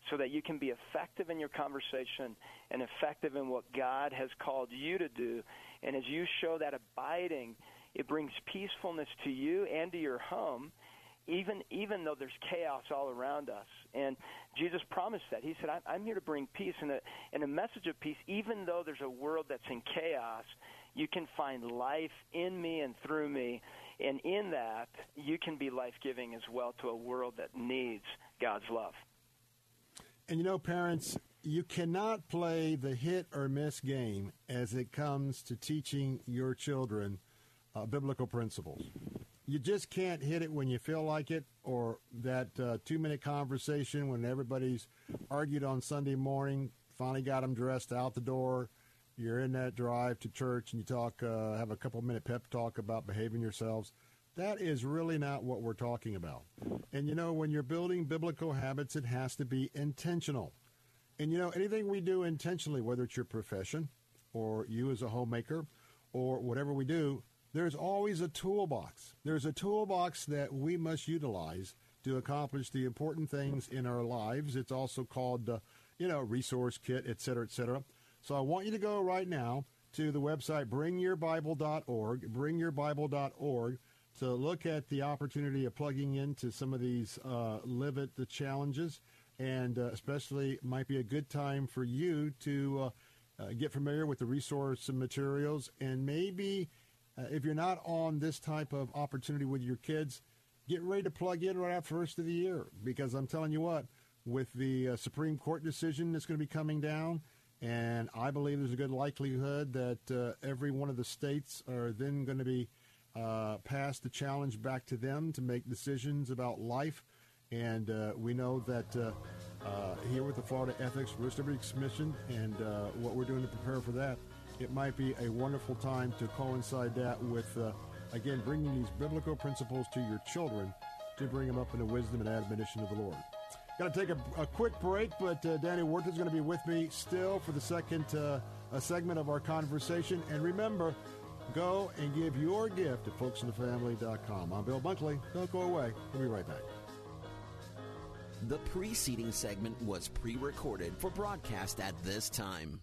so that you can be effective in your conversation and effective in what God has called you to do. And as you show that abiding, it brings peacefulness to you and to your home, even even though there's chaos all around us. And Jesus promised that. He said, "I'm here to bring peace and a and a message of peace, even though there's a world that's in chaos." You can find life in me and through me, and in that, you can be life giving as well to a world that needs God's love. And you know, parents, you cannot play the hit or miss game as it comes to teaching your children uh, biblical principles. You just can't hit it when you feel like it, or that uh, two minute conversation when everybody's argued on Sunday morning, finally got them dressed out the door. You're in that drive to church and you talk, uh, have a couple minute pep talk about behaving yourselves. That is really not what we're talking about. And you know, when you're building biblical habits, it has to be intentional. And you know, anything we do intentionally, whether it's your profession or you as a homemaker or whatever we do, there's always a toolbox. There's a toolbox that we must utilize to accomplish the important things in our lives. It's also called, you know, resource kit, et cetera, et cetera. So I want you to go right now to the website bringyourbible.org, bringyourbible.org, to look at the opportunity of plugging into some of these uh, Live It, the challenges, and uh, especially might be a good time for you to uh, uh get familiar with the resource and materials. And maybe uh, if you're not on this type of opportunity with your kids, get ready to plug in right after first of the year because I'm telling you what, with the uh, Supreme Court decision that's going to be coming down, and I believe there's a good likelihood that every one of the states are then going to be uh, pass the challenge back to them to make decisions about life. And uh, we know that uh, uh, here with the Florida Ethics Religious Liberty Commission and uh, what we're doing to prepare for that, it might be a wonderful time to coincide that with, uh, again, bringing these biblical principles to your children to bring them up in the wisdom and admonition of the Lord. Got to take a, a, quick break, but uh, Danny Huerta is going to be with me still for the second uh, segment of our conversation. And remember, go and give your gift at focusonthefamily.com. I'm Bill Bunkley. Don't go away. We'll be right back. The preceding segment was pre recorded for broadcast at this time.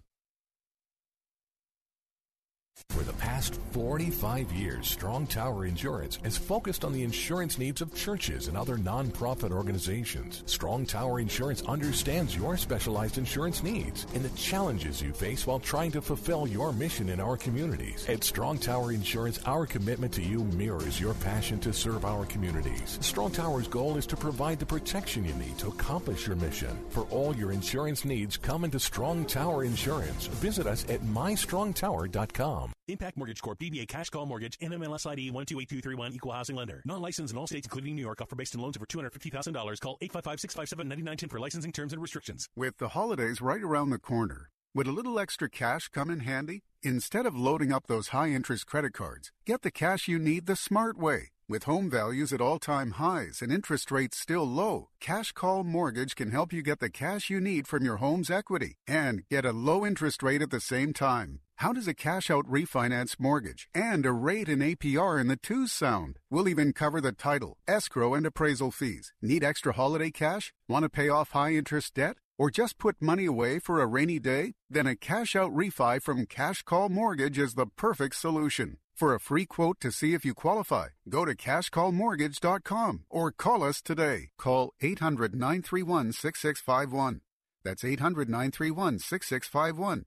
For the past 45 years, Strong Tower Insurance has focused on the insurance needs of churches and other nonprofit organizations. Strong Tower Insurance understands your specialized insurance needs and the challenges you face while trying to fulfill your mission in our communities. At Strong Tower Insurance, our commitment to you mirrors your passion to serve our communities. Strong Tower's goal is to provide the protection you need to accomplish your mission. For all your insurance needs, come into Strong Tower Insurance. Visit us at mystrongtower.com. Impact Mortgage Corp. DBA Cash Call Mortgage. NMLS ID 128231. Equal Housing Lender. Non-licensed in all states, including New York. Offer based on loans over $250,000. Call 855-657-9910 for licensing terms and restrictions. With the holidays right around the corner, would a little extra cash come in handy? Instead of loading up those high-interest credit cards, get the cash you need the smart way. With home values at all-time highs and interest rates still low, Cash Call Mortgage can help you get the cash you need from your home's equity and get a low interest rate at the same time. How does a cash out refinance mortgage and a rate and APR in the twos sound? We'll even cover the title, escrow, and appraisal fees. Need extra holiday cash? Want to pay off high interest debt? Or just put money away for a rainy day? Then a cash out refi from Cash Call Mortgage is the perfect solution. For a free quote to see if you qualify, go to cashcallmortgage.com or call us today. Call 800 931 6651. That's 800 931 6651.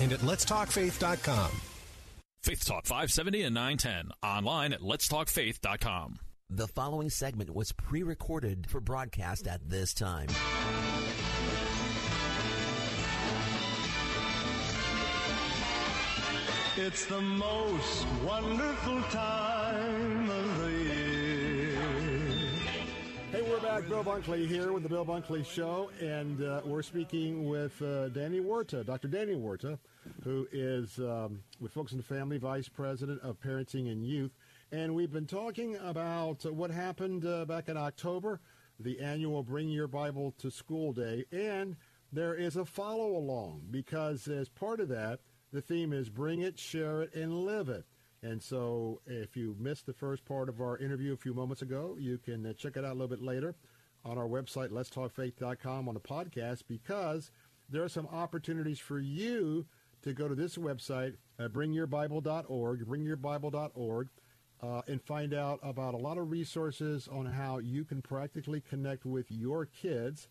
and at letstalkfaith.com. Faith Talk 570 and 910. Online at letstalkfaith.com. The following segment was pre recorded for broadcast at this time. It's the most wonderful time of back. Bill Bunkley here with the Bill Bunkley Show, and uh, we're speaking with uh, Danny Huerta, Dr. Danny Huerta, who is um, with Focus on the Family, Vice President of Parenting and Youth. And we've been talking about what happened uh, back in October, the annual Bring Your Bible to School Day. And there is a follow along because, as part of that, the theme is Bring It, Share It, and Live It. And so, if you missed the first part of our interview a few moments ago, you can uh, check it out a little bit later on our website, letstalkfaith.com, on the podcast, because there are some opportunities for you to go to this website, uh, bringyourbible.org, bringyourbible.org, uh, and find out about a lot of resources on how you can practically connect with your kids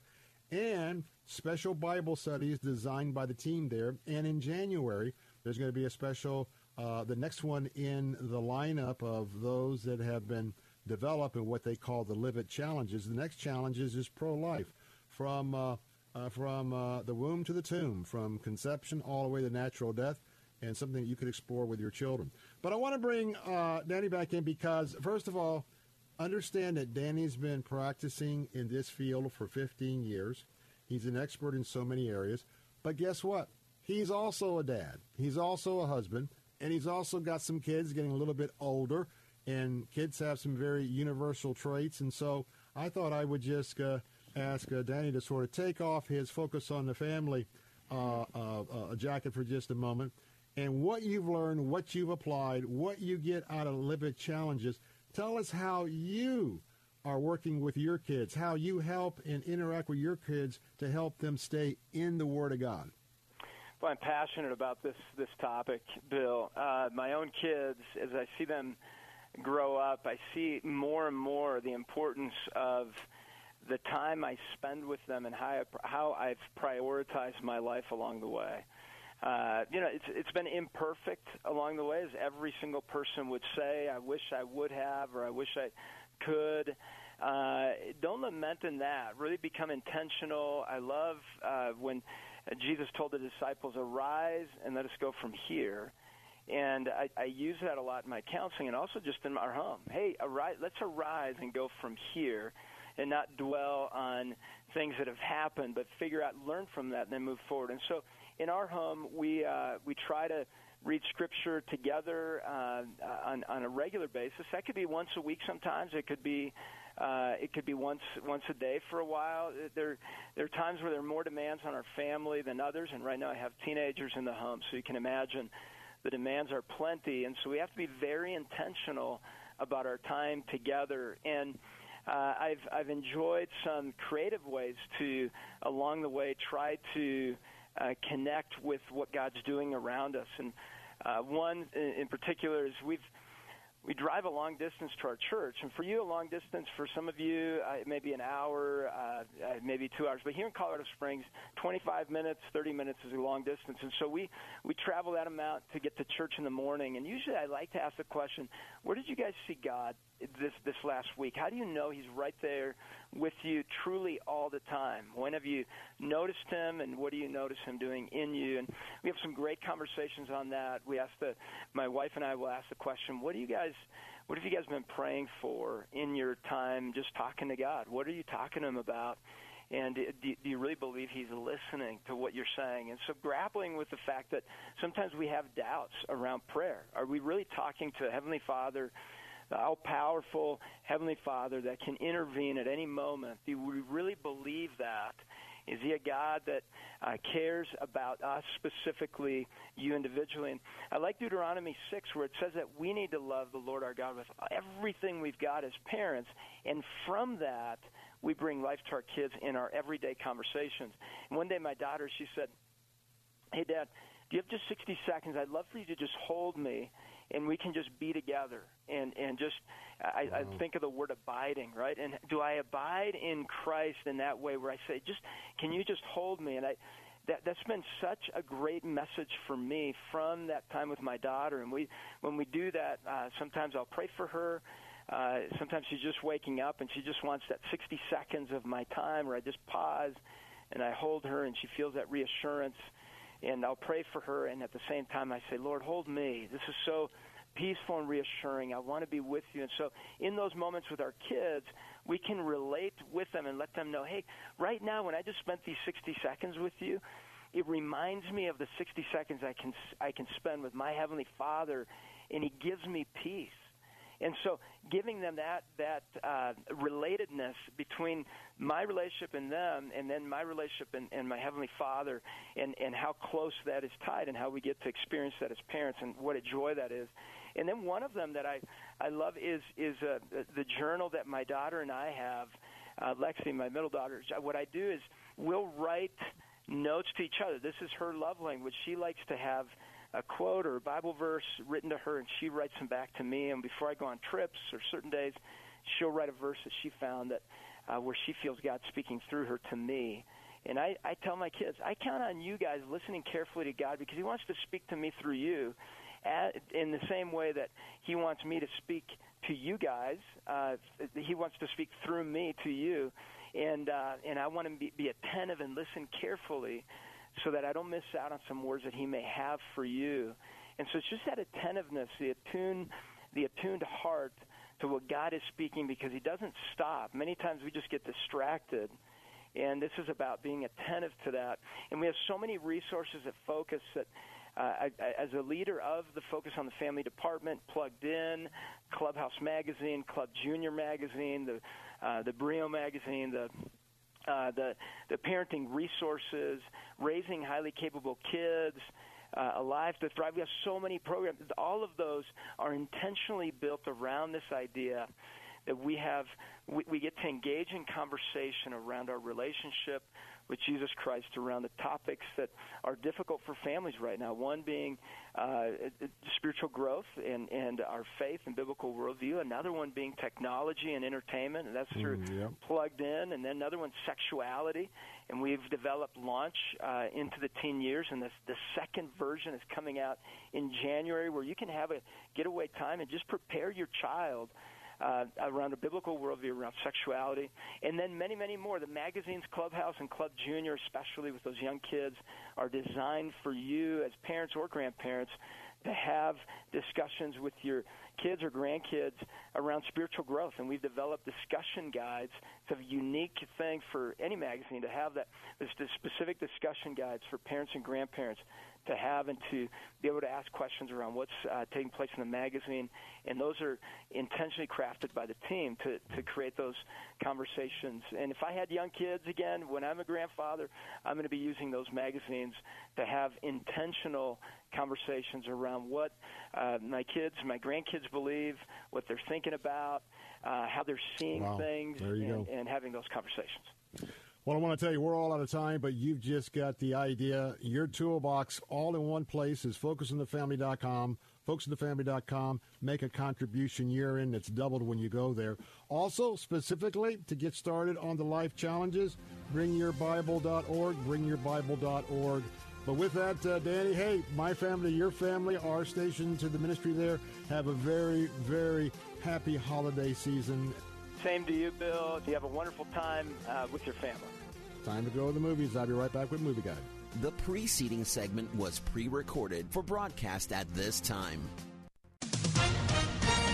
and special Bible studies designed by the team there. And in January, there's going to be a special, uh, the next one in the lineup of those that have been developed in what they call the Live It Challenges. The next challenge is, is pro life from. Uh, uh, from uh, the womb to the tomb, from conception all the way to natural death, and something that you could explore with your children. But I want to bring uh, Danny back in because, first of all, understand that Danny's been practicing in this field for 15 years. He's an expert in so many areas. But guess what? He's also a dad. He's also a husband. And he's also got some kids getting a little bit older. And kids have some very universal traits. And so I thought I would just uh, ask uh, Danny to sort of take off his focus on the family uh, uh, jacket for just a moment. And what you've learned, what you've applied, what you get out of Live It Challenges. Tell us how you are working with your kids, how you help and interact with your kids to help them stay in the Word of God. I'm passionate about this this topic, Bill. Uh, my own kids, as I see them grow up, I see more and more the importance of the time I spend with them and how I, how I've prioritized my life along the way. Uh, you know, it's it's been imperfect along the way, as every single person would say. I wish I would have, or I wish I could. Uh, don't lament in that. Really become intentional. I love uh, when Jesus told the disciples, "Arise and let us go from here." And I, I use that a lot in my counseling and also just in our home. Hey, arise, let's arise and go from here and not dwell on things that have happened, but figure out, learn from that, and then move forward. And so in our home, we, uh, we try to read scripture together uh, on, on a regular basis. That could be once a week sometimes. It could be uh, it could be once once a day for a while. There there are times where there are more demands on our family than others, and right now I have teenagers in the home, so you can imagine the demands are plenty, and so we have to be very intentional about our time together. And uh, I've I've enjoyed some creative ways to along the way try to uh, connect with what God's doing around us. And uh, one in particular is we've we drive a long distance to our church, and for you, a long distance for some of you, uh, maybe an hour, uh, uh, maybe two hours. But here in Colorado Springs, 25 minutes, 30 minutes is a long distance, and so we we travel that amount to get to church in the morning. And usually, I like to ask the question, "Where did you guys see God this this last week? How do you know He's right there with you, truly all the time? When have you noticed Him, and what do you notice Him doing in you?" And we have some great conversations on that. We ask the my wife and I will ask the question, "What do you guys?" What have you guys been praying for in your time just talking to God? What are you talking to Him about? And do, do you really believe He's listening to what you're saying? And so, grappling with the fact that sometimes we have doubts around prayer. Are we really talking to Heavenly Father? The all powerful Heavenly Father that can intervene at any moment. Do we really believe that? Is He a God that uh, cares about us specifically, you individually? And I like Deuteronomy 6, where it says that we need to love the Lord our God with everything we've got as parents, and from that, we bring life to our kids in our everyday conversations. And one day, my daughter, she said, Hey, Dad, do you have just 60 seconds? I'd love for you to just hold me and we can just be together and and just I, I think of the word abiding, right? And do I abide in Christ in that way where I say, just can you just hold me? And I that that's been such a great message for me from that time with my daughter. And we when we do that, uh, sometimes I'll pray for her. Uh, sometimes she's just waking up and she just wants that 60 seconds of my time where I just pause and I hold her and she feels that reassurance and I'll pray for her and at the same time I say, Lord, hold me. This is so peaceful and reassuring. I want to be with you. And so, in those moments with our kids, we can relate with them and let them know, hey, right now, when I just spent these 60 seconds with you, it reminds me of the 60 seconds I can I can spend with my heavenly Father, and He gives me peace. And so, giving them that that uh, relatedness between my relationship and them, and then my relationship and, and my heavenly Father, and and how close that is tied, and how we get to experience that as parents, and what a joy that is. And then one of them that I I love is is uh, the journal that my daughter and I have. Uh, Lexi, my middle daughter, what I do is we'll write notes to each other. This is her love language. She likes to have a quote or a Bible verse written to her, and she writes them back to me. And before I go on trips or certain days, she'll write a verse that she found that uh, where she feels God speaking through her to me. And I, I tell my kids, I count on you guys listening carefully to God because He wants to speak to me through you at, in the same way that he wants me to speak to you guys. Uh, he wants to speak through me to you, and uh, and I want to be, be attentive and listen carefully, so that I don't miss out on some words that he may have for you. And so it's just that attentiveness, the attuned, the attuned heart to what God is speaking, because He doesn't stop. Many times we just get distracted. And this is about being attentive to that. And we have so many resources at Focus that uh, I, I, as a leader of the Focus on the Family Department, plugged in, Clubhouse Magazine, Club Junior Magazine, the uh, the Brio Magazine, the uh, the the parenting resources, raising highly capable kids, uh, Alive to Thrive. We have so many programs. All of those are intentionally built around this idea that we have we, we get to engage in conversation around our relationship with Jesus Christ around the topics that are difficult for families right now. One being uh, spiritual growth and, and our faith and biblical worldview. Another one being technology and entertainment, and that's through Mm, yep. plugged in. And then another one, sexuality. And we've developed launch uh, into the teen years, and the, the second version is coming out in January, where you can have a getaway time and just prepare your child uh, around a biblical worldview around sexuality, and then many, many more. The magazines, Clubhouse and Club Junior, especially with those young kids, are designed for you as parents or grandparents to have discussions with your kids or grandkids around spiritual growth. And we've developed discussion guides. It's a unique thing for any magazine to have that. There's the specific discussion guides for parents and grandparents to have and to be able to ask questions around what's uh, taking place in the magazine. And those are intentionally crafted by the team to, to create those conversations. And if I had young kids again, when I'm a grandfather, I'm going to be using those magazines to have intentional conversations around what uh, my kids, my grandkids believe, what they're thinking about, uh, how they're seeing Wow. things, and, and having those conversations. Well, I want to tell you, we're all out of time, but you've just got the idea. Your toolbox all in one place is focusonthefamily.com. Focusonthefamily.com. Make a contribution year in. It's doubled when you go there. Also, specifically, to get started on the life challenges, bringyourbible.org, bringyourbible.org. But with that, uh, Danny, hey, my family, your family, our station to the ministry there, have a very, very happy holiday season. Same to you, Bill. You have a wonderful time uh, with your family. Time to go to the movies. I'll be right back with Movie Guide. The preceding segment was pre recorded for broadcast at this time.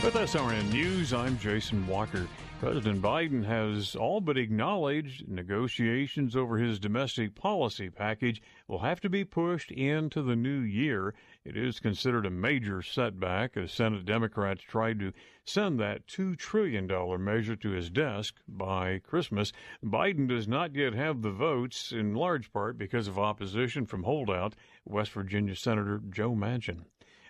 With SRN News, I'm Jason Walker. President Biden has all but acknowledged negotiations over his domestic policy package will have to be pushed into the new year. It is considered a major setback as Senate Democrats tried to send that $2 trillion measure to his desk by Christmas. Biden does not yet have the votes, in large part because of opposition from holdout West Virginia Senator Joe Manchin.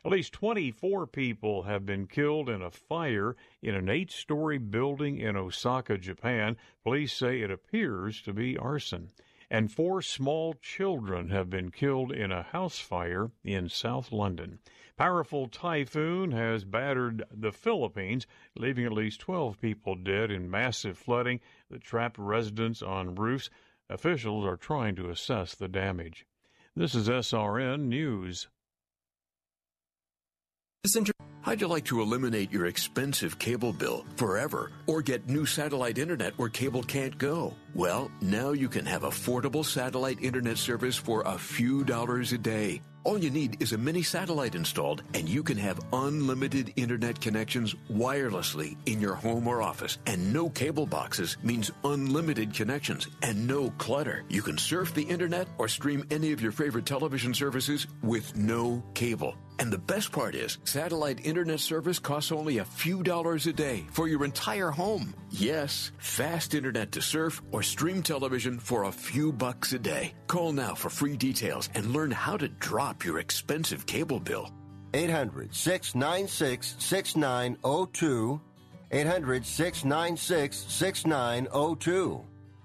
At least 24 people have been killed in a fire in an eight story building in Osaka, Japan. Police say it appears to be arson. And four small children have been killed in a house fire in South London. Powerful typhoon has battered the Philippines, leaving at least 12 people dead in massive flooding that trapped residents on roofs. Officials are trying to assess the damage. This is SRN News. How'd you like to eliminate your expensive cable bill forever or get new satellite internet where cable can't go? Well, now you can have affordable satellite internet service for a few dollars a day. All you need is a mini satellite installed, and you can have unlimited internet connections wirelessly in your home or office. And no cable boxes means unlimited connections and no clutter. You can surf the internet or stream any of your favorite television services with no cable. And the best part is, satellite internet service costs only a few dollars a day for your entire home. Yes, fast internet to surf or stream television for a few bucks a day. Call now for free details and learn how to drop your expensive cable bill. 800 696 6902. 800 696 6902.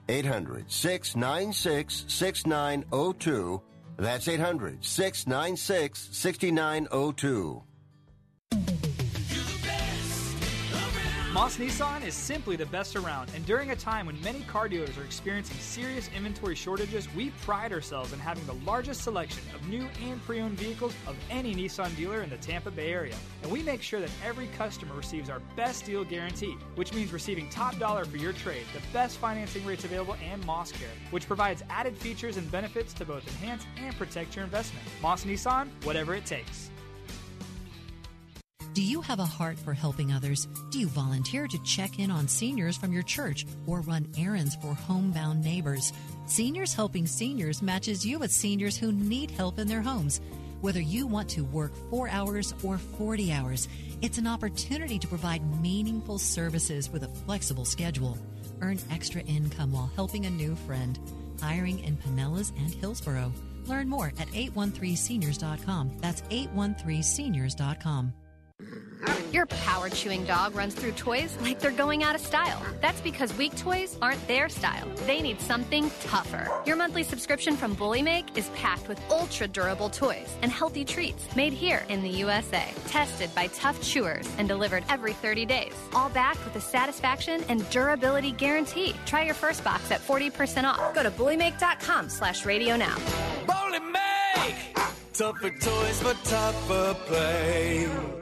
800 696 6902. That's 800 696 6902. Moss Nissan is simply the best around, and during a time when many car dealers are experiencing serious inventory shortages, we pride ourselves in having the largest selection of new and pre owned vehicles of any Nissan dealer in the Tampa Bay area. And we make sure that every customer receives our best deal guarantee, which means receiving top dollar for your trade, the best financing rates available, and Moss Care, which provides added features and benefits to both enhance and protect your investment. Moss Nissan, whatever it takes. Do you have a heart for helping others? Do you volunteer to check in on seniors from your church or run errands for homebound neighbors? Seniors Helping Seniors matches you with seniors who need help in their homes. Whether you want to work four hours or 40 hours, it's an opportunity to provide meaningful services with a flexible schedule. Earn extra income while helping a new friend. Hiring in Pinellas and Hillsborough. Learn more at 813seniors.com. That's 813seniors.com. Your power chewing dog runs through toys like they're going out of style. That's because weak toys aren't their style. They need something tougher. Your monthly subscription from Bully Make is packed with ultra durable toys and healthy treats made here in the USA. Tested by tough chewers and delivered every 30 days. All backed with a satisfaction and durability guarantee. Try your first box at 40% off. Go to bullymake.com slash radio now. Bully Make! Tougher toys for tougher play.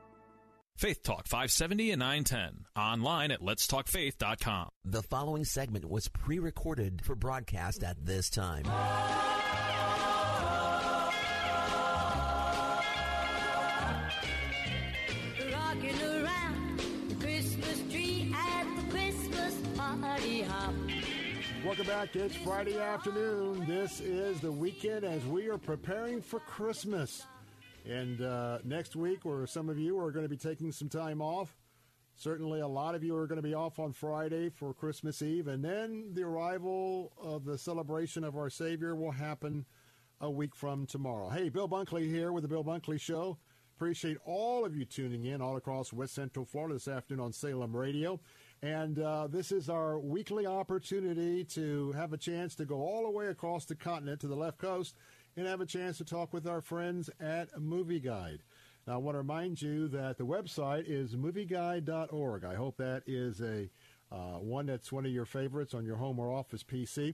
Faith Talk 570 and 910. Online at letstalkfaith.com. The following segment was pre recorded for broadcast at this time. Rocking around the Christmas tree at the Christmas party hop. Welcome back. It's Friday afternoon. This is the weekend as we are preparing for Christmas. And uh, next week, where some of you are going to be taking some time off, certainly a lot of you are going to be off on Friday for Christmas Eve. And then the arrival of the celebration of our Savior will happen a week from tomorrow. Hey, Bill Bunkley here with the Bill Bunkley Show. Appreciate all of you tuning in all across West Central Florida this afternoon on Salem Radio. And uh, this is our weekly opportunity to have a chance to go all the way across the continent to the left coast and have a chance to talk with our friends at Movie Guide. Now, I want to remind you that the website is movieguide.org. I hope that is a uh, one that's one of your favorites on your home or office PC.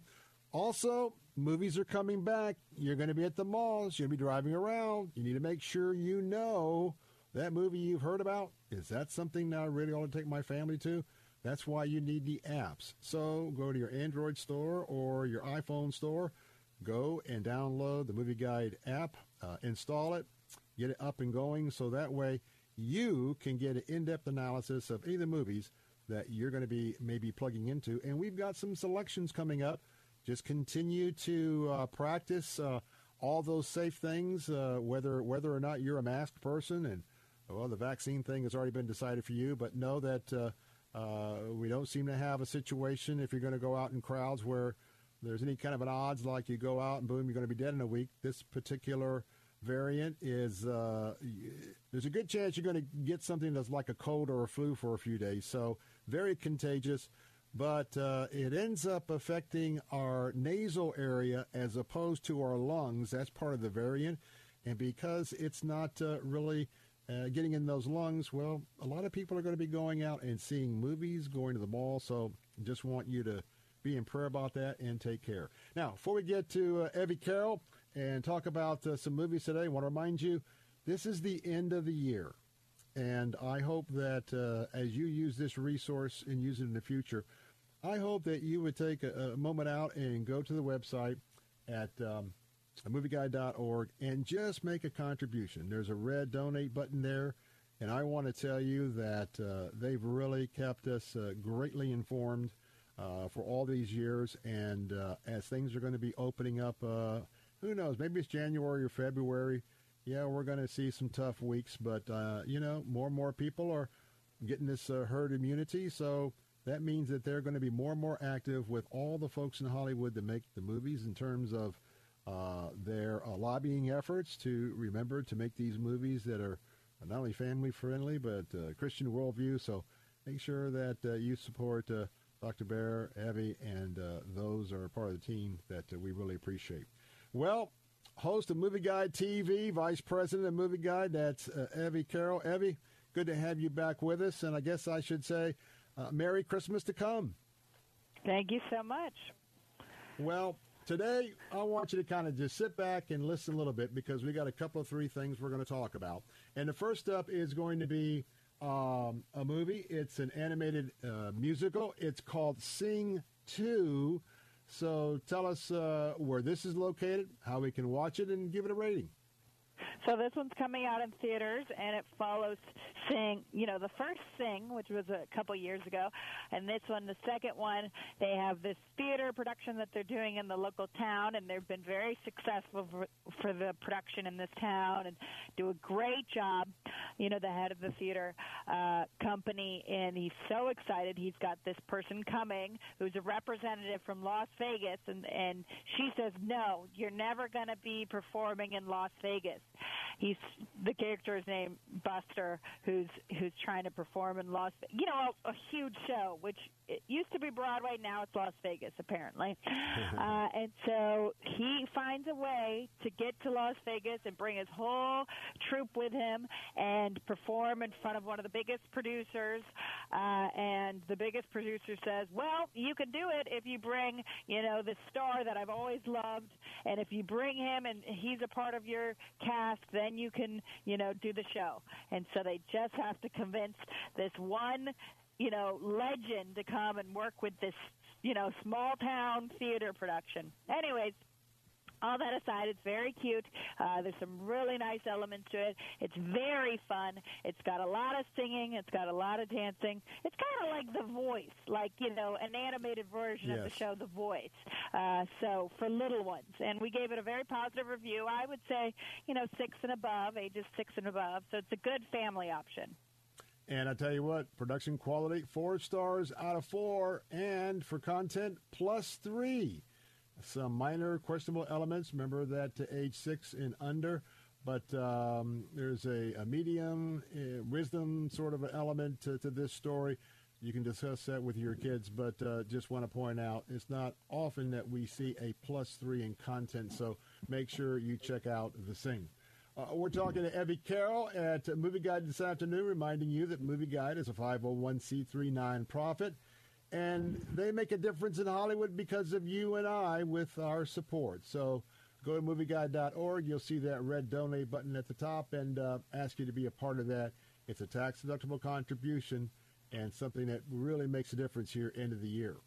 Also, movies are coming back. You're going to be at the malls. You're going to be driving around. You need to make sure you know that movie you've heard about. Is that something that I really want to take my family to? That's why you need the apps. So go to your Android store or your iPhone store. Go and download the Movie Guide app, uh, install it, get it up and going so that way you can get an in-depth analysis of any of the movies that you're going to be maybe plugging into. And we've got some selections coming up. Just continue to uh, practice uh, all those safe things, uh, whether whether or not you're a masked person. And well, the vaccine thing has already been decided for you, but know that uh, uh, we don't seem to have a situation if you're going to go out in crowds where there's any kind of an odds like you go out and boom, you're going to be dead in a week. This particular variant is uh, there's a good chance you're going to get something that's like a cold or a flu for a few days. So very contagious, but uh, it ends up affecting our nasal area as opposed to our lungs. That's part of the variant, and because it's not uh, really uh, getting in those lungs, well, a lot of people are going to be going out and seeing movies, going to the mall. So just want you to be in prayer about that and take care. Now, before we get to uh, Evie Carroll and talk about uh, some movies today, I want to remind you this is the end of the year. And I hope that uh, as you use this resource and use it in the future, I hope that you would take a, a moment out and go to the website at um, movieguide.org and just make a contribution. There's a red donate button there. And I want to tell you that uh, they've really kept us uh, greatly informed uh, for all these years. And uh, as things are going to be opening up, uh, who knows? Maybe it's January or February. Yeah, we're going to see some tough weeks, but uh, you know, more and more people are getting this uh, herd immunity, so that means that they're going to be more and more active with all the folks in Hollywood that make the movies in terms of uh, their lobbying efforts to remember to make these movies that are not only family friendly but Christian worldview. So make sure that you support Dr. Baehr, Evie, and uh, those are part of the team that uh, we really appreciate. Well, host of Movie Guide TV, Vice President of Movie Guide, that's uh, Evie Carroll. Evie, good to have you back with us, and I guess I should say uh, Merry Christmas to come. Thank you so much. Well, today I want you to kind of just sit back and listen a little bit because we got a couple of three things we're going to talk about. And the first up is going to be um, a movie. It's an animated uh, musical. It's called Sing 2. So tell us uh, where this is located, how we can watch it, and give it a rating. So this one's coming out in theaters, and it follows Sing. You know, the first Sing, which was a couple years ago, and this one, the second one. They have this theater production that they're doing in the local town, and they've been very successful for, for the production in this town, and do a great job. You know, the head of the theater uh, company, and he's so excited. He's got this person coming who's a representative from Las Vegas, and and she says, "No, you're never going to be performing in Las Vegas." He's the character is named Buster, who's who's trying to perform in Las, you know, a, a huge show, which it used to be Broadway, now it's Las Vegas, apparently. uh, and so he finds a way to get to Las Vegas and bring his whole troupe with him and perform in front of one of the biggest producers. Uh, and the biggest producer says, "Well, you can do it if you bring, you know, the star that I've always loved, and if you bring him and he's a part of your cast, then you can, you know, do the show." And so they just have to convince this one you know, legend to come and work with this, you know, small town theater production. Anyways, all that aside, it's very cute. Uh, there's some really nice elements to it. It's very fun. It's got a lot of singing. It's got a lot of dancing. It's kind of like The Voice, like you know, an animated version of the show The Voice. Uh, so for little ones, and we gave it a very positive review. I would say, you know, six and above, ages six and above. So it's a good family option. And I tell you what, production quality, four stars out of four. And for content, plus three. Some minor questionable elements. Remember that to age six and under. But um, there's a, a medium uh, wisdom sort of element to, to this story. You can discuss that with your kids, but uh, just want to point out it's not often that we see a plus three in content. So make sure you check out the sing. Uh, we're talking to Evie Carroll at Movie Guide this afternoon, reminding you that Movie Guide is a 501c3 nonprofit, and they make a difference in Hollywood because of you and I with our support. So go to movieguide.org. You'll see that red donate button at the top and uh, ask you to be a part of that. It's a tax deductible contribution and something that really makes a difference here end of the year.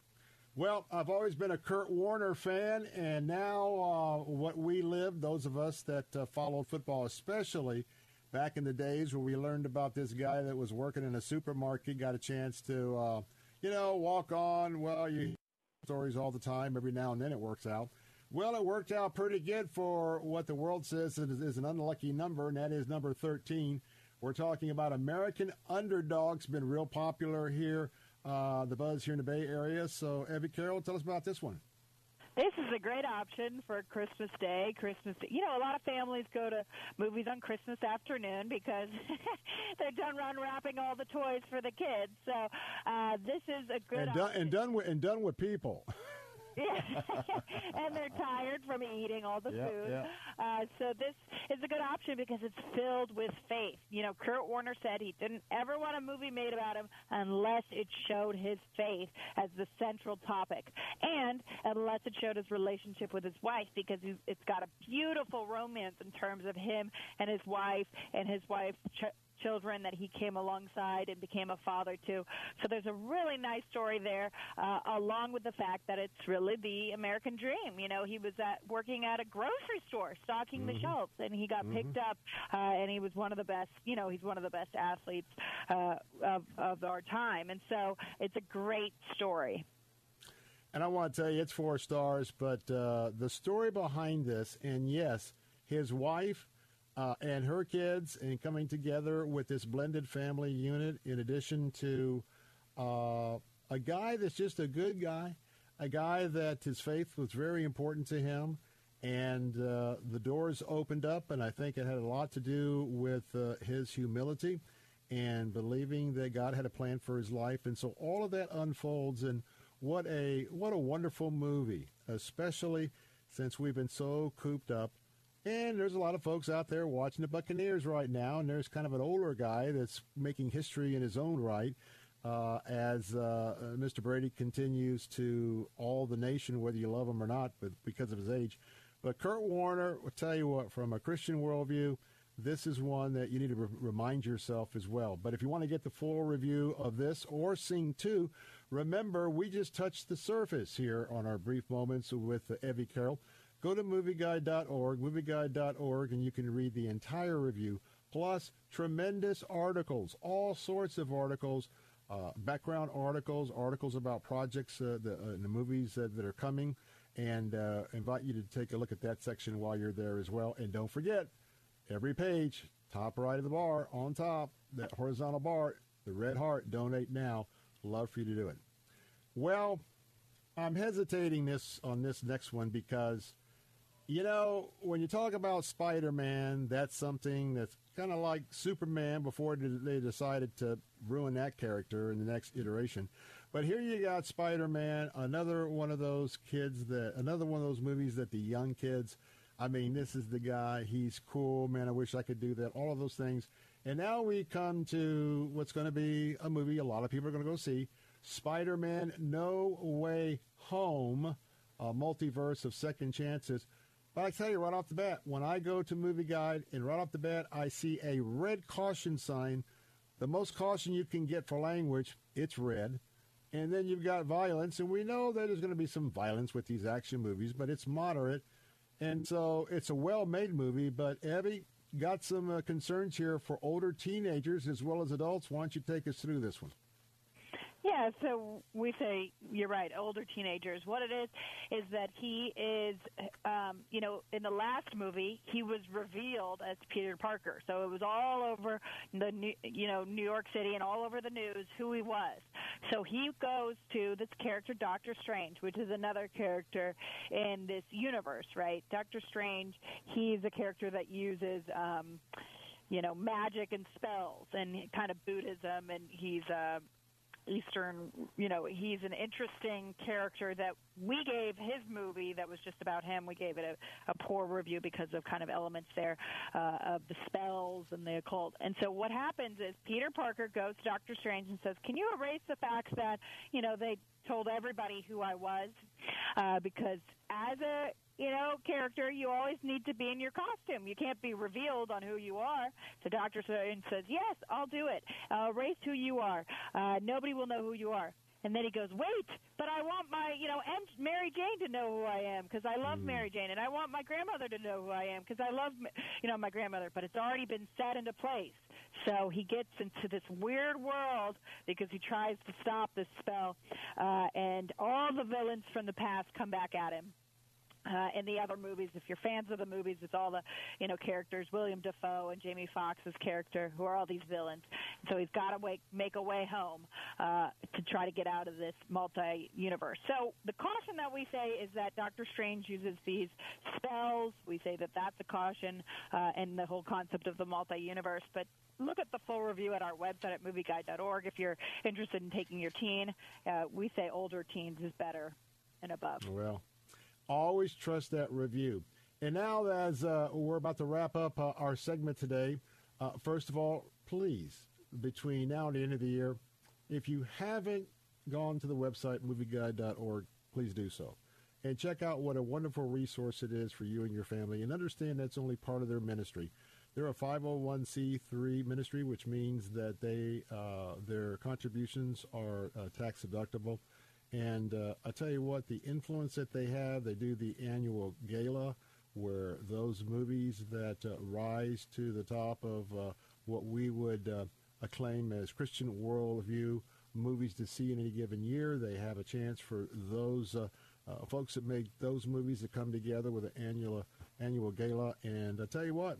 Well, I've always been a Kurt Warner fan, and now uh, what we lived, those of us that uh, followed football, especially back in the days where we learned about this guy that was working in a supermarket, got a chance to, uh, you know, walk on. Well, you hear stories all the time. Every now and then it works out. Well, it worked out pretty good for what the world says is, is an unlucky number, and that is number 13. We're talking about American Underdogs, been real popular here uh, the buzz here in the Bay Area. So, Evie Carroll, tell us about this one. This is a great option for Christmas Day. Christmas, you know, a lot of families go to movies on Christmas afternoon because they're done unwrapping all the toys for the kids. So uh, this is a good And done, option. and done with and done with people. And they're tired from eating all the Yeah, food. yeah. Uh, so this is a good option because it's filled with faith. You know, Kurt Warner said he didn't ever want a movie made about him unless it showed his faith as the central topic, and unless it showed his relationship with his wife because he's, it's got a beautiful romance in terms of him and his wife and his wife's. Ch- children that he came alongside and became a father to. So there's a really nice story there, uh, along with the fact that it's really the American dream. You know, he was at, working at a grocery store, stocking the Mhm. shelves, and he got picked up, uh, and he was one of the best. You know, he's one of the best athletes uh, of of our time, and so it's a great story. And I want to tell you, it's four stars, but uh, the story behind this, and yes, his wife uh, and her kids, and coming together with this blended family unit, in addition to uh, a guy that's just a good guy, a guy that his faith was very important to him, and uh, the doors opened up, and I think it had a lot to do with uh, his humility and believing that God had a plan for his life, and so all of that unfolds, and what a what a wonderful movie, especially since we've been so cooped up. And there's a lot of folks out there watching the Buccaneers right now, and there's kind of an older guy that's making history in his own right uh, as uh, uh, Mr. Brady continues to all the nation, whether you love him or not, but because of his age. But Kurt Warner, will tell you what, from a Christian worldview, this is one that you need to re- remind yourself as well. But if you want to get the full review of this or Sing 2, remember we just touched the surface here on our brief moments with uh, Evie Carroll. Go to movieguide.org, movieguide.org, and you can read the entire review, plus tremendous articles, all sorts of articles, uh, background articles, articles about projects, uh, the, uh, the movies that, that are coming, and uh, invite you to take a look at that section while you're there as well. And don't forget, every page, top right of the bar, on top, that horizontal bar, the red heart, donate now. Love for you to do it. Well, I'm hesitating this on this next one because, you know, when you talk about Spider-Man, that's something that's kind of like Superman before they decided to ruin that character in the next iteration. But here you got Spider-Man, another one of those kids that, another one of those movies that the young kids. I mean, this is the guy. He's cool, man. I wish I could do that. All of those things. And now we come to what's going to be a movie a lot of people are going to go see Spider Man No Way Home, a multiverse of second chances. But I tell you right off the bat, when I go to Movie Guide and right off the bat I see a red caution sign, the most caution you can get for language, it's red. And then you've got violence, and we know that there's going to be some violence with these action movies, but it's moderate. And so it's a well made movie. But Abby, got some uh, concerns here for older teenagers as well as adults. Why don't you take us through this one? Yeah, so we say you're right, older teenagers. What it is is that he is, um, you know, in the last movie he was revealed as Peter Parker, so it was all over the, you know, New York City and all over the news who he was. So he goes to this character Doctor Strange, which is another character in this universe, right? Doctor Strange, he's a character that uses. Um, you know, magic and spells and kind of Buddhism, and he's uh, Eastern, you know, he's an interesting character that we gave his movie that was just about him. We gave it a, a poor review because of kind of elements there uh, of the spells and the occult. And so what happens is Peter Parker goes to Doctor Strange and says, "Can you erase the fact that you know they told everybody who I was uh, because as a you know, character, you always need to be in your costume. You can't be revealed on who you are. So Dr. Strange says, yes, I'll do it. Uh, race who you are. Uh, nobody will know who you are. And then he goes, wait, but I want my, you know, and Mary Jane to know who I am because I love mm. Mary Jane, and I want my grandmother to know who I am because I love, you know, my grandmother. But it's already been set into place. So he gets into this weird world because he tries to stop this spell, uh, and all the villains from the past come back at him uh, in the other movies, if you're fans of the movies, it's all the you know characters, William Dafoe and Jamie Foxx's character, who are all these villains. So he's got to make a way home uh, to try to get out of this multi-universe. So the caution that we say is that Doctor Strange uses these spells. We say that that's a caution uh, in the whole concept of the multi-universe. But look at the full review at our website at movieguide.org if you're interested in taking your teen. Uh, we say older teens is better and above. Well, Always trust that review. And now, as uh, we're about to wrap up uh, our segment today, uh, first of all, please, between now and the end of the year, if you haven't gone to the website movieguide.org, please do so. And check out what a wonderful resource it is for you and your family. And understand that's only part of their ministry. They're a 501c3 ministry, which means that they uh, their contributions are uh, tax deductible. And uh, I tell you what, the influence that they have, they do the annual gala where those movies that uh, rise to the top of uh, what we would uh, acclaim as Christian worldview movies to see in any given year, they have a chance for those uh, uh, folks that make those movies to come together with an annual annual gala. And I tell you what,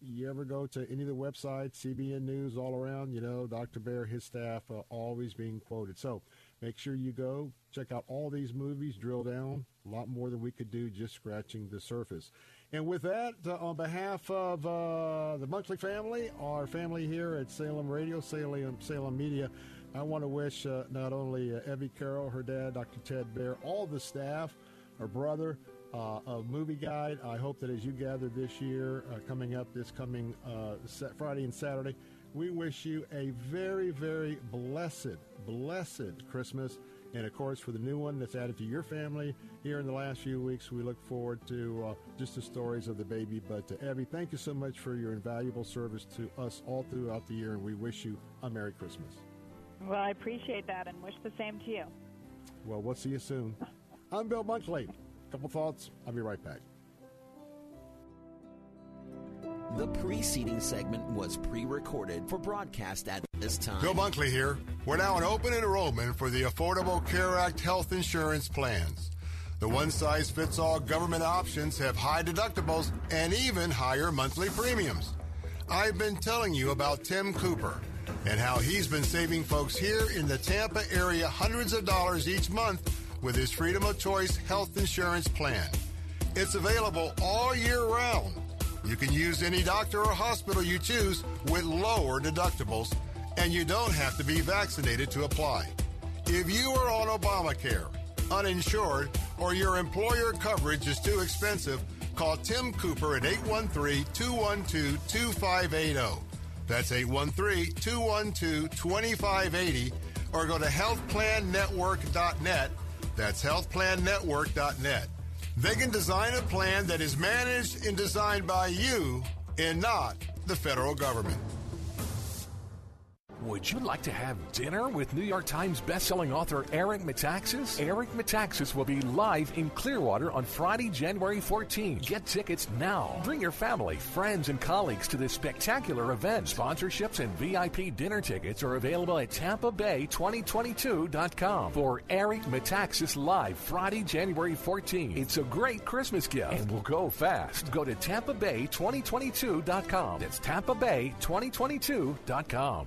you ever go to any of the websites, CBN News, all around, you know, Dr. Baehr, his staff, always being quoted. So Make sure you go check out all these movies, drill down a lot more than we could do just scratching the surface. And with that, uh, on behalf of uh, the Bunkley family, our family here at Salem Radio, Salem, Salem Media, I want to wish uh, not only uh, Evie Carroll, her dad, Dr. Ted Baehr, all the staff, her brother, uh, of Movie Guide. I hope that as you gather this year, uh, coming up this coming uh, Friday and Saturday, we wish you a very, very blessed, blessed Christmas. And of course, for the new one that's added to your family here in the last few weeks, we look forward to uh, just the stories of the baby. But to Abby, thank you so much for your invaluable service to us all throughout the year, and we wish you a Merry Christmas. Well, I appreciate that and wish the same to you. Well, we'll see you soon. I'm Bill Bunkley. couple thoughts. I'll be right back. The preceding segment was pre recorded for broadcast at this time. Bill Bunkley here. We're now in open enrollment for the Affordable Care Act health insurance plans. The one size fits all government options have high deductibles and even higher monthly premiums. I've been telling you about Tim Cooper and how he's been saving folks here in the Tampa area hundreds of dollars each month with his Freedom of Choice health insurance plan. It's available all year round. You can use any doctor or hospital you choose with lower deductibles, and you don't have to be vaccinated to apply. If you are on Obamacare, uninsured, or your employer coverage is too expensive, call Tim Cooper at 813-212-2580. That's 813-212-2580 or go to healthplannetwork.net. That's healthplannetwork.net. They can design a plan that is managed and designed by you and not the federal government. Would you like to have dinner with New York Times bestselling author Eric Metaxas? Eric Metaxas will be live in Clearwater on Friday, January 14. Get tickets now. Bring your family, friends, and colleagues to this spectacular event. Sponsorships and VIP dinner tickets are available at TampaBay2022.com for Eric Metaxas Live Friday, January 14. It's a great Christmas gift and will go fast. Go to TampaBay2022.com. That's TampaBay2022.com.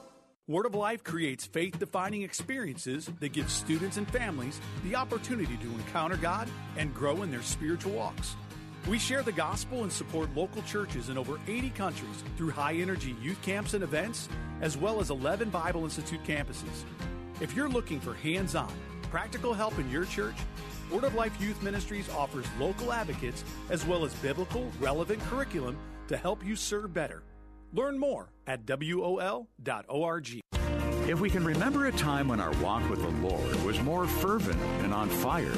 Word of Life creates faith defining experiences that give students and families the opportunity to encounter God and grow in their spiritual walks. We share the gospel and support local churches in over 80 countries through high energy youth camps and events, as well as 11 Bible Institute campuses. If you're looking for hands on, practical help in your church, Word of Life Youth Ministries offers local advocates as well as biblical, relevant curriculum to help you serve better. Learn more at WOL.org. If we can remember a time when our walk with the Lord was more fervent and on fire,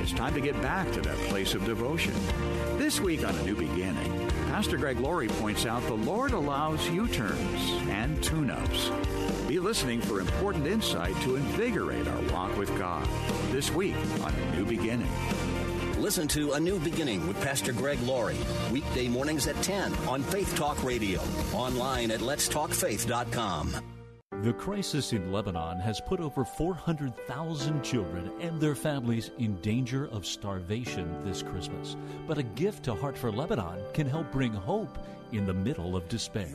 it's time to get back to that place of devotion. This week on A New Beginning, Pastor Greg Laurie points out the Lord allows U turns and tune ups. Be listening for important insight to invigorate our walk with God. This week on A New Beginning. Listen to A New Beginning with Pastor Greg Laurie, weekday mornings at 10 on Faith Talk Radio, online at letstalkfaith.com. The crisis in Lebanon has put over 400,000 children and their families in danger of starvation this Christmas. But a gift to Heart for Lebanon can help bring hope in the middle of despair.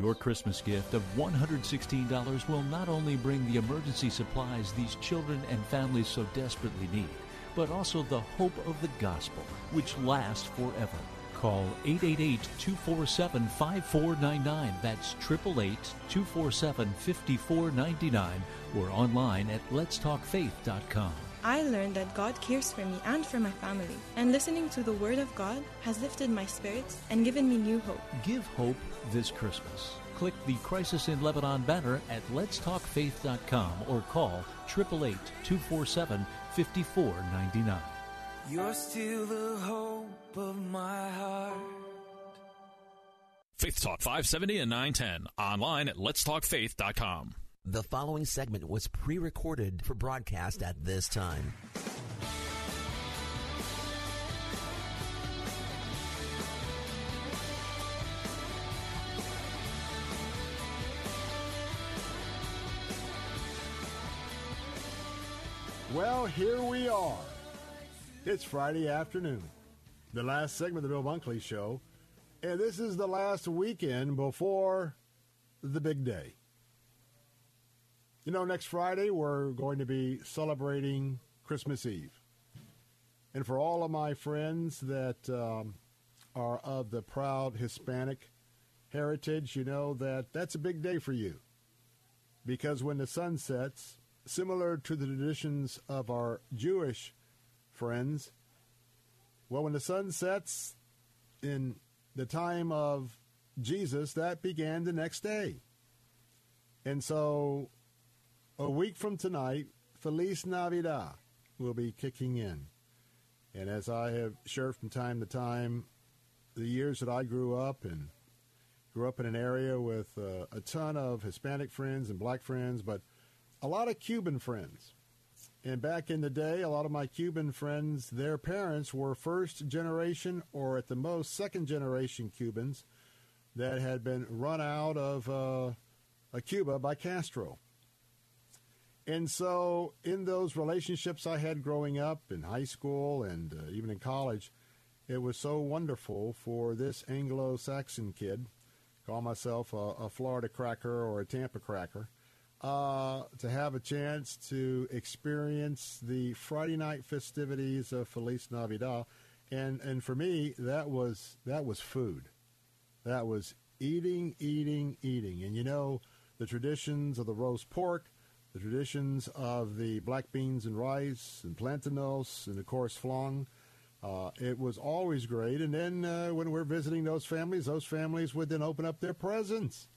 Your Christmas gift of $116 will not only bring the emergency supplies these children and families so desperately need, but also the hope of the gospel, which lasts forever. Call 888-247-5499. That's 888-247-5499 or online at letstalkfaith.com. I learned that God cares for me and for my family, and listening to the Word of God has lifted my spirits and given me new hope. Give hope this Christmas. Click the Crisis in Lebanon banner at letstalkfaith.com or call 888-247-5499. You're still the hope of my heart. Faith Talk 570 and 910. Online at letstalkfaith.com. The following segment was pre recorded for broadcast at this time. Well, here we are. It's Friday afternoon, the last segment of the Bill Bunkley Show, and this is the last weekend before the big day. You know, next Friday we're going to be celebrating Christmas Eve. And for all of my friends that um, are of the proud Hispanic heritage, you know that that's a big day for you. Because when the sun sets, similar to the traditions of our Jewish friends, well, when the sun sets in the time of Jesus, that began the next day. And so a week from tonight, Feliz Navidad will be kicking in. And as I have shared from time to time, the years that I grew up and grew up in an area with uh, a ton of Hispanic friends and black friends, but a lot of Cuban friends. And back in the day, a lot of my Cuban friends, their parents were first generation or at the most second generation Cubans that had been run out of uh, Cuba by Castro. And so, in those relationships I had growing up in high school and uh, even in college, it was so wonderful for this Anglo Saxon kid, call myself a, a, Florida cracker or a Tampa cracker, uh, to have a chance to experience the Friday night festivities of Feliz Navidad. And, and for me, that was, that was food. That was eating, eating, eating. And you know, the traditions of the roast pork, the traditions of the black beans and rice and plantanos and of course flan. Uh, it was always great. And then uh, when we're visiting those families, those families would then open up their presents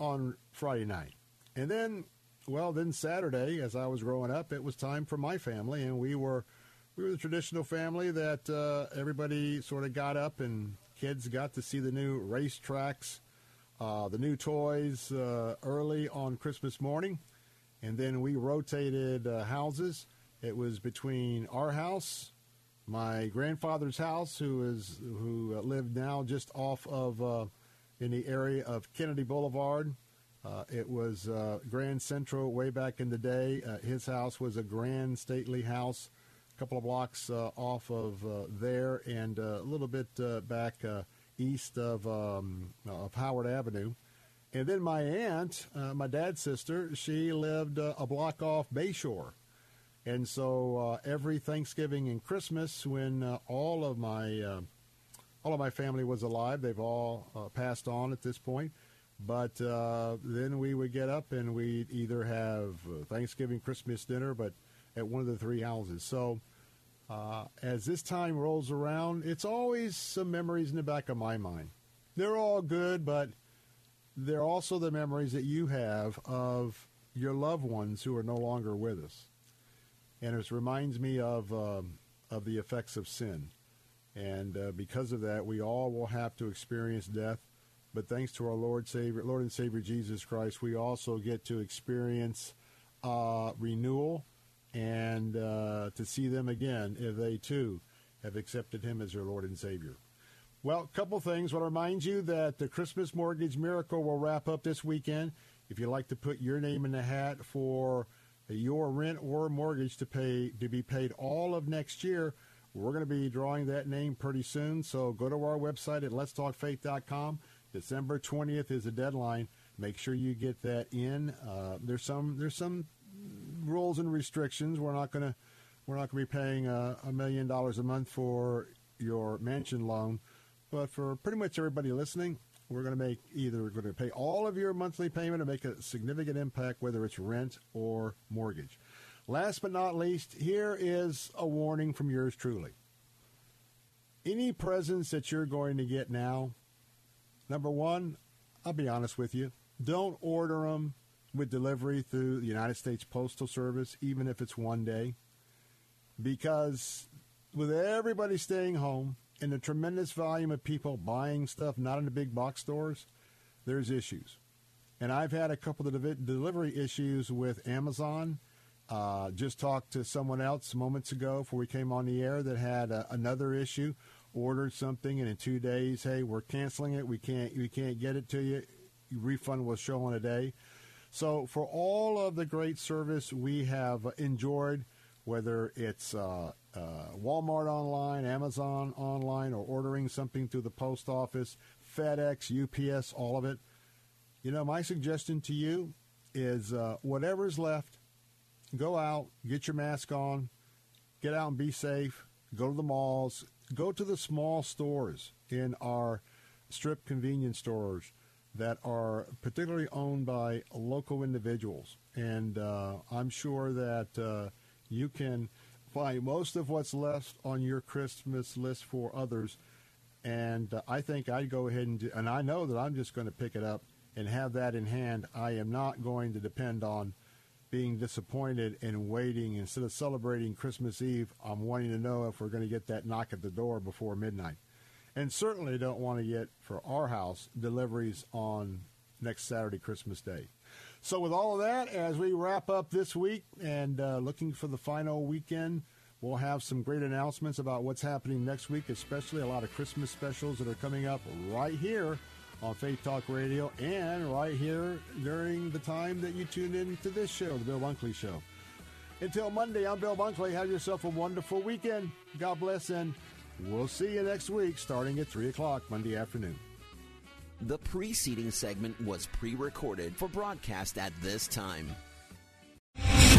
on Friday night. And then, well, then Saturday, as I was growing up, it was time for my family, and we were we were the traditional family that uh, everybody sort of got up and kids got to see the new racetracks, uh, the new toys uh, early on Christmas morning and then we rotated uh, houses. It was between our house, my grandfather's house, who is who uh, lived now just off of uh, in the area of Kennedy Boulevard. Uh, it was uh, Grand Central way back in the day. Uh, his house was a grand stately house, a couple of blocks off of there, and a little bit back east of um, of Howard Avenue. And then my aunt, uh, my dad's sister, she lived uh, a block off Bayshore. And so uh, every Thanksgiving and Christmas, when uh, all of my uh, all of my family was alive, they've all uh, passed on at this point. But then we would get up and we'd either have Thanksgiving, Christmas dinner, but at one of the three houses. So as this time rolls around, it's always some memories in the back of my mind. They're all good, but they're also the memories that you have of your loved ones who are no longer with us. And it reminds me of, um, of the effects of sin. And uh, because of that, we all will have to experience death. But thanks to our Lord Savior, Lord and Savior Jesus Christ, we also get to experience uh, renewal and uh, to see them again if they too have accepted Him as their Lord and Savior. Well, a couple things. I want to remind you that the Christmas Mortgage Miracle will wrap up this weekend. If you'd like to put your name in the hat for your rent or mortgage to pay to be paid all of next year, we're going to be drawing that name pretty soon. So go to our website at letstalkfaith.com. December 20th is a deadline. Make sure you get that in. Uh, there's some there's some rules and restrictions. We're not to we're not to be paying a, a million dollars a month for your mansion loan. But for pretty much everybody listening, we're going to make either we're going to pay all of your monthly payment or make a significant impact, whether it's rent or mortgage. Last but not least, here is a warning from yours truly. Any presents that you're going to get now, number one, I'll be honest with you, don't order them with delivery through the United States Postal Service, even if it's one day, because with everybody staying home, and the tremendous volume of people buying stuff not in the big box stores, there's issues. And I've had a couple of de- delivery issues with Amazon. Uh, just talked to someone else moments ago before we came on the air that had a, another issue. Ordered something and in two days, hey, we're canceling it. We can't we can't get it to you. Refund will show in a day. So for all of the great service we have enjoyed, whether it's uh, uh, Walmart online, Amazon online, or ordering something through the post office, FedEx, UPS, all of it. You know, my suggestion to you is uh, whatever's left, go out, get your mask on, get out and be safe, go to the malls, go to the small stores in our strip convenience stores that are particularly owned by local individuals. And uh, I'm sure that uh, you can find most of what's left on your Christmas list for others. And uh, I think I'd go ahead and, do, and I know that I'm just going to pick it up and have that in hand. I am not going to depend on being disappointed and waiting instead of celebrating Christmas Eve. I'm wanting to know if we're going to get that knock at the door before midnight and certainly don't want to get for our house deliveries on next Saturday, Christmas Day. So, with all of that, as we wrap up this week and uh, looking for the final weekend, we'll have some great announcements about what's happening next week, especially a lot of Christmas specials that are coming up right here on Faith Talk Radio and right here during the time that you tune in to this show, The Bill Bunkley Show. Until Monday, I'm Bill Bunkley. Have yourself a wonderful weekend. God bless and We'll see you next week starting at 3 o'clock Monday afternoon. The preceding segment was pre recorded for broadcast at this time.